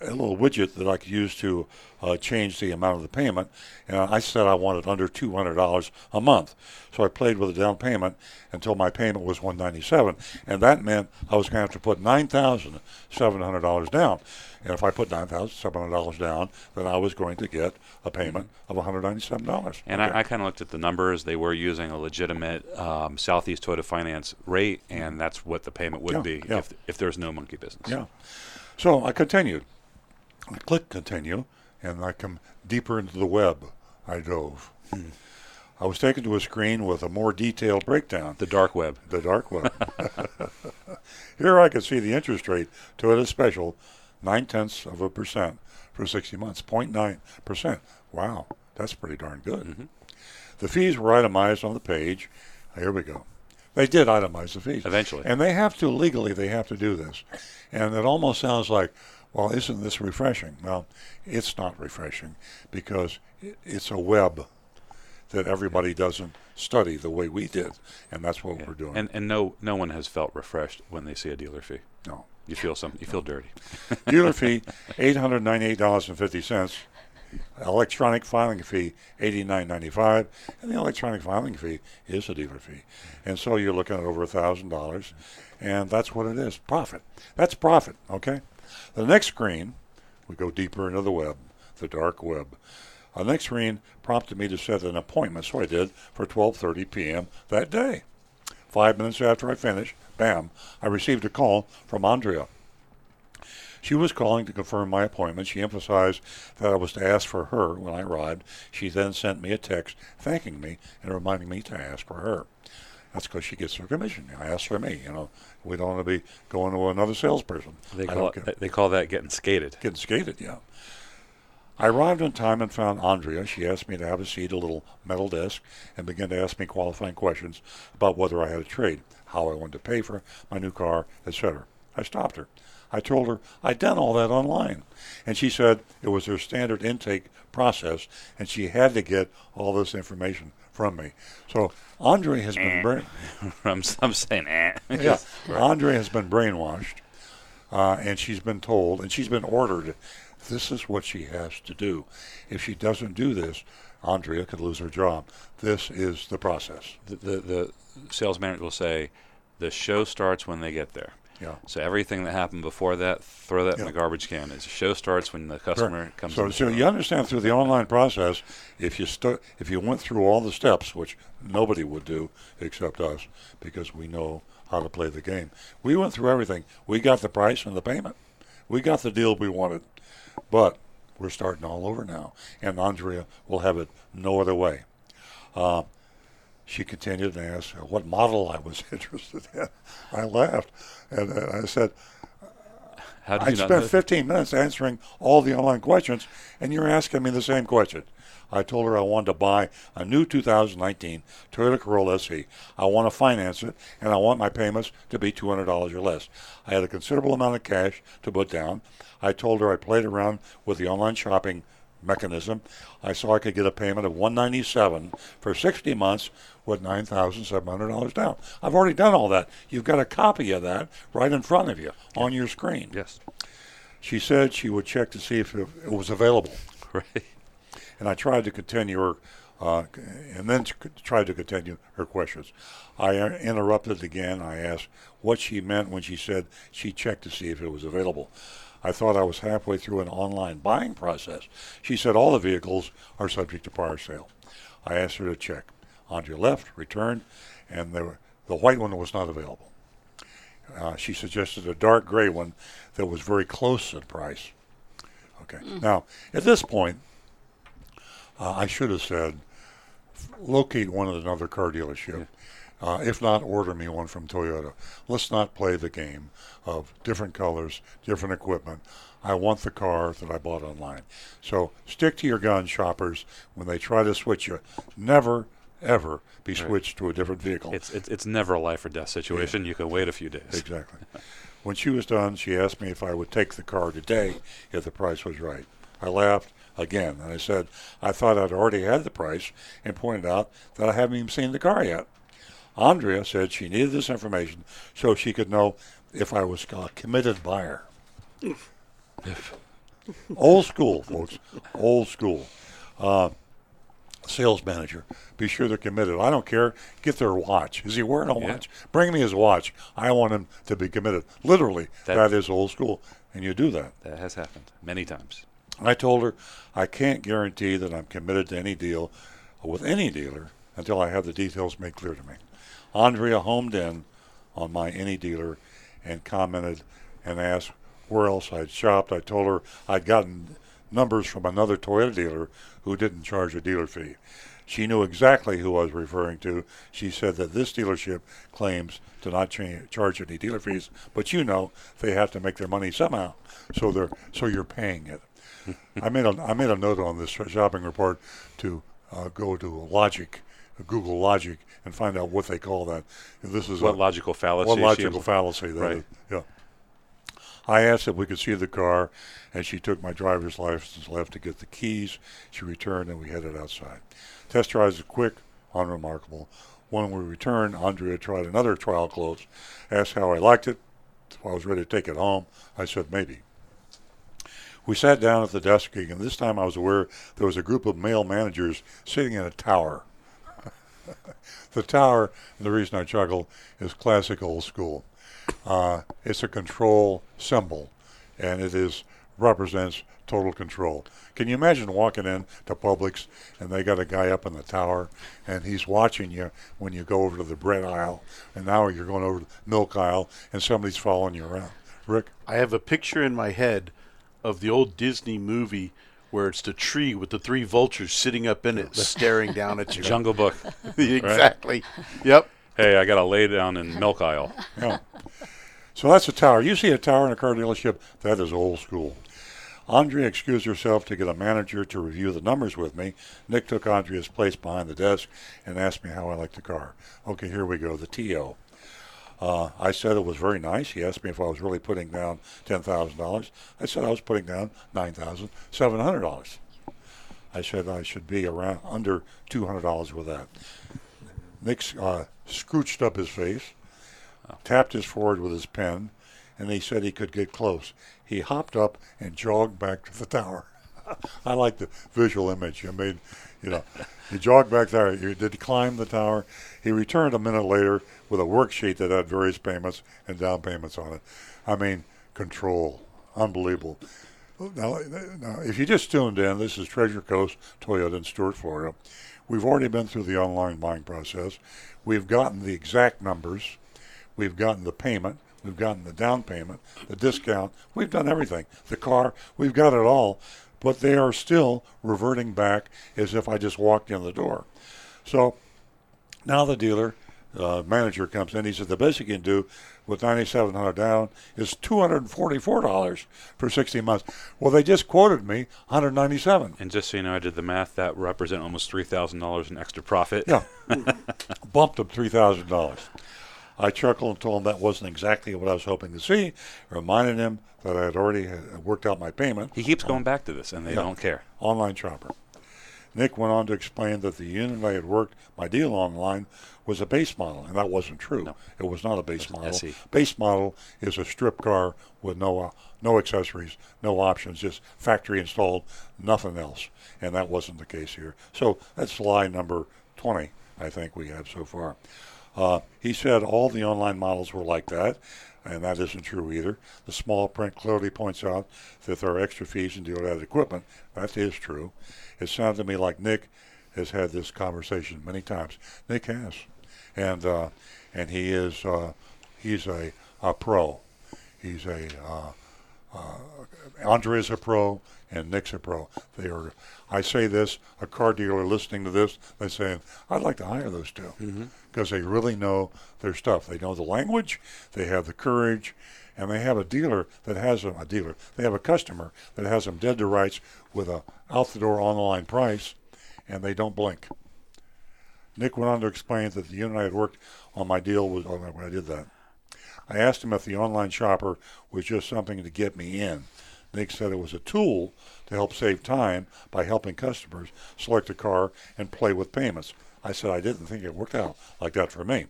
a little widget that I could use to uh, change the amount of the payment, and I said I wanted under two hundred dollars a month. So I played with the down payment until my payment was one ninety seven, and that meant I was going to have to put nine thousand seven hundred dollars down. And if I put nine thousand seven hundred dollars down, then I was going to get a payment of one hundred ninety seven dollars. And I, I kind of looked at the numbers. They were using a legitimate um, Southeast Toyota Finance rate, and that's what the payment would Yeah, be yeah. if, if there's no monkey business. Yeah. So I continued. I click continue, and I come deeper into the web. I dove. I was taken to a screen with a more detailed breakdown. The dark web. The dark web. Here I could see the interest rate Toyota Special, nine tenths of a percent for 60 months, 0.9 percent. Wow, that's pretty darn good. Mm-hmm. The fees were itemized on the page. Here we go. They did itemize the fees Eventually. and they have to legally. They have to do this, and it almost sounds like, well, isn't this refreshing? Well, it's not refreshing because it's a web that everybody doesn't study the way we did, and that's what we're doing. And and no no one has felt refreshed when they see a dealer fee. No. You feel some. You feel dirty. Dealer fee, eight hundred ninety-eight dollars and fifty cents. Electronic filing fee, eighty-nine ninety-five, and the electronic filing fee is a dealer fee, and so you're looking at over a thousand dollars, and that's what it is. Profit. That's profit. Okay. The next screen, we go deeper into the web, the dark web. The next screen prompted me to set an appointment, so I did for 12:30 p.m. that day. Five minutes after I finished, bam, I received a call from Andrea. She was calling to confirm my appointment. She emphasized that I was to ask for her when I arrived. She then sent me a text thanking me and reminding me to ask for her. That's because she gets her commission. I asked for me. You know, we don't want to be going to another salesperson. They call it, get- they call that getting skated. Getting skated, yeah. I arrived on time and found Andrea. She asked me to have a seat at a little metal desk and began to ask me qualifying questions about whether I had a trade, how I wanted to pay for my new car, etc. I stopped her. I told her I'd done all that online. And she said it was her standard intake process and she had to get all this information from me. So Andre has been Eh. brain- I'm, I'm saying, eh. yeah, Andre has been brainwashed, uh, and she's been told, and she's been ordered, this is what she has to do. If she doesn't do this, Andrea could lose her job. This is the process. the, the, the sales manager will say, the show starts when they get there. Yeah. So everything that happened before that, throw that in the garbage can. The show starts when the customer Correct. comes. So, in so you understand through the online process, if you stu- if you went through all the steps, which nobody would do except us, because we know how to play the game. We went through everything. We got the price and the payment. We got the deal we wanted, but we're starting all over now, and Andrea will have it no other way. Uh, she continued and asked what model I was interested in. I laughed, and uh, I said, How I spent 15 minutes answering all the online questions, and you're asking me the same question. I told her I wanted to buy a new 2019 Toyota Corolla SE. I want to finance it, and I want my payments to be $200 or less. I had a considerable amount of cash to put down. I told her I played around with the online shopping mechanism. I saw I could get a payment of 197 for 60 months with $9,700 down. I've already done all that. You've got a copy of that right in front of you on your screen. Yes. She said she would check to see if it, was available. Right. And I tried to continue her, uh, and then tried to continue her questions. I uh, interrupted again. I asked what she meant when she said she checked to see if it was available. I thought I was halfway through an online buying process. She said all the vehicles are subject to power sale. I asked her to check. On Andrea left, returned, and the, the white one was not available. Uh, she suggested a dark gray one that was very close in price. Okay. Now, at this point, uh, I should have said, locate one at another car dealership. Uh, if not, order me one from Toyota. Let's not play the game of different colors, different equipment. I want the car that I bought online. So stick to your gun, shoppers. When they try to switch you, never, ever be Right. switched to a different vehicle. It's, it's it's never a life or death situation. You can wait a few days. Exactly. When she was done, she asked me if I would take the car today if the price was right. I laughed again and I said I thought I'd already had the price and pointed out that I haven't even seen the car yet. Andrea said she needed this information so she could know if I was a committed buyer. Old school, folks. Old school. Uh, sales manager. Be sure they're committed. I don't care. Get their watch. Is he wearing a Yeah. watch? Bring me his watch. I want him to be committed. Literally, That- that is old school. And you do that. That has happened many times. I told her I can't guarantee that I'm committed to any deal with any dealer until I have the details made clear to me. Andrea homed in on my any dealer and commented and asked where else I'd shopped. I told her I'd gotten numbers from another Toyota dealer who didn't charge a dealer fee. She knew exactly who I was referring to. She said that this dealership claims to not cha- charge any dealer fees, but you know they have to make their money somehow, so they're so you're paying it. I made a I made a note on this shopping report to uh, go to Logic, Google Logic, and find out what they call that. This is What a, logical fallacy What logical fallacy that Right. is. Yeah. I asked if we could see the car, and she took my driver's license, left to get the keys. She returned, and we headed outside. Test drives were quick, unremarkable. When we returned, Andrea tried another trial close, asked how I liked it. If I was ready to take it home, I said maybe. We sat down at the desk, and this time I was aware there was a group of male managers sitting in a tower. the tower, the reason I chuckle, is classic old school. Uh, it's a control symbol, and it is represents total control. Can you imagine walking in to Publix and they got a guy up in the tower and he's watching you when you go over to the bread aisle, and now you're going over to the milk aisle and somebody's following you around. Rick, I have a picture in my head of the old Disney movie where it's the tree with the three vultures sitting up in it, staring down at you. Jungle Book. exactly. Yep. Hey, I got to lay down in milk aisle. Yeah. So that's a tower. You see a tower in a car dealership, that is old school. Andrea excused herself to get a manager to review the numbers with me. Nick took Andrea's place behind the desk and asked me how I liked the car. Okay, here we go, the TO. Uh, I said it was very nice. He asked me if I was really putting down $10,000. I said I was putting down $9,700. I said I should be around under $200 with that. Nick uh, scrooched up his face, tapped his forehead with his pen, and he said he could get close. He hopped up and jogged back to the tower. I like the visual image. You made, you know, he jogged back there. He did climb the tower. He returned a minute later with a worksheet that had various payments and down payments on it. I mean, control, unbelievable. Now, now, if you just tuned in, this is Treasure Coast Toyota in Stuart, Florida. We've already been through the online buying process. We've gotten the exact numbers. We've gotten the payment. We've gotten the down payment, the discount. We've done everything. The car, we've got it all. But they are still reverting back as if I just walked in the door. So now the dealer uh, manager comes in. He said the best you can do with 9700 down is $244 for 60 months. Well, they just quoted me 197 And just so you know, I did the math. That represent almost three thousand dollars in extra profit. Yeah. Bumped up $3,000. I chuckled and told him that wasn't exactly what I was hoping to see. Reminded him that I had already uh, worked out my payment. He keeps going back to this, and they Yeah. don't care. Online shopper. Nick went on to explain that the unit I had worked my deal online was a base model, and that wasn't true. It was not a base model. SE. Base model is a strip car with no uh, no accessories, no options, just factory installed, nothing else. And that wasn't the case here. So that's lie number 20, I think we have so far. Uh, he said all the online models were like that, and that isn't true either. The small print clearly points out that there are extra fees in dealer added equipment. That is true. It sounded to me like Nick has had this conversation many times. Nick has, and uh, and he is uh, he's a, a pro. He's a uh, uh, Andre is a pro and Nick's a pro. They are. I say this. A car dealer listening to this, they saying, "I'd like to hire those two because they really know their stuff. They know the language. They have the courage." And they have a dealer that has them, a dealer. They have a customer that has them dead to rights with a out the door online price, and they don't blink. Nick went on to explain that the unit I had worked on my deal was. Oh, when I did that, I asked him if the online shopper was just something to get me in. Nick said it was a tool to help save time by helping customers select a car and play with payments. I said I didn't think it worked out like that for me.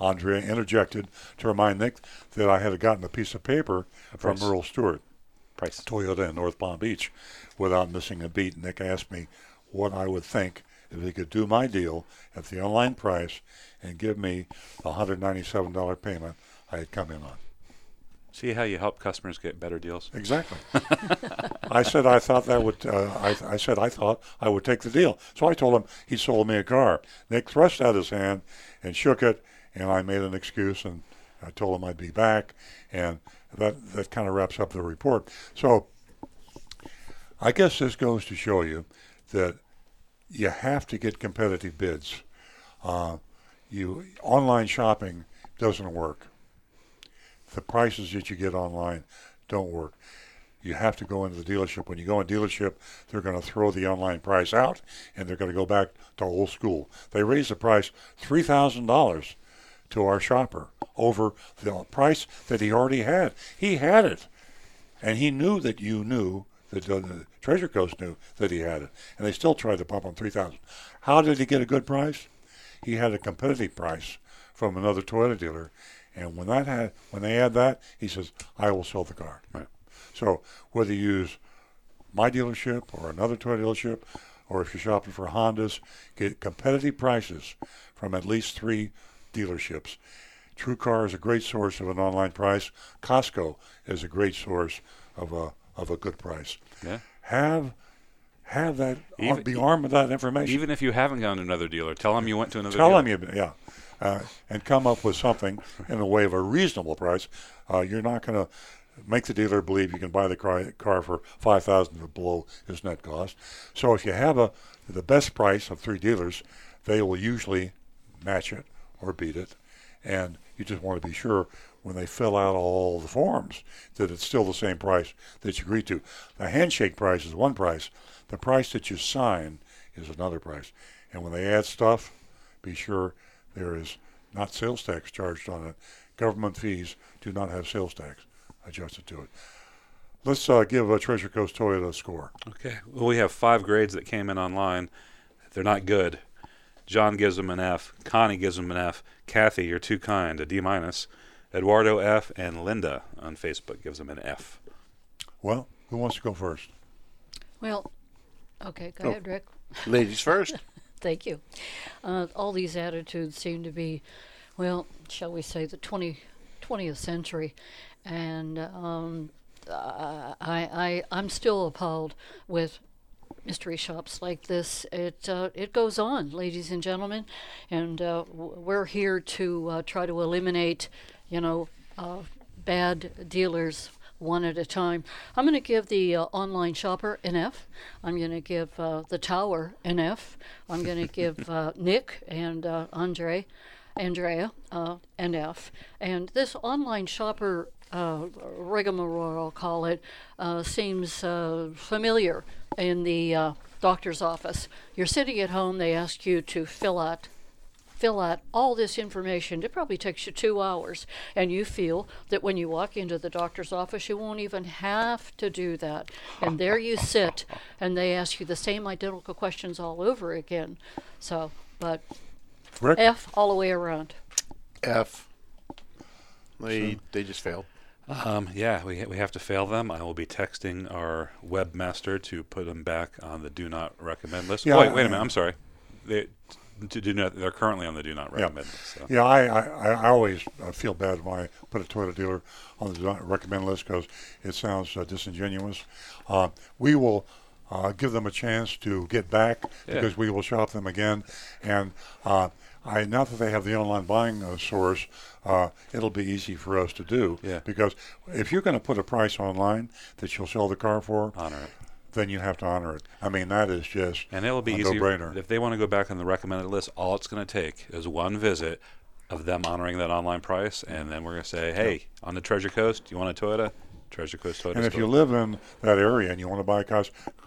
Andrea interjected to remind Nick that I had gotten a piece of paper from price. Earl Stewart, Price. Toyota in North Palm Beach, without missing a beat. Nick asked me what I would think if he could do my deal at the online price and give me the $197 payment I had come in on. See how you help customers get better deals? Exactly. I said I thought that would. Uh, I, I said I thought I would take the deal. So I told him he sold me a car. Nick thrust out his hand and shook it, and I made an excuse and I told him I'd be back, and that that kind of wraps up the report. So I guess this goes to show you that you have to get competitive bids. Uh, you online shopping doesn't work. The prices that you get online don't work. You have to go into the dealership. When you go in dealership, they're going to throw the online price out, and they're going to go back to old school. They raised the price three thousand dollars to our shopper over the price that he already had. He had it, and he knew that you knew uh, the Treasure Coast knew that he had it, and they still tried to pump him three thousand. How did he get a good price? He had a competitive price from another Toyota dealer, and when that had when they had that, he says, "I will sell the car." Right. So whether you use my dealership or another Toyota dealership, or if you're shopping for Hondas, get competitive prices from at least three dealerships. TrueCar is a great source of an online price. Costco is a great source of a of a good price. Yeah. Have have that Even- be armed with that information. Even if you haven't gone to another dealer, tell them you went to another dealer. Tell dealer. them you, yeah, uh, and come up with something in the way of a reasonable price. Uh, you're not going to make the dealer believe you can buy the car, car for five thousand below his net cost. So if you have a the best price of three dealers, they will usually match it or beat it, and you just want to be sure when they fill out all the forms that it's still the same price that you agreed to. The handshake price is one price. The price that you sign is another price. And when they add stuff, be sure there is not sales tax charged on it. Government fees do not have sales tax adjusted to it. Let's uh, give a Treasure Coast Toyota a score. Okay. Well, we have five grades that came in online. They're not good. John gives them an F. Connie gives them an F. Kathy, you're too kind, a D minus. Eduardo F. and Linda on Facebook gives them an F. Well, who wants to go first? Well, okay, go Go. ahead, Rick. Ladies first. Thank you. Uh, all these attitudes seem to be, well, shall we say, the 20, 20th century. And um, uh, I, I, I'm still appalled with mystery shops like this. It uh, it goes on, ladies and gentlemen, and uh, w- we're here to uh, try to eliminate, you know, uh, bad dealers one at a time. I'm going to give the uh, online shopper an F. I'm going to give uh, the tower an F. I'm going to give uh, Nick and uh, Andre, Andrea uh, an F. And this online shopper uh, rigmarole, I'll call it, uh, seems uh, familiar in the uh, doctor's office. You're sitting at home, they ask you to fill out fill out all this information. It probably takes you two hours. And you feel that when you walk into the doctor's office, you won't even have to do that. And there you sit, and they ask you the same identical questions all over again. So, but Rick? F all the way around. F. They they just failed. Um, yeah, we we have to fail them. I will be texting our webmaster to put them back on the do not recommend list. Yeah, wait, wait a I- minute. I'm sorry. They to do not. They're currently on the do not recommend list. So. Yeah, I, I, I always uh, feel bad when I put a Toyota dealer on the do not recommend list because it sounds uh, disingenuous. Uh, we will uh, give them a chance to get back Yeah. because we will shop them again. And uh, I now that they have the online buying uh, source, uh, it'll be easy for us to do. Yeah. Because if you're going to put a price online that you'll sell the car for, honor it. Then you have to honor it. I mean, that is just And it'll be easy no-brainer. if they want to go back on the recommended list. All it's going to take is one visit of them honoring that online price, and then we're going to say, "Hey, on the Treasure Coast, do you want a Toyota? Treasure Coast Toyota." And if store." you live in that area and you want to buy a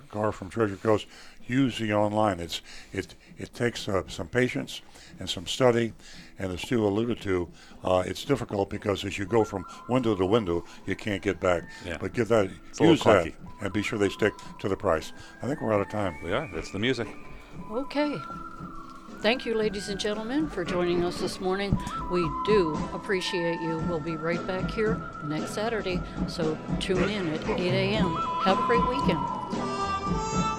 car from Treasure Coast, use the online. It's it it takes uh, some patience and some study, and as Stu alluded to, uh, it's difficult because as you go from window to window, you can't get back. Yeah. But give that It's a little use that and be sure they stick to the price. I think we're out of time. We are. That's the music. Okay. Thank you, ladies and gentlemen, for joining us this morning. We do appreciate you. We'll be right back here next Saturday, so tune in at 8 a.m. Have a great weekend.